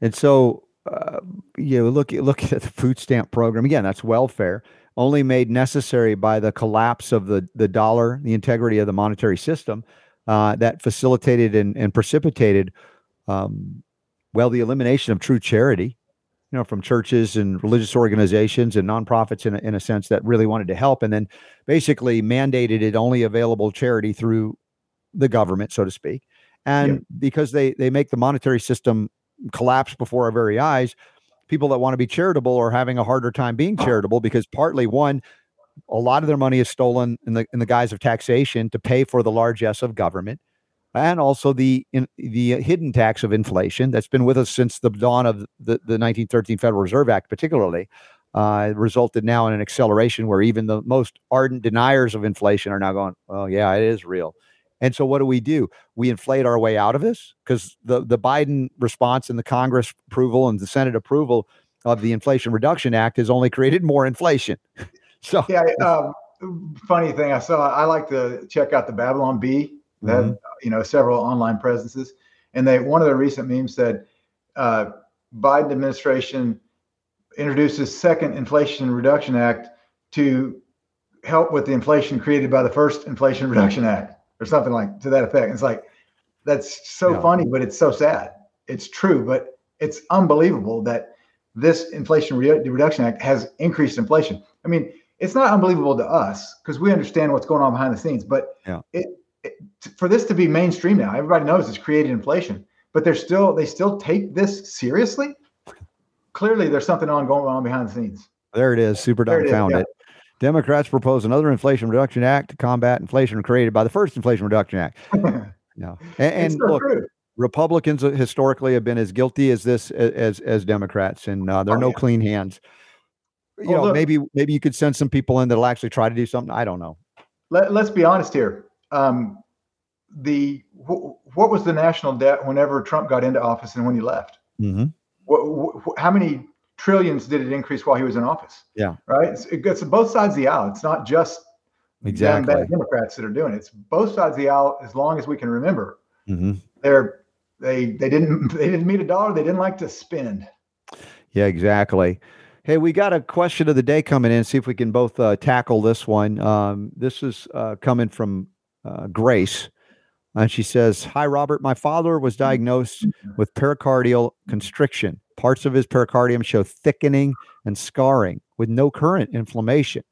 and so uh, you know, look look at the food stamp program again. That's welfare, only made necessary by the collapse of the the dollar, the integrity of the monetary system, uh, that facilitated and, and precipitated, um, well, the elimination of true charity you know, from churches and religious organizations and nonprofits in a, in a sense that really wanted to help, and then basically mandated it only available charity through the government, so to speak. And yeah. because they they make the monetary system collapse before our very eyes, people that want to be charitable are having a harder time being ah. charitable because partly one, a lot of their money is stolen in the in the guise of taxation to pay for the largesse of government and also the in, the hidden tax of inflation that's been with us since the dawn of the, the 1913 Federal Reserve Act, particularly. Uh, resulted now in an acceleration where even the most ardent deniers of inflation are now going, "Oh yeah, it is real." And so, what do we do? We inflate our way out of this because the the Biden response and the Congress approval and the Senate approval of the Inflation Reduction Act has only created more inflation. so, yeah. Um, funny thing, I saw. I like to check out the Babylon Bee that mm-hmm. you know several online presences, and they one of the recent memes said uh, Biden administration introduces second Inflation Reduction Act to help with the inflation created by the first Inflation Reduction Act, or something like to that effect. It's like that's so yeah. funny, but it's so sad. It's true, but it's unbelievable that this Inflation Re- Reduction Act has increased inflation. I mean, it's not unbelievable to us because we understand what's going on behind the scenes, but yeah. it for this to be mainstream now, everybody knows it's created inflation, but they're still they still take this seriously. Clearly, there's something on going on behind the scenes. There it is, super dumbfounded. Yeah. Democrats propose another Inflation Reduction Act to combat inflation created by the first Inflation Reduction Act. no, and, and so look, true. Republicans historically have been as guilty as this as as Democrats, and uh, there are oh, no yeah. clean hands. You well, know, look, maybe maybe you could send some people in that'll actually try to do something. I don't know. Let, let's be honest here um, the wh- what was the national debt whenever Trump got into office and when he left? Mm-hmm. What, wh- how many trillions did it increase while he was in office? Yeah, right. It's, it gets both sides of the aisle. It's not just exactly bad Democrats that are doing it. It's both sides of the aisle. As long as we can remember, mm-hmm. they're they they didn't they didn't meet a dollar. They didn't like to spend. Yeah, exactly. Hey, we got a question of the day coming in. See if we can both uh, tackle this one. Um, this is uh, coming from uh, Grace. And she says, Hi, Robert. My father was diagnosed with pericardial constriction. Parts of his pericardium show thickening and scarring with no current inflammation.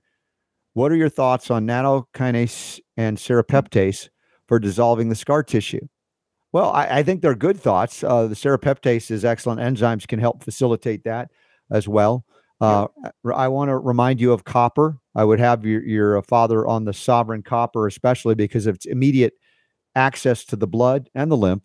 What are your thoughts on nattokinase and serrapeptase for dissolving the scar tissue? Well, I, I think they're good thoughts. Uh, the serrapeptase is excellent. Enzymes can help facilitate that as well. Uh, I want to remind you of copper. I would have your, your uh, father on the sovereign copper, especially because of its immediate access to the blood and the lymph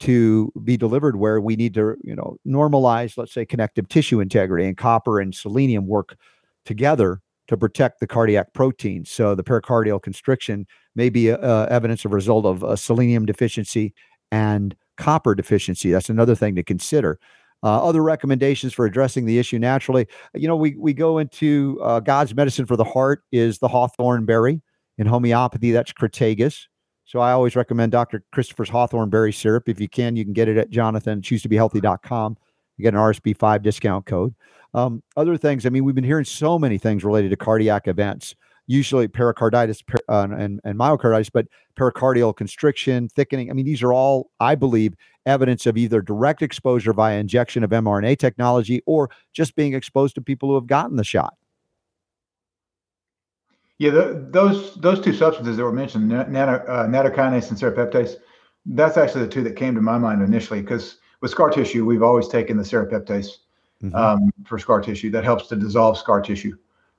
to be delivered where we need to, you know, normalize, let's say, connective tissue integrity. And copper and selenium work together to protect the cardiac protein So the pericardial constriction may be uh, uh evidence of result of a selenium deficiency and copper deficiency. That's another thing to consider. Uh, other recommendations for addressing the issue naturally, you know, we we go into uh, God's medicine for the heart is the hawthorn berry. In homeopathy, that's Crataegus. So I always recommend Dr. Christopher's hawthorn berry syrup. If you can, you can get it at Jonathan choose to be healthy.com. You get an RSB5 discount code. Um, other things, I mean, we've been hearing so many things related to cardiac events, usually pericarditis uh, and, and myocarditis, but pericardial constriction, thickening. I mean, these are all, I believe, evidence of either direct exposure via injection of mRNA technology or just being exposed to people who have gotten the shot. Yeah, the, those those two substances that were mentioned, nano, uh, and serrapeptase, that's actually the two that came to my mind initially because with scar tissue, we've always taken the serrapeptase mm-hmm. um, for scar tissue that helps to dissolve scar tissue.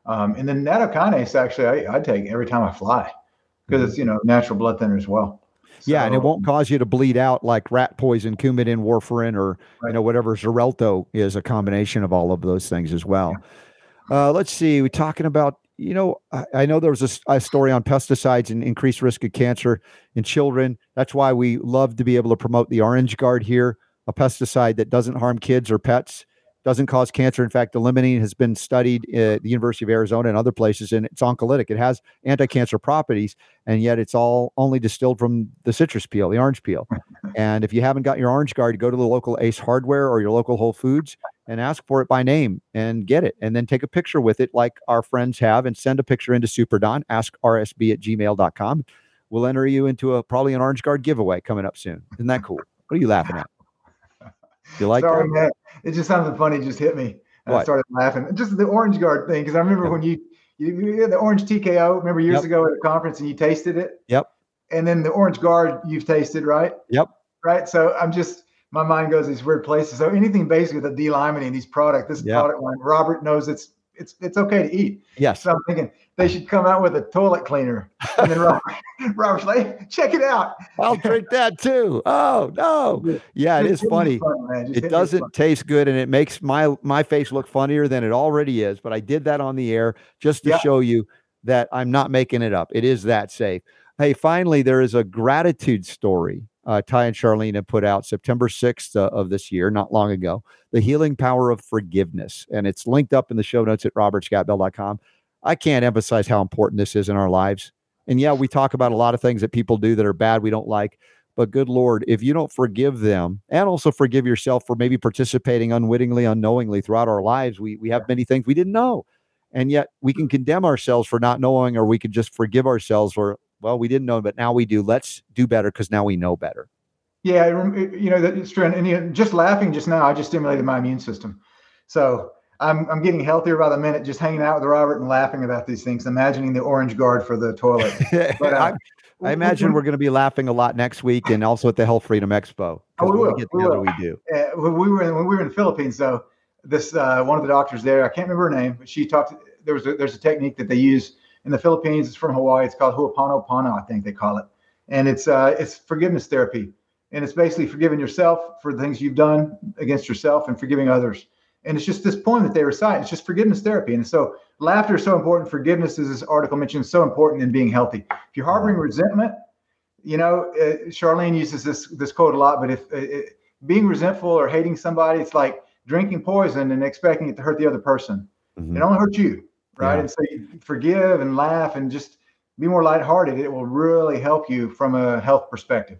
Um, and then nattokinase, actually, I, I, take every time I fly because mm-hmm. it's you know natural blood thinner as well. So, yeah, and it won't cause you to bleed out like rat poison, Coumadin, warfarin, or right. you know whatever Xarelto is. A combination of all of those things as well. Yeah. Uh, let's see. We're talking about you know I, I know there was a, a, story on pesticides and increased risk of cancer in children. That's why we love to be able to promote the Orange Guard here, a pesticide that doesn't harm kids or pets doesn't cause cancer. In fact, limonene has been studied at the University of Arizona and other places, and it's oncolytic. It has anti-cancer properties, and yet it's all only distilled from the citrus peel, the orange peel. and if you haven't got your orange guard, go to the local Ace Hardware or your local Whole Foods and ask for it by name and get it, and then take a picture with it, like our friends have, and send a picture into Super Don. Ask rsb at gmail.com. We'll enter you into a probably an orange guard giveaway coming up soon. Isn't that cool? What are you laughing at? You like Sorry, that? Man. It just something funny just hit me. And I started laughing. Just the orange guard thing, because I remember when you, you, you had the orange TKO, remember years yep. ago at a conference and you tasted it? Yep. And then the orange guard you've tasted, right? Yep. Right. So I'm just my mind goes these weird places. So anything basically with the D-limonene, these product, this yep. product line, Robert knows it's it's it's okay to eat. Yes. So I'm thinking they should come out with a toilet cleaner. And then Robert, Robert's like, check it out. I'll drink that too. Oh no. Yeah, it is funny. Fun, it doesn't taste good and it makes my my face look funnier than it already is. But I did that on the air just to yeah. show you that I'm not making it up. It is that safe. Hey, finally, there is a gratitude story uh, Ty and Charlene have put out September 6th uh, of this year, not long ago, The Healing Power of Forgiveness. And it's linked up in the show notes at robertscottbell.com. I can't emphasize how important this is in our lives. And yeah, we talk about a lot of things that people do that are bad, we don't like. But good Lord, if you don't forgive them and also forgive yourself for maybe participating unwittingly, unknowingly throughout our lives, we, we have many things we didn't know. And yet we can condemn ourselves for not knowing, or we can just forgive ourselves for well, we didn't know, but now we do. Let's do better because now we know better. Yeah, you know that's true. And, you know, just laughing just now, I just stimulated my immune system. So I'm I'm getting healthier by the minute just hanging out with Robert and laughing about these things, imagining the orange guard for the toilet. But, uh, I, I, imagine we're going to be laughing a lot next week and also at the Health Freedom Expo. Oh, we will. We, will. we do. Uh, when we were in, when we were in the Philippines, though, this uh, one of the doctors there, I can't remember her name, but she talked. There was a, there's a technique that they use in the Philippines. It's from Hawaii. It's called Ho'oponopono, I think they call it, and it's uh, it's forgiveness therapy, and it's basically forgiving yourself for the things you've done against yourself and forgiving others. And it's just this poem that they recite. It's just forgiveness therapy, and so laughter is so important. Forgiveness, as this article mentions, so important in being healthy. If you're harboring resentment, you know, uh, Charlene uses this this quote a lot. But if uh, uh, being resentful or hating somebody, it's like drinking poison and expecting it to hurt the other person. Mm-hmm. It only hurts you right? Yeah. And so you forgive and laugh and just be more lighthearted. It will really help you from a health perspective.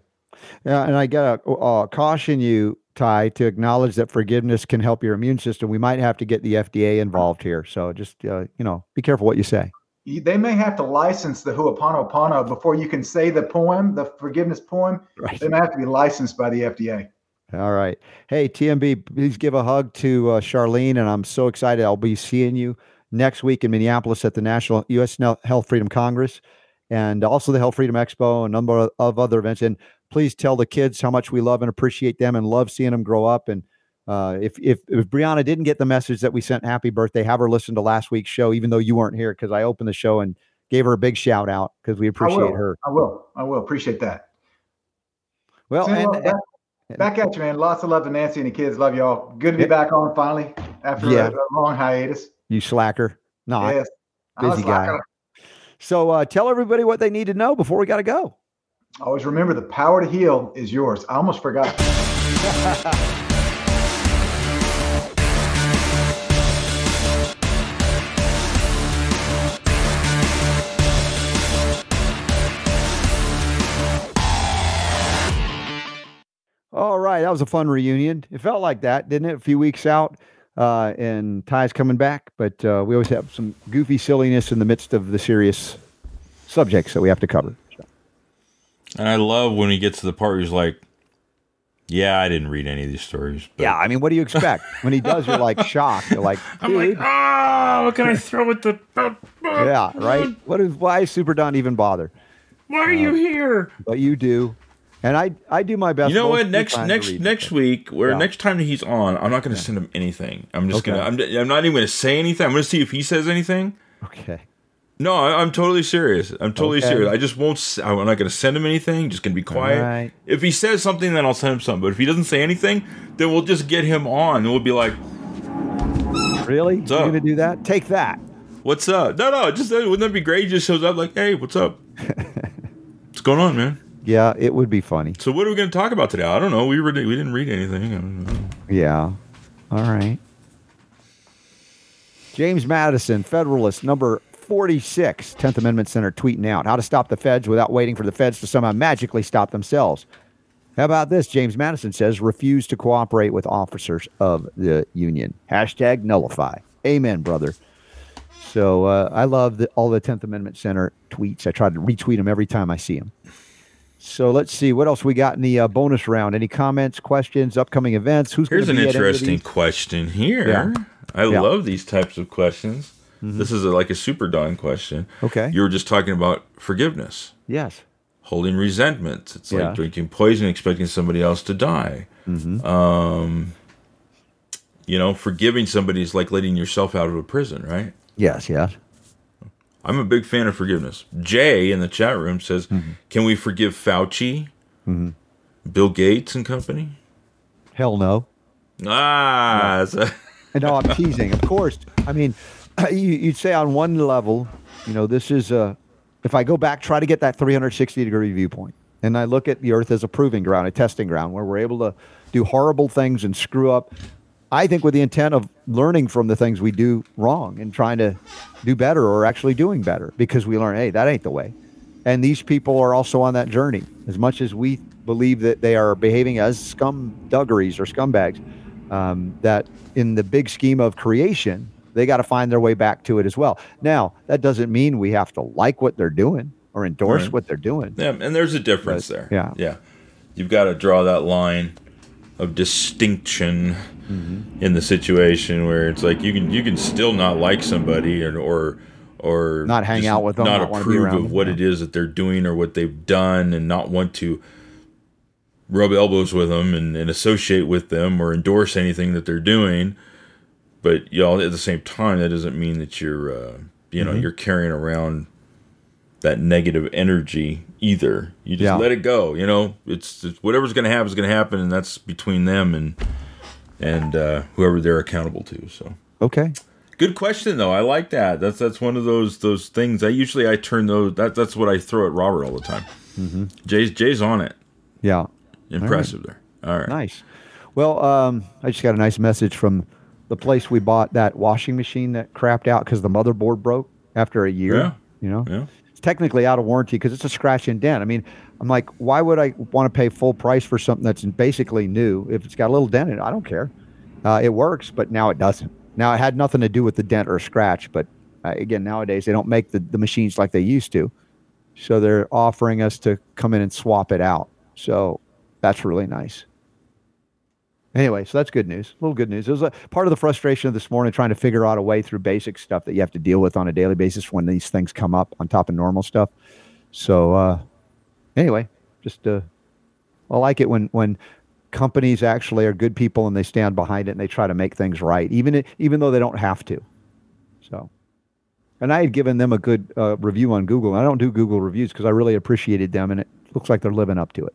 Yeah, and I gotta uh, caution you, Ty, to acknowledge that forgiveness can help your immune system. We might have to get the FDA involved here, so just uh, you know, be careful what you say. They may have to license the Ho'oponopono before you can say the poem, the forgiveness poem. Right. They may have to be licensed by the FDA. All right. Hey, TMB, please give a hug to uh, Charlene, and I'm so excited. I'll be seeing you next week in Minneapolis at the National U.S. Health Freedom Congress and also the Health Freedom Expo, a number of other events. And please tell the kids how much we love and appreciate them and love seeing them grow up. And Uh, if, if if Brianna didn't get the message that we sent happy birthday, have her listen to last week's show, even though you weren't here, because I opened the show and gave her a big shout out because we appreciate will. her. I will. I will appreciate that. Well, and, back, and- back at you, man. Lots of love to Nancy and the kids. Love y'all. Good to be back on finally after Yeah. a, a long hiatus. You slacker, not yes. Busy guy. So uh, tell everybody what they need to know before we got to go. Always remember the power to heal is yours. I almost forgot. All right, that was a fun reunion. It felt like that, didn't it? A few weeks out, uh, and Ty's coming back, but uh, we always have some goofy silliness in the midst of the serious subjects that we have to cover. So, And I love when he gets to the part where he's like, "Yeah, I didn't read any of these stories." but- yeah, I mean, what do you expect when he does? You're like shocked. You're like, I'm like, dude, ah, what can I throw at the? yeah, right. What is why is Super Don even bother? Why are you here? But you do, and I I do my best. You know what? Next next next week, or Yeah. next time he's on, I'm not going to send him anything. I'm just Okay. gonna. I'm, I'm not even going to say anything. I'm going to see if he says anything. Okay. No, I, I'm totally serious. I'm totally Okay. serious. I just won't. I'm not going to send him anything. Just going to be quiet. right. If he says something, then I'll send him something. But if he doesn't say anything, then we'll just get him on, and we'll be like, Really? You're up? gonna do that? Take that. "What's up?" No, no. Just wouldn't that be great? He just shows up like, "Hey, what's up? what's going on, man?" Yeah, it would be funny. So what are we going to talk about today? I don't know. We were we didn't read anything. I don't know. Yeah. All right. James Madison, Federalist, number 46, 10th Amendment Center, tweeting out how to stop the feds without waiting for the feds to somehow magically stop themselves. How about this? James Madison says refuse to cooperate with officers of the union. Hashtag nullify. Amen, brother. So uh, I love the, all the 10th Amendment Center tweets. I try to retweet them every time I see them. So let's see what else we got in the uh, bonus round. Any comments, questions, upcoming events? Who's going Here's an interesting question here. Yeah. I Yeah. Mm-hmm. love these types of questions. This is a, like a super Don question. Okay. You were just talking about forgiveness, Yes. holding resentment. It's Yeah. like drinking poison, expecting somebody else to die. Mm-hmm. Um, you know, forgiving somebody is like letting yourself out of a prison, right? Yes. Yes. I'm a big fan of forgiveness. Jay in the chat room says, Mm-hmm. "Can we forgive Fauci, Bill Gates and company?" Hell no. Ah, And no, I'm teasing. Of course. I mean, you, you'd say on one level, you know, this is a. If I go back, try to get that 360 degree viewpoint, and I look at the Earth as a proving ground, a testing ground, where we're able to do horrible things and screw up. I think with the intent of learning from the things we do wrong and trying to do better or actually doing better because we learn, hey, that ain't the way. And these people are also on that journey. As much as we believe that they are behaving as scumduggeries or scumbags, um, that in the big scheme of creation, they got to find their way back to it as well. Now, that doesn't mean we have to like what they're doing or endorse Right. what they're doing. Yeah, and there's a difference But, there. yeah. yeah. You've got to draw that line of distinction Mm-hmm. in the situation where it's like you can you can still not like somebody or or or Not hang out with them, not, not approve of what yeah. it is that they're doing or what they've done, and not want to rub elbows with them and, and associate with them or endorse anything that they're doing. But y'all at the same time, that doesn't mean that you're uh, you Mm-hmm. know you're carrying around that negative energy either. You just Yeah. let it go. You know, it's, it's whatever's going to happen is going to happen, and that's between them and and uh, whoever they're accountable to. So, Okay. good question though. I like that. That's that's one of those those things. I usually I turn those. That that's what I throw at Robert all the time. Mm-hmm. Jay's Jay's on it. Yeah. Impressive there. All right. Nice. Well, um, I just got a nice message from the place we bought that washing machine that crapped out because the motherboard broke after a year. Yeah. You know, Yeah. Technically out of warranty because it's a scratch and dent. I mean, I'm like, why would I want to pay full price for something that's basically new if it's got a little dent in it? I don't care. Uh, it works, but now it doesn't. Now it had nothing to do with the dent or scratch, but uh, again, nowadays they don't make the, the machines like they used to. So they're offering us to come in and swap it out. So that's really nice. Anyway, so that's good news. A little good news. It was a, part of the frustration of this morning trying to figure out a way through basic stuff that you have to deal with on a daily basis when these things come up on top of normal stuff. So uh, anyway, just uh, I like it when when companies actually are good people and they stand behind it and they try to make things right, even even though they don't have to. So, and I had given them a good uh, review on Google. I don't do Google reviews because I really appreciated them, and it looks like they're living up to it.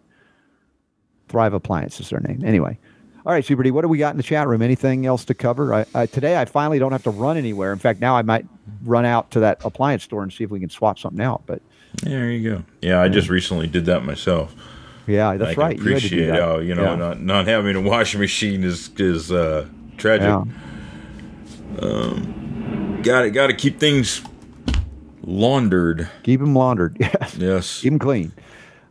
Thrive Appliance is their name. Anyway, all right, Super D, what do we got in the chat room? Anything else to cover? I, I, today, I finally don't have to run anywhere. In fact, now I might run out to that appliance store and see if we can swap something out. But There you go. Yeah, I just recently did that myself. yeah, that's I can right. You had to do appreciate that. how you know Yeah. not not having a washing machine is is uh, tragic. Yeah. Got it. Got to keep things laundered. Keep them laundered. Yes. Yes. Keep them clean.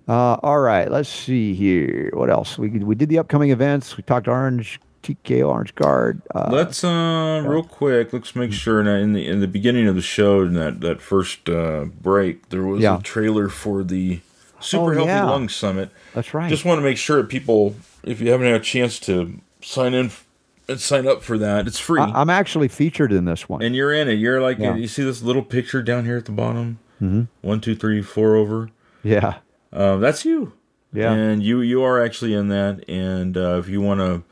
Uh, all right, let's see here. What else? We we did the upcoming events. We talked Orange TKO Orange Guard. Uh, Let's uh real quick. Let's make sure now in the in the beginning of the show in that that first uh, break there was Yeah. a trailer for the Super Oh, Healthy yeah. Lung Summit. that's right. Just want to make sure that people, if you haven't had a chance to sign in and sign up for that, it's free. I, am actually featured in this one. and you're in it. You're like Yeah. you see this little picture down here at the bottom. Mm-hmm. One, two, three, four over. yeah, Uh, that's you. Yeah. And you you are actually in that. And uh, if you want to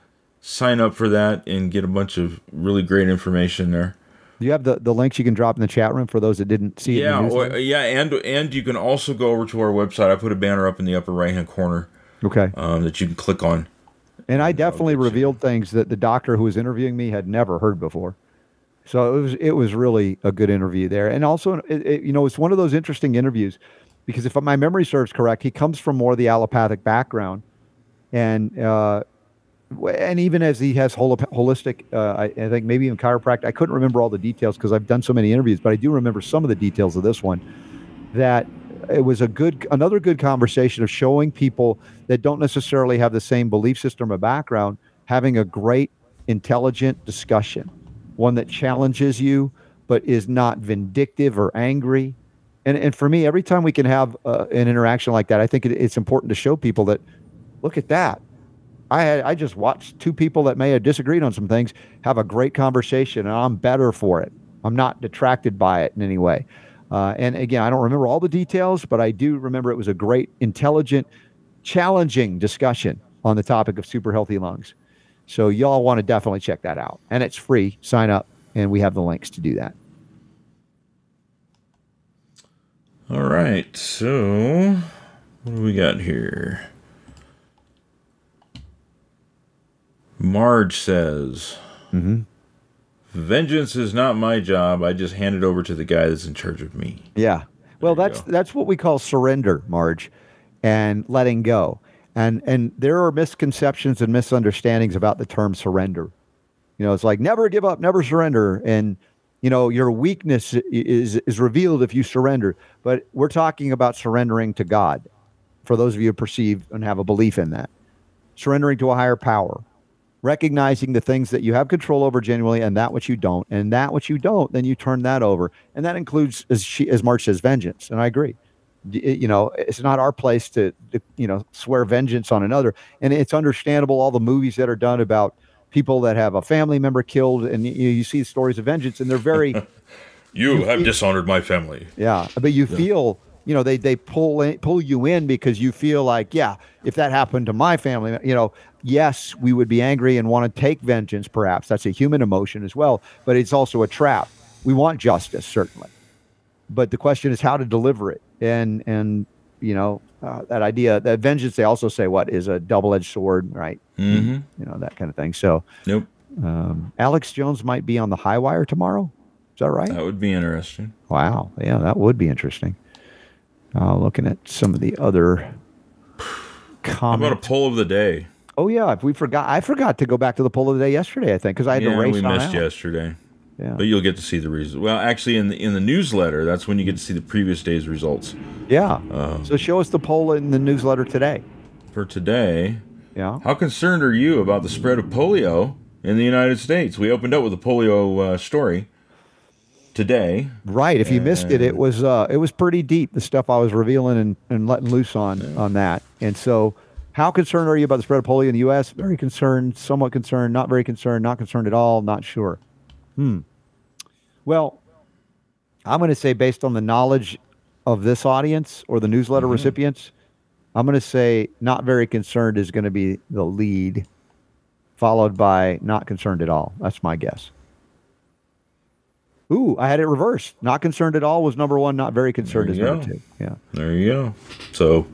sign up for that and get a bunch of really great information there. Do you have the, the links you can drop in the chat room for those that didn't see it? Yeah, in the or, yeah, and and you can also go over to our website. I put a banner up in the upper right hand corner okay. um, that you can click on. And I definitely revealed things that the doctor who was interviewing me had never heard before. So it was it was really a good interview there, and also it, it, you know it's one of those interesting interviews because if my memory serves correct, he comes from more of the allopathic background, and uh, and even as he has holo- holistic, uh, I, I think maybe even chiropractic. I couldn't remember all the details because I've done so many interviews, but I do remember some of the details of this one. That it was a good another good conversation of showing people that don't necessarily have the same belief system or background having a great intelligent discussion one that challenges you but is not vindictive or angry and and for me every time we can have uh, an interaction like that i think it, it's important to show people that look at that I had I just watched two people that may have disagreed on some things have a great conversation, and I'm better for it. I'm not detracted by it in any way. Uh, and again, I don't remember all the details, but I do remember it was a great, intelligent, challenging discussion on the topic of super healthy lungs. So y'all want to definitely check that out, and it's free. Sign up, and we have the links to do that. All right, so what do we got here? Marge says, mm-hmm. "Vengeance is not my job. I just hand it over to the guy that's in charge of me." Yeah. Well, There you that's go. that's what we call surrender, Marge, and letting go. And and there are misconceptions and misunderstandings about the term surrender. You know, it's like never give up, never surrender, and you know your weakness is is revealed if you surrender. But we're talking about surrendering to God. For those of you who perceive and have a belief in that, surrendering to a higher power, recognizing the things that you have control over genuinely and that which you don't. And that which you don't then you turn that over. And that includes as she as Marge says vengeance. And i agree. You know it's not our place to, to you know swear vengeance on another. And it's understandable all the movies that are done about people that have a family member killed and you, you see stories of vengeance and they're very You have dishonored my family. yeah, but you feel, you know, they they pull in, pull you in because you feel like, yeah, if that happened to my family, you know, yes, we would be angry and want to take vengeance. Perhaps that's a human emotion as well, but it's also a trap. We want justice certainly, but the question is how to deliver it, and and you know uh, that idea that vengeance. They also say what is a double edged sword, right? Mm-hmm. You know that kind of thing. So Nope, um, Alex Jones might be on the high wire tomorrow. Is that right? that would be interesting. Wow. Yeah, that would be interesting. Uh, looking at some of the other How about a comments. poll of the day? oh yeah, if we forgot, I forgot to go back to the poll of the day yesterday. I think because I had yeah, to race we missed out. yesterday, Yeah. but you'll get to see the results. Well, actually, in the in the newsletter, that's when you get to see the previous day's results. Yeah. Um, so show us the poll in the newsletter today. For today, Yeah. How concerned are you about the spread of polio in the United States? We opened up with a polio uh, story today. Right. If you missed it, it was uh, it was pretty deep. The stuff I was revealing and, and letting loose on on that. And so, how concerned are you about the spread of polio in the U.S.? Very concerned. Somewhat concerned. Not very concerned. Not concerned at all. Not sure. Hmm. Well, I'm going to say based on the knowledge of this audience or the newsletter recipients, I'm going to say not very concerned is going to be the lead, followed by not concerned at all. That's my guess. Ooh, I had it reversed. Not concerned at all was number one. Not very concerned is you number go. two. Yeah. There you go. So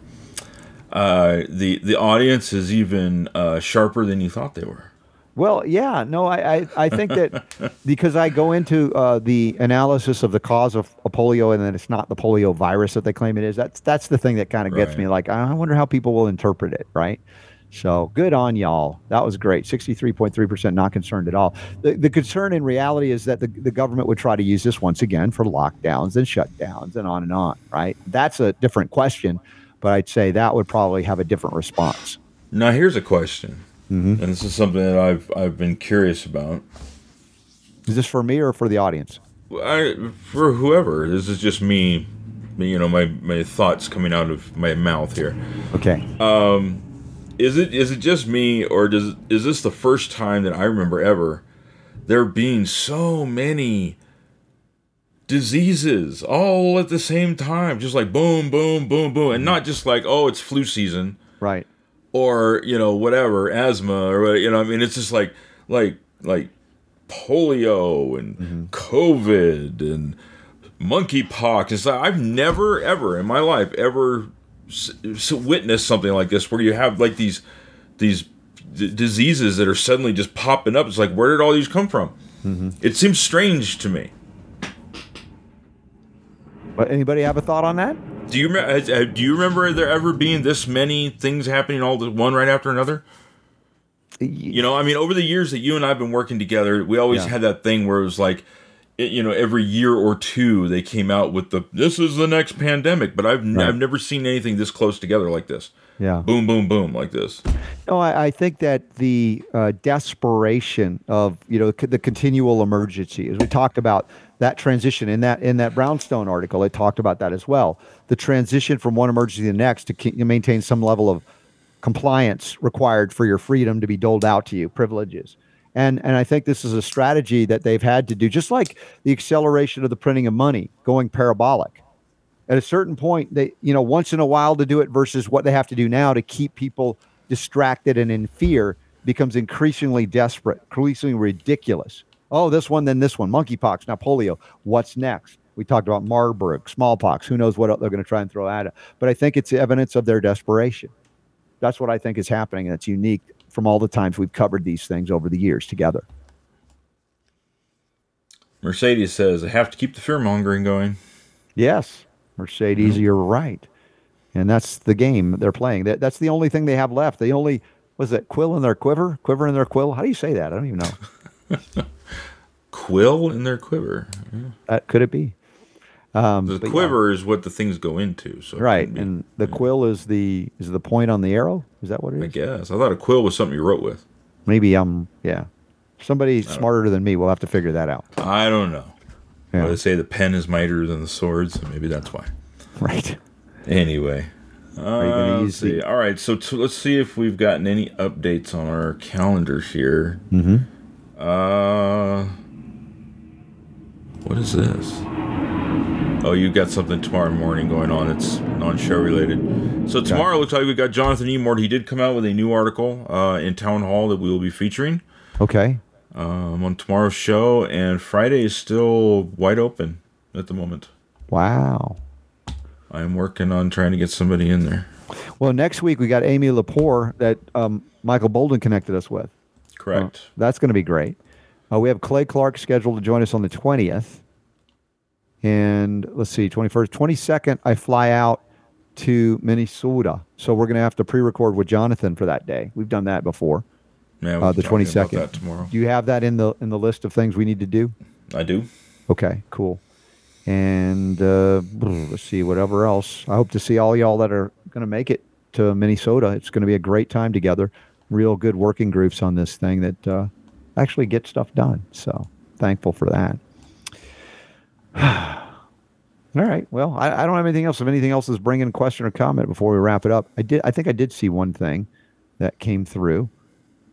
uh, the the audience is even uh, sharper than you thought they were. Well, yeah, no, I, I, I think that because I go into uh, the analysis of the cause of, of polio and then it's not the polio virus that they claim it is. That's that's the thing that kind of gets Right. me. Like, I wonder how people will interpret it, right? So good on y'all. That was great. Sixty-three point three percent not concerned at all. The the concern in reality is that the, the government would try to use this once again for lockdowns and shutdowns and on and on, right? That's a different question, but I'd say that would probably have a different response. Now here's a question, Mhm. and this is something that I've I've been curious about. Is this for me or for the audience? I, for whoever, this is just me, me, you know, my my thoughts coming out of my mouth here. Okay. Um, Is it is it just me, or does is this the first time that I remember ever there being so many diseases all at the same time, just like boom, boom, boom, boom, and not just like oh, it's flu season right. Or you know whatever asthma or you know I mean it's just like like like polio and mm-hmm. COVID and monkeypox. It's like I've never ever in my life ever s- s- witnessed something like this where you have like these these d- diseases that are suddenly just popping up. It's like where did all these come from? Mm-hmm. It seems strange to me. But anybody have a thought on that? Do you remember? Do you remember there ever being this many things happening all the one right after another? You know, I mean, over the years that you and I've been working together, we always Yeah. had that thing where it was like, it, you know, every year or two they came out with the this is the next pandemic, but I've Right. I've never seen anything this close together like this. Yeah. Boom, boom, boom, like this. No, I, I think that the uh, desperation of you know c- the continual emergency, as we talked about that transition in that in that Brownstone article, it talked about that as well. The transition from one emergency to the next to maintain some level of compliance required for your freedom to be doled out to you, privileges. And and I think this is a strategy that they've had to do, just like the acceleration of the printing of money going parabolic. At a certain point, they you know once in a while to do it versus what they have to do now to keep people distracted and in fear becomes increasingly desperate, increasingly ridiculous. Oh, this one, then this one, monkeypox, now polio. What's next? We talked about Marburg, smallpox. Who knows what they're going to try and throw at it? But I think it's evidence of their desperation. That's what I think is happening. And it's unique from all the times we've covered these things over the years together. Mercedes says I have to keep the fear mongering going. Yes, Mercedes, you're right. And that's the game they're playing. That, that's the only thing they have left. The only, was it quill in their quiver? Quiver in their quill? How do you say that? I don't even know. Quill in their quiver. That could it be? Um, The but yeah. quiver is what the things go into. So right? be- And the quill is the is the point on the arrow. Is that what it is? I guess I thought a quill was something you wrote with. Maybe um yeah. Somebody smarter than me will have to figure that out. I don't know. Yeah. Well, they say the pen is mightier than the sword, so maybe that's why. Right. Anyway, uh, let's use the- All right, so t- let's see if we've gotten any updates on our calendar here. Mm-hmm. Uh, what is this? Oh, you got something tomorrow morning going on. It's non-show related. So tomorrow looks like we got Jonathan Emord. He did come out with a new article uh, in Town Hall that we will be featuring Okay. um, on tomorrow's show, and Friday is still wide open at the moment. Wow. I am working on trying to get somebody in there. Well, next week we got Amy Lepore that um, Michael Boldin connected us with. Correct. That's going to be great. Uh, we have Clay Clark scheduled to join us on the 20th. And let's see, 21st, 22nd, I fly out to Minnesota. So we're going to have to pre record with Jonathan for that day. We've done that before. yeah, Uh, the be talking about 22nd. That tomorrow. Do you have that in the in the list of things we need to do? I do. Okay, cool. And uh, let's see, whatever else. I hope to see all y'all that are going to make it to Minnesota. It's going to be a great time together. Real good working groups on this thing that uh, actually get stuff done. So thankful for that. all right. Well, I, I don't have anything else. If anything else is bringing a question or comment before we wrap it up, I did. I think I did see one thing that came through.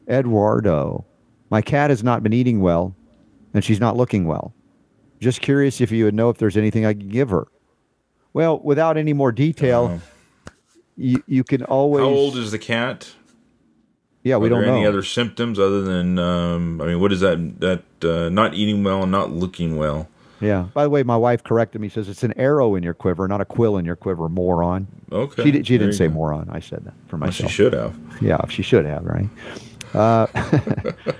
Eduardo, my cat has not been eating well, and she's not looking well. Just curious if you would know if there's anything I could give her. Well, without any more detail, uh-huh. you you can always. How old is the cat? Yeah, we Are don't there know. any other symptoms other than um, I mean, what is that? That uh, not eating well, and not looking well. yeah. By the way, my wife corrected me. Says it's an arrow in your quiver, not a quill in your quiver. Moron. Okay, She did, she didn't say go. moron. I said that for Well, myself. she should have. Yeah, she should have, right? Uh,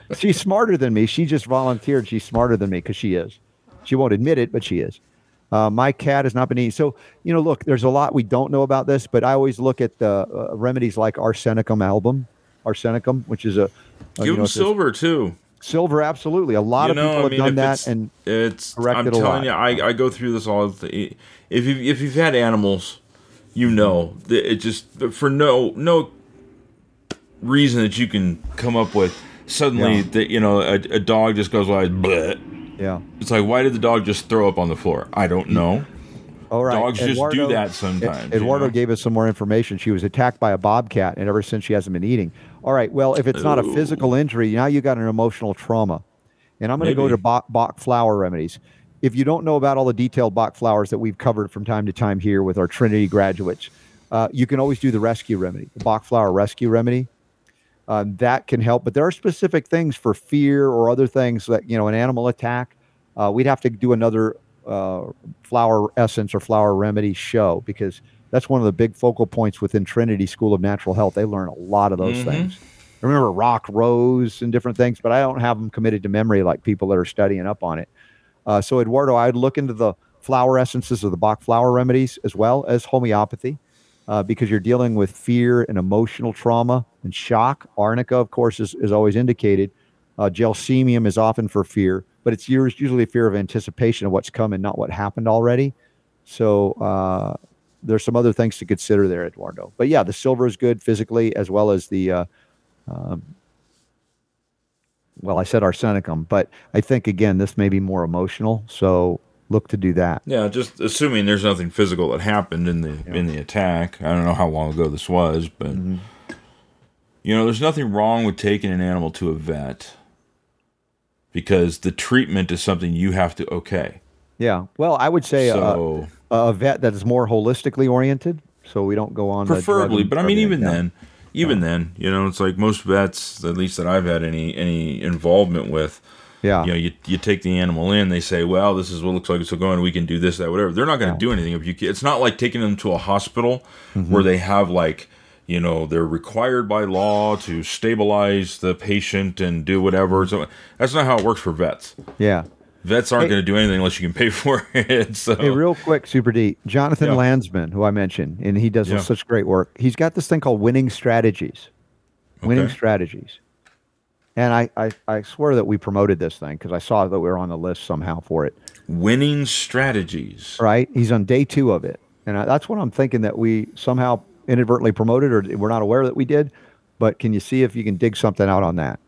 she's smarter than me. She just volunteered. She's smarter than me because she is. She won't admit it, but she is. Uh, my cat has not been eating. So, you know, look, there's a lot we don't know about this, but I always look at the uh, remedies like arsenicum album, arsenicum, which is a, uh, Give them silver too. silver. Absolutely. A lot You of know, people I have mean, done that, it's, and it's. I'm a telling lot. you, I, I go through this all. The, if you if you've had animals, you know that it just for no no reason that you can come up with suddenly Yeah. that you know a, a dog just goes like bleh. yeah. It's like why did the dog just throw up on the floor? I don't know. All right. Dogs just do that sometimes, Ed- you Eduardo know? gave us some more information. She was attacked by a bobcat, and ever since she hasn't been eating. All right. Well, if it's not a physical injury, now you got an emotional trauma. And I'm going to go to Bach, Bach flower remedies. If you don't know about all the detailed Bach flowers that we've covered from time to time here with our Trinity graduates, uh, you can always do the rescue remedy, the Bach flower rescue remedy. Um, that can help, but there are specific things for fear or other things that you know an animal attack. Uh, we'd have to do another uh, flower essence or flower remedy show because that's one of the big focal points within Trinity School of Natural Health. They learn a lot of those Mhm. things. I remember rock rose and different things, but I don't have them committed to memory like people that are studying up on it. Uh, so Eduardo, I'd look into the flower essences of the Bach flower remedies as well as homeopathy. Uh, because you're dealing with fear and emotional trauma and shock. Arnica, of course, is, is always indicated. Uh, gelsemium is often for fear, but it's us- usually fear of anticipation of what's coming, not what happened already. So uh, there's some other things to consider there, Eduardo. But yeah, the silver is good physically as well as the. Uh, um, well, I said arsenicum, but I think again this may be more emotional. So look to do that. Yeah, just assuming there's nothing physical that happened in the in the attack. I don't know how long ago this was, but Mm-hmm. you know, there's nothing wrong with taking an animal to a vet because the treatment is something you have to okay. Yeah. Well, I would say uh, So a vet that is more holistically oriented, so we don't go on preferably, but I mean, even Yeah. then, even then, you know, it's like most vets, at least that I've had any any involvement with. yeah, You know, you, you take the animal in, they say, well, this is what looks like it's going, we can do this, that, whatever. They're not going to do anything if you. It's not like taking them to a hospital Mm-hmm. where they have like, you know, they're required by law to stabilize the patient and do whatever. So that's not how it works for vets. yeah. Vets aren't Hey- going to do anything unless you can pay for it. So Hey, real quick, Super D, Jonathan Yeah. Landsman, who I mentioned, and he does Yeah. such great work. He's got this thing called Winning Strategies. Winning Strategies. And I, I, I swear that we promoted this thing because I saw that we were on the list somehow for it. winning strategies. Right? He's on day two of it. And I, that's what I'm thinking that we somehow inadvertently promoted or we're not aware that we did. But can you see if you can dig something out on that?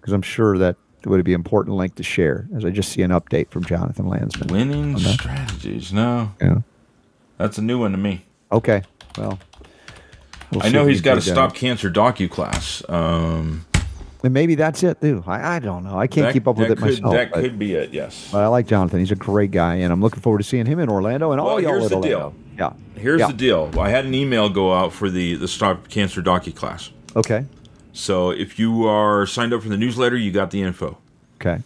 Because I'm sure that would be an important link to share as I just see an update from Jonathan Landsman. Winning strategies. No, Yeah. that's a new one to me. Okay. Well, we'll I know he's got a stop cancer docu class. Um, And maybe that's it too. I, I don't know. I can't that, keep up with it could, myself. That but, could be it. Yes. but I like Jonathan. He's a great guy, and I'm looking forward to seeing him in Orlando and all Well, y'all here's the deal. Yeah. Here's Yeah. the deal. I had an email go out for the the stop cancer docu class. Okay. So if you are signed up for the newsletter, you got the info. Okay.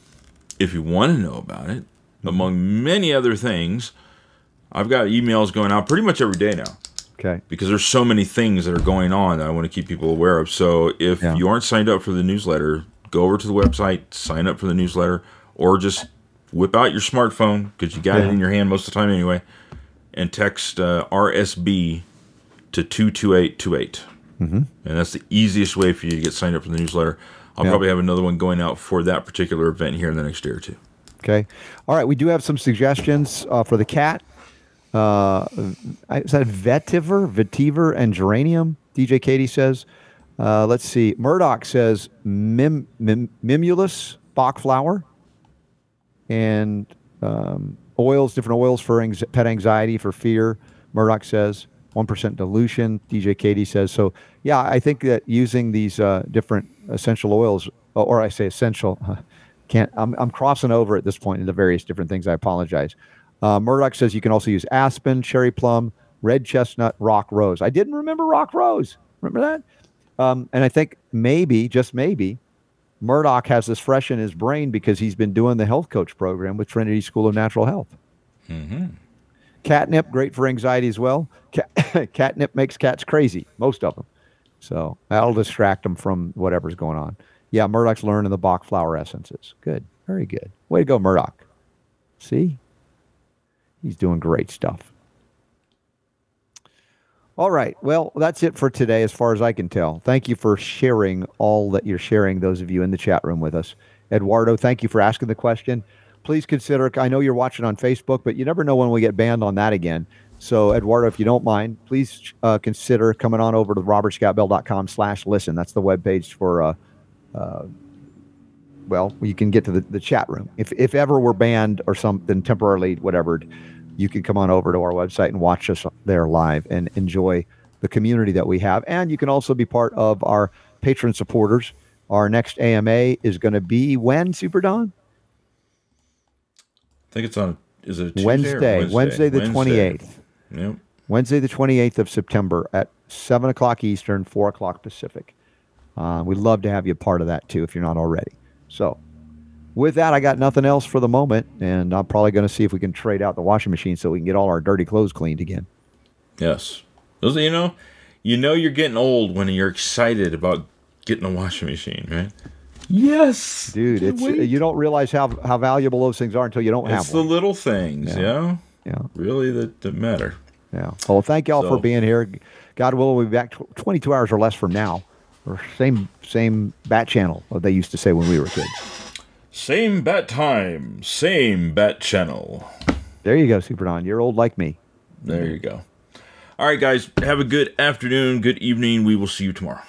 If you want to know about it, mm-hmm. among many other things, I've got emails going out pretty much every day now. Okay. Because there's so many things that are going on that I want to keep people aware of. So if yeah. you aren't signed up for the newsletter, go over to the website, sign up for the newsletter, or just whip out your smartphone because you got yeah. it in your hand most of the time anyway, and text uh, RSB to 22828. Mm-hmm. And that's the easiest way for you to get signed up for the newsletter. I'll probably have another one going out for that particular event here in the next day or two. Okay. All right. We do have some suggestions uh, for the cat. Uh, is that vetiver, vetiver, and geranium? DJ Katie says. Uh, let's see. Murdoch says mim, mim, mimulus, bachflower, and um, oils, different oils for anx- pet anxiety, for fear. Murdoch says. 1% dilution. DJ Katie says. So, yeah, I think that using these uh, different essential oils, or I say essential, can't, I'm, I'm crossing over at this point into various different things. I apologize. Uh, Murdoch says you can also use aspen, cherry plum, red chestnut, rock rose. I didn't remember rock rose. Remember that? Um, and I think maybe, just maybe, Murdoch has this fresh in his brain because he's been doing the health coach program with Trinity School of Natural Health. Mm-hmm. Catnip, great for anxiety as well. Cat, catnip makes cats crazy, most of them. So that'll distract them from whatever's going on. Yeah, Murdoch's learning the Bach flower essences. Good. Very good. Way to go, Murdoch. See? He's doing great stuff. All right. Well, that's it for today, as far as I can tell. Thank you for sharing all that you're sharing, those of you in the chat room with us. Eduardo, thank you for asking the question. Please consider, I know you're watching on Facebook, but you never know when we get banned on that again. So, Eduardo, if you don't mind, please uh, consider coming on over to robertscottbell.com slash listen. That's the webpage for, uh, uh, well, you can get to the, the chat room. If, if ever we're banned or something temporarily, whatever, you can come on over to our website and watch us there live and enjoy the community that we have. And you can also be part of our patron supporters. Our next AMA is going to be when, Super Don? I think it's on, is it Wednesday, Wednesday, Wednesday, the 28th. Yep. Wednesday, the 28th of September at 7 o'clock Eastern, 4 o'clock Pacific. Uh, we'd love to have you a part of that too if you're not already. So, with that, I got nothing else for the moment, and I'm probably going to see if we can trade out the washing machine so we can get all our dirty clothes cleaned again. Yes. Those, you know, you know you're getting old when you're excited about getting a washing machine, right? Yes, dude. It's you don't realize how how valuable those things are until you don't it's have It's the little things, yeah. yeah, yeah, really that, that matter. Yeah. Well, thank y'all so, for being here. God willing, we'll be back 22 hours or less from now, or same same bat channel. What they used to say when we were kids. Same bat time, same bat channel. There you go, Super Don. You're old like me. There you go. All right, guys. Have a good afternoon, good evening. We will see you tomorrow.